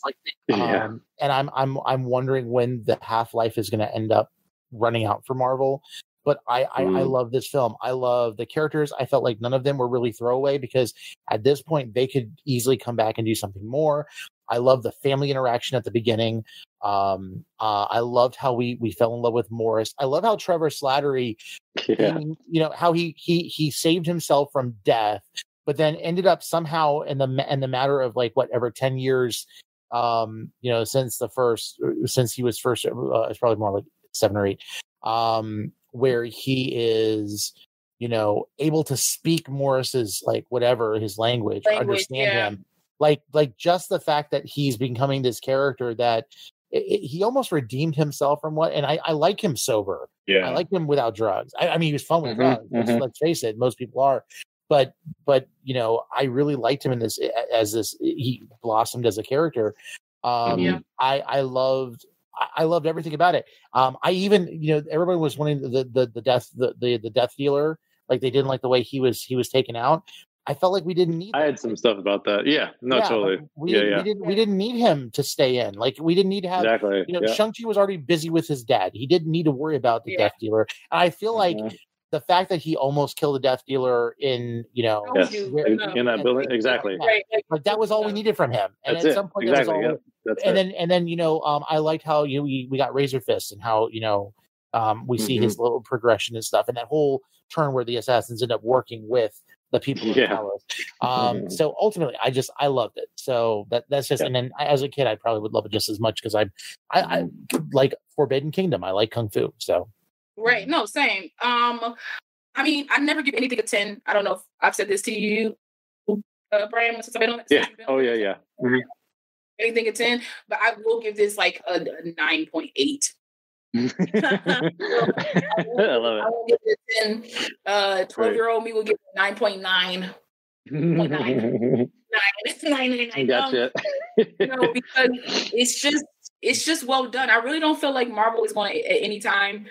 Yeah. Um, and I'm I'm I'm wondering when the half life is going to end up running out for Marvel. But I, I I Mm. love this film. I love the characters. I felt like none of them were really throwaway because at this point they could easily come back and do something more. I love the family interaction at the beginning. Um, uh, I loved how we we fell in love with Morris. I love how Trevor Slattery Yeah. he- you know how he he he saved himself from death but then ended up somehow in the in the matter of like whatever 10 years um you know since the first uh, since he was first uh, it's probably more like 7 or 8 um where he is you know able to speak Morris's like whatever his language, Language, understand yeah. him like like just the fact that he's becoming this character that it, it- he almost redeemed himself from what and I, I like him sober Yeah. I like him without drugs. I, I mean, he was fun with Mhm, drugs. Let's, mhm. let's face it, most people are. But but you know, I really liked him in this as this. He blossomed as a character. Um, Yeah. I I loved. I- I loved everything about it. Um, I even, you know, everybody was wanting the the the death the the, the death dealer. Like they didn't like the way he was he was taken out. I felt like we didn't need. I that. had some stuff about that. Yeah. No, Yeah, totally. We, Yeah, didn't, yeah. we didn't we didn't need him to stay in. Like we didn't need to have Exactly. you know, yeah. Shang-Chi was already busy with his dad. He didn't need to worry about the Yeah. death dealer. And I feel like Mhm. the fact that he almost killed the death dealer in, you know, Yes. where- In, in that building. Exactly. Yeah. Right. Like, like that was all we needed from him. And That's at it. some point Exactly. that was all Yep. That's and it. then and then, you know, um, I liked how you we, we got Razor Fist and how, you know, um, we see Mm-hmm. his little progression and stuff and that whole turn where the assassins end up working with the people in Yeah. Talos. Um, Mhm. so ultimately I just I loved it. So that that's just Yeah. and then I- as a kid I probably would love it just as much because I I, I Mm-hmm. like Forbidden Kingdom. I like Kung Fu. So Right. No, same. Um, I mean, I never give anything a 10. I don't know if I've said this to you, uh, Brian, since I've been on it. Yeah. since you've Oh on yeah. it. Yeah. Anything a 10, but I will give this like a, a 9.8. I love I give it a 10. Uh, 12 year old me will give it 9.9. it. It's 9.9. Gotcha. you know, because it's just it's just well done. I really don't feel like Marvel is going to at any time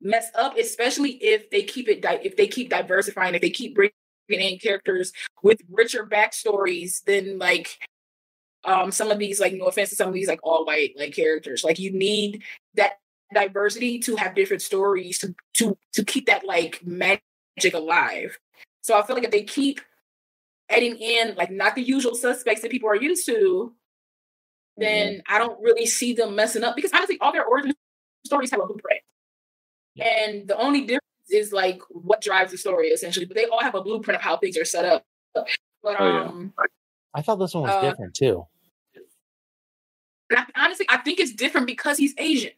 mess up, especially if they keep it di- if they keep diversifying, if they keep bringing in characters with richer backstories than like um some of these like no offense to some of these like all white like characters. Like you need that diversity to have different stories to to to keep that like magic alive. So I feel like if they keep adding in like not the usual suspects that people are used to, then I don't really see them messing up because honestly, all their origin stories have a blueprint. And the only difference is like what drives the story essentially, but they all have a blueprint of how things are set up. But Oh, yeah. um I thought this one was Uh, different too. I, honestly, I think it's different because he's Asian,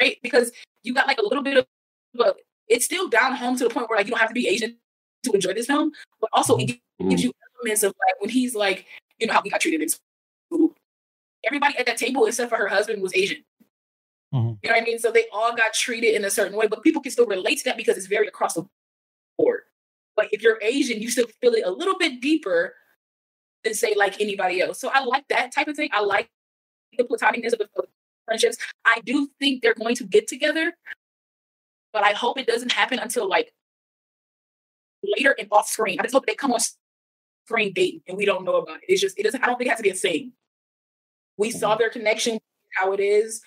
right? Because you got like a little bit of, but it's still down home to the point where like you don't have to be Asian to enjoy this film, but also it gives you elements of like when he's like, you know how he got treated in school. Everybody at that table except for her husband was Asian. Mhm. You know what I mean? So they all got treated in a certain way, but people can still relate to that because it's very across the board. But if you're Asian, you still feel it a little bit deeper than say like anybody else. So I like that type of thing. I like the platonicness of the of the friendships. I do think they're going to get together, but I hope it doesn't happen until like later and off screen. I just hope they come on screen dating and we don't know about it. It's just it doesn't. I don't think it has to be a thing. We saw their connection, how it is.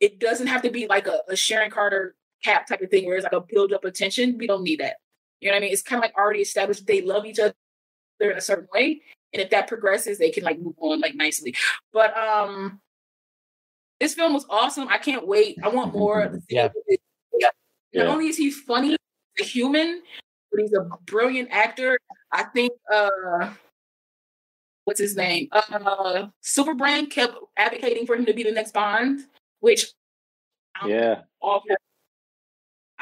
It doesn't have to be like a, a Sharon Carter cap type of thing where it's like a build up attention. We don't need that. You know what I mean? It's kind of like already established they love each other in a certain way. And if that progresses, they can like move on like nicely. But um this film was awesome. I can't wait. I want more. Yeah. Not Yeah. only is he funny, a human, but he's a brilliant actor. I think uh what's his name? Uh Superbrand kept advocating for him to be the next Bond, which I'm Yeah. all for.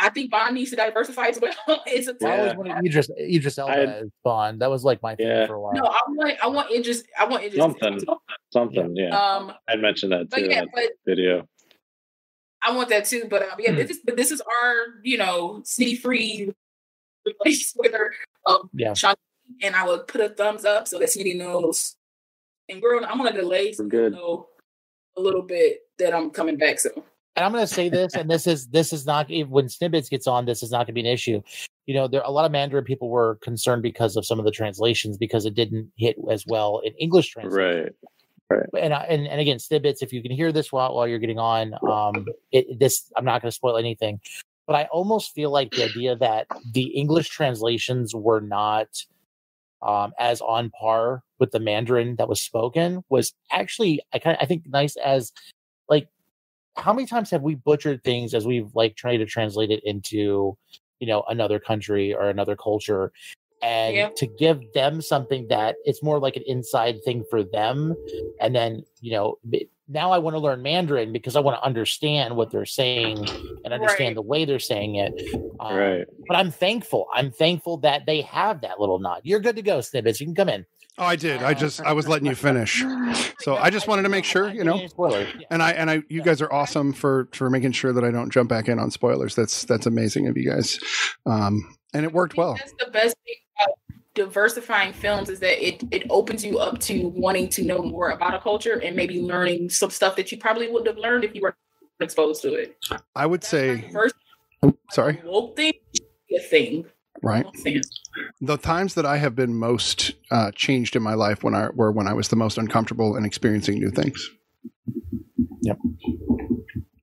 I think Bond needs to diversify as well. it's a I always Yeah. wanted Idris Idris Elba I- as Bond. That was like my thing Yeah. for a while. no, I want I want Idris I want Idris Something. Something. Yeah. um I mentioned that but too yeah, in but that video. I want that too. But um, yeah, Hmm. this is but this is our you know city free place where um Yeah. Sean and I would put a thumbs up so that Smitty knows. And girl, I'm gonna delay so good. you know a little bit that I'm coming back soon. And I'm going to say this, and this is this is not when snippets gets on. This is not going to be an issue. You know, there a lot of Mandarin people were concerned because of some of the translations because it didn't hit as well in English translation. Right. And, and and again, snippets. If you can hear this while while you're getting on, um, it, this I'm not going to spoil anything, but I almost feel like the idea that the English translations were not um, as on par with the Mandarin that was spoken was actually I kind of I think nice as like how many times have we butchered things as we've like tried to translate it into you know another country or another culture and Yeah. to give them something that it's more like an inside thing for them and then you know now i want to learn mandarin because i want to understand what they're saying and understand Right. the way they're saying it Um, Right. but i'm thankful i'm thankful that they have that little nod you're good to go snippets you can come in Oh, I did. I just I was letting you finish. So I just wanted to make sure, you know. Any spoilers. Yeah. And I and I you guys are awesome for for making sure that I don't jump back in on spoilers. That's that's amazing of you guys. Um and it worked well. That's the best thing about diversifying films is that it it opens you up to wanting to know more about a culture and maybe learning some stuff that you probably wouldn't have learned if you were exposed to it. I would say First, oh, sorry. woke thing, a thing. Right. The times that I have been most uh, changed in my life when I were when I was the most uncomfortable and experiencing new things. Yep.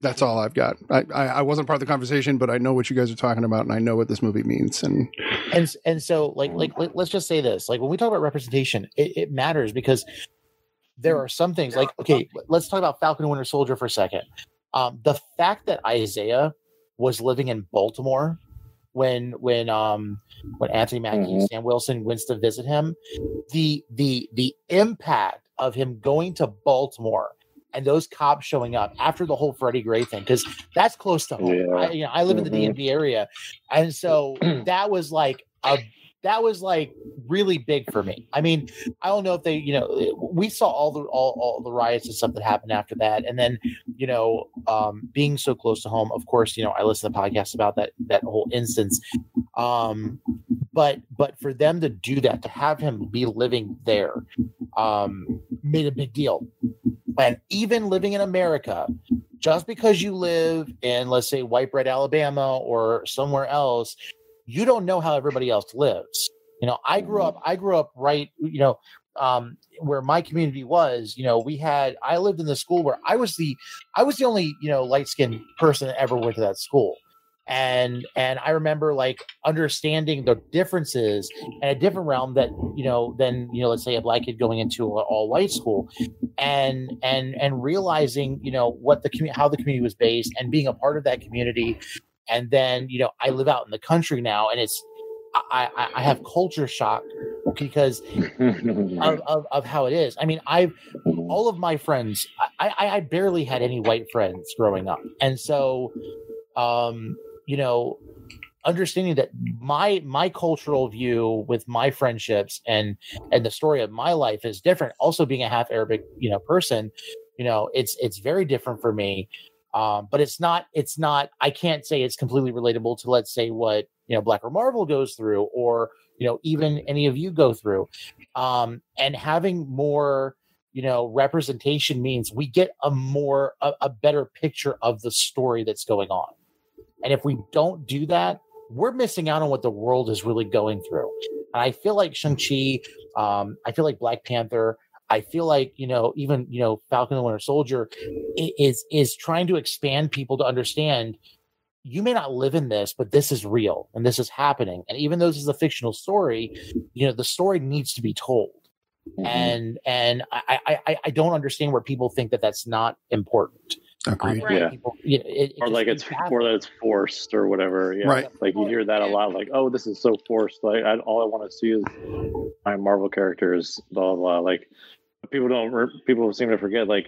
That's all I've got. I, I, I wasn't part of the conversation, but I know what you guys are talking about, and I know what this movie means. And and and so like like let, us just say this like when we talk about representation it, it matters because there are some things like okay let's talk about falcon and winter soldier for a second um the fact that isaiah was living in baltimore when when um when anthony mackie and Mhm. sam wilson went to visit him the the the impact of him going to baltimore and those cops showing up after the whole Freddie Gray thing, because that's close to home. Yeah. I, you know, I live in the Mhm. DMV area, and so that was like a that was like really big for me. I mean, I don't know if they, you know, we saw all the all, all the riots and stuff that happened after that, and then you know, um, being so close to home. Of course, you know, I listen to podcasts about that that whole instance. Um, but but for them to do that, to have him be living there, um, made a big deal. And even living in America, just because you live in, let's say, White Bread, Alabama, or somewhere else, you don't know how everybody else lives. You know, I grew up, I grew up right, you know, um, where my community was, you know, we had, I lived in the school where I was the, I was the only, you know, light skinned person that ever went to that school. And, and I remember like understanding the differences in a different realm that, you know, than, you know, let's say a black kid going into an all white school and, and, and realizing, you know, what the community, how the community was based and being a part of that community. And then, you know, I live out in the country now and it's, I, I, I have culture shock because of, of, of how it is. I mean, I've all of my friends, I, I, I barely had any white friends growing up. And so, um, you know, understanding that my my cultural view with my friendships and and the story of my life is different. Also being a half Arabic, you know, person, you know, it's it's very different for me. Um, but it's not it's not I can't say it's completely relatable to let's say what you know BlackGirlMarvel goes through or you know even any of you go through. Um and having more you know representation means we get a more a, a better picture of the story that's going on. And if we don't do that we're missing out on what the world is really going through. And i feel like shang-chi um i feel like black panther i feel like you know even you know falcon and the winter soldier is is trying to expand people to understand you may not live in this, but this is real and this is happening. And even though this is a fictional story, you know, the story needs to be told. Mm-hmm. And and I, I I I don't understand where people think that that's not important. Agreed. Right. Yeah. People, you know, it, it or like it's baffles or that it's forced or whatever. Yeah. Right. Like you hear that a lot. Like, oh, this is so forced. Like, I, all I want to see is my Marvel characters. Blah blah. blah. Like, people don't. People seem to forget. Like,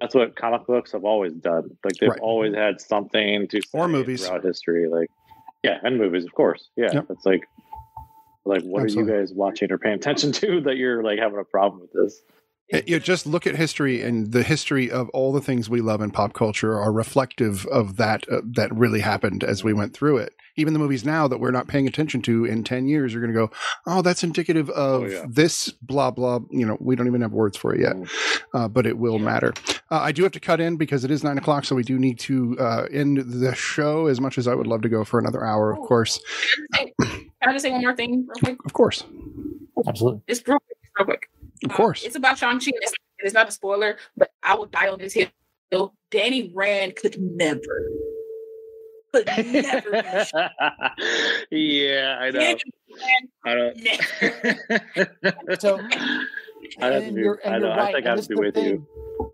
that's what comic books have always done. Like, they've Right. always had something to Or movies. throughout history. Like, yeah, and movies, of course. Yeah, Yep. it's like. Like, what Absolutely. are you guys watching or paying attention to that you're like having a problem with this? Uh, You just look at history, and the history of all the things we love in pop culture are reflective of that uh, that really happened as we went through it. Even the movies now that we're not paying attention to in ten years, you're going to go, "Oh, that's indicative of Oh, yeah. this." Blah blah. You know, we don't even have words for it yet, uh, but it will matter. Uh, I do have to cut in because it is nine o'clock, so we do need to uh, end the show. As much as I would love to go for another hour, of course, Can I just say one more thing real quick? of course, Absolutely. Just real quick, real quick. of Um, course. It's about Shang-Chi. and It's, and it's not a spoiler, but I will die on this hill. Danny Rand could never, could never be yeah, I know. I don't. Never. So, I have to and be- you're, and I know, you're I right. think I and have to is be the with you.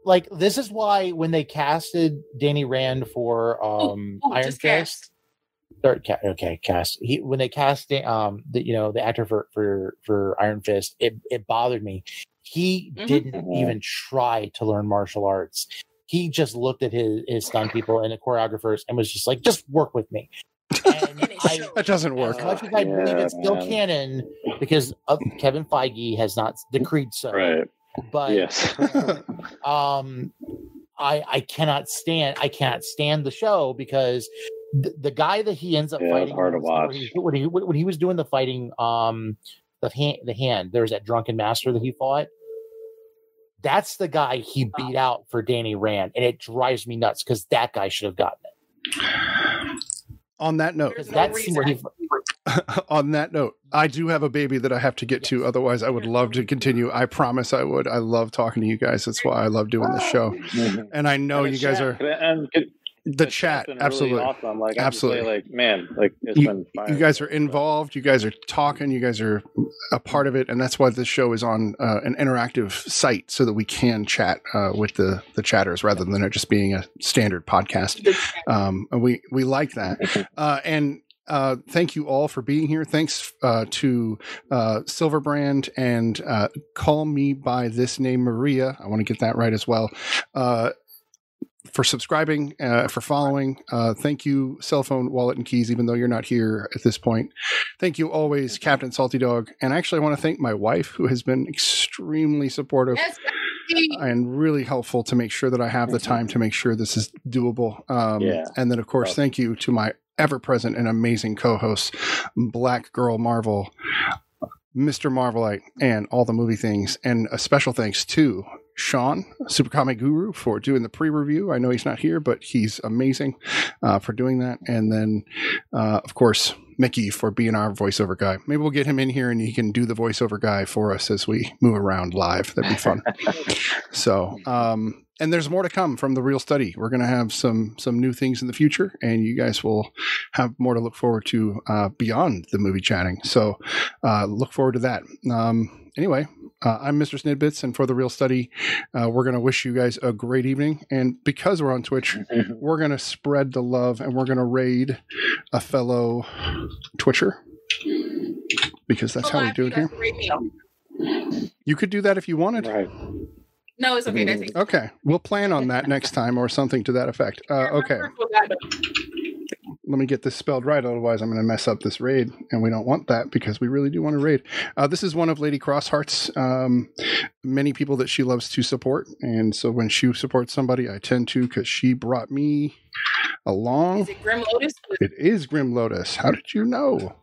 Like this is why when they casted Danny Rand for um Ooh, Iron Fist, cast. third ca- okay cast he when they cast um the you know the actor for for for Iron Fist it it bothered me. He Mhm. didn't Mhm. even try to learn martial arts. He just looked at his his stunt people and the choreographers and was just like, just work with me. And And I, that doesn't work. as much as I believe it's still man. canon because of Kevin Feige has not decreed so. Right. But Yes. um i i cannot stand i cannot stand the show because the, the guy that he ends up Yeah, fighting hard to when he- when he when he was doing the fighting um the hand the hand there was that drunken master that he fought that's the guy he beat out for Danny Rand, and it drives me nuts because that guy should have gotten it. On that note, no that scene where he, on that note, I do have a baby that I have to get to. Otherwise, I would love to continue. I promise I would. I love talking to you guys. That's why I love doing this show. And I know And you the guys chat- are and the chat. been really Absolutely. awesome. Like Absolutely. absolutely. Like man, like it's You-. You guys are involved. You guys are talking. You guys are a part of it, and that's why this show is on uh, an interactive site so that we can chat uh, with the the chatters rather than it just being a standard podcast. Um, and we we like that. Uh, and uh, thank you all for being here. Thanks uh, to uh, Silverbrand and uh, Call Me by This Name Maria. I want to get that right as well. For subscribing, uh, for following. Uh, thank you, cell phone, wallet, and keys, even though you're not here at this point. Thank you always, Captain Salty Dog. And actually, I want to thank my wife, who has been extremely supportive Yes, and really helpful to make sure that I have the time to make sure this is doable. Um, Yeah. And then, of course, thank you to my ever present and amazing co hosts, Black Girl Marvel, Mr. Marvelite, and all the movie things. And a special thanks to Sean, Super Comic Guru, for doing the pre review. I know he's not here, but he's amazing uh, for doing that. And then, uh, of course, Mickey for being our voiceover guy. Maybe we'll get him in here and he can do the voiceover guy for us as we move around live. That'd be fun. So, um, and there's more to come from the Reel Study. We're going to have some some new things in the future, and you guys will have more to look forward to uh, beyond the movie chatting. So, uh, look forward to that. Um, anyway, uh, I'm Mr. Snidbits, and for the Reel Study, uh, we're going to wish you guys a great evening. And because we're on Twitch, we're going to spread the love, and we're going to raid a fellow Twitcher because that's how we do it here. You could do that if you wanted. right. No, it's okay. That's it. Okay, we'll plan on that next time or something to that effect. Uh, okay, let me get this spelled right. Otherwise, I'm going to mess up this raid, and we don't want that because we really do want to raid. Uh, this is one of Lady Crossheart's um, many people that she loves to support, and so when she supports somebody, I tend to because she brought me along. Is it Grim Lotus? It is Grim Lotus. How did you know?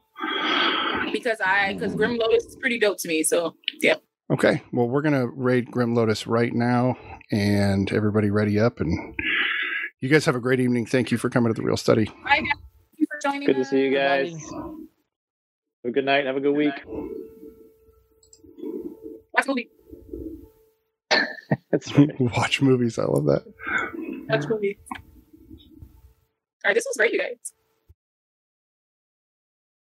Because I because Grim Lotus is pretty dope to me. So yeah. Okay, well, we're gonna raid Grim Lotus right now, and everybody ready up, and you guys have a great evening. Thank you for coming to the Reel Study. Hi, guys. Thank you for joining Good to see you guys. Everybody. Have a good night. Have a good week. Watch movie. That's right. Watch movies. I love that. Watch movie. All right, this was great, you guys.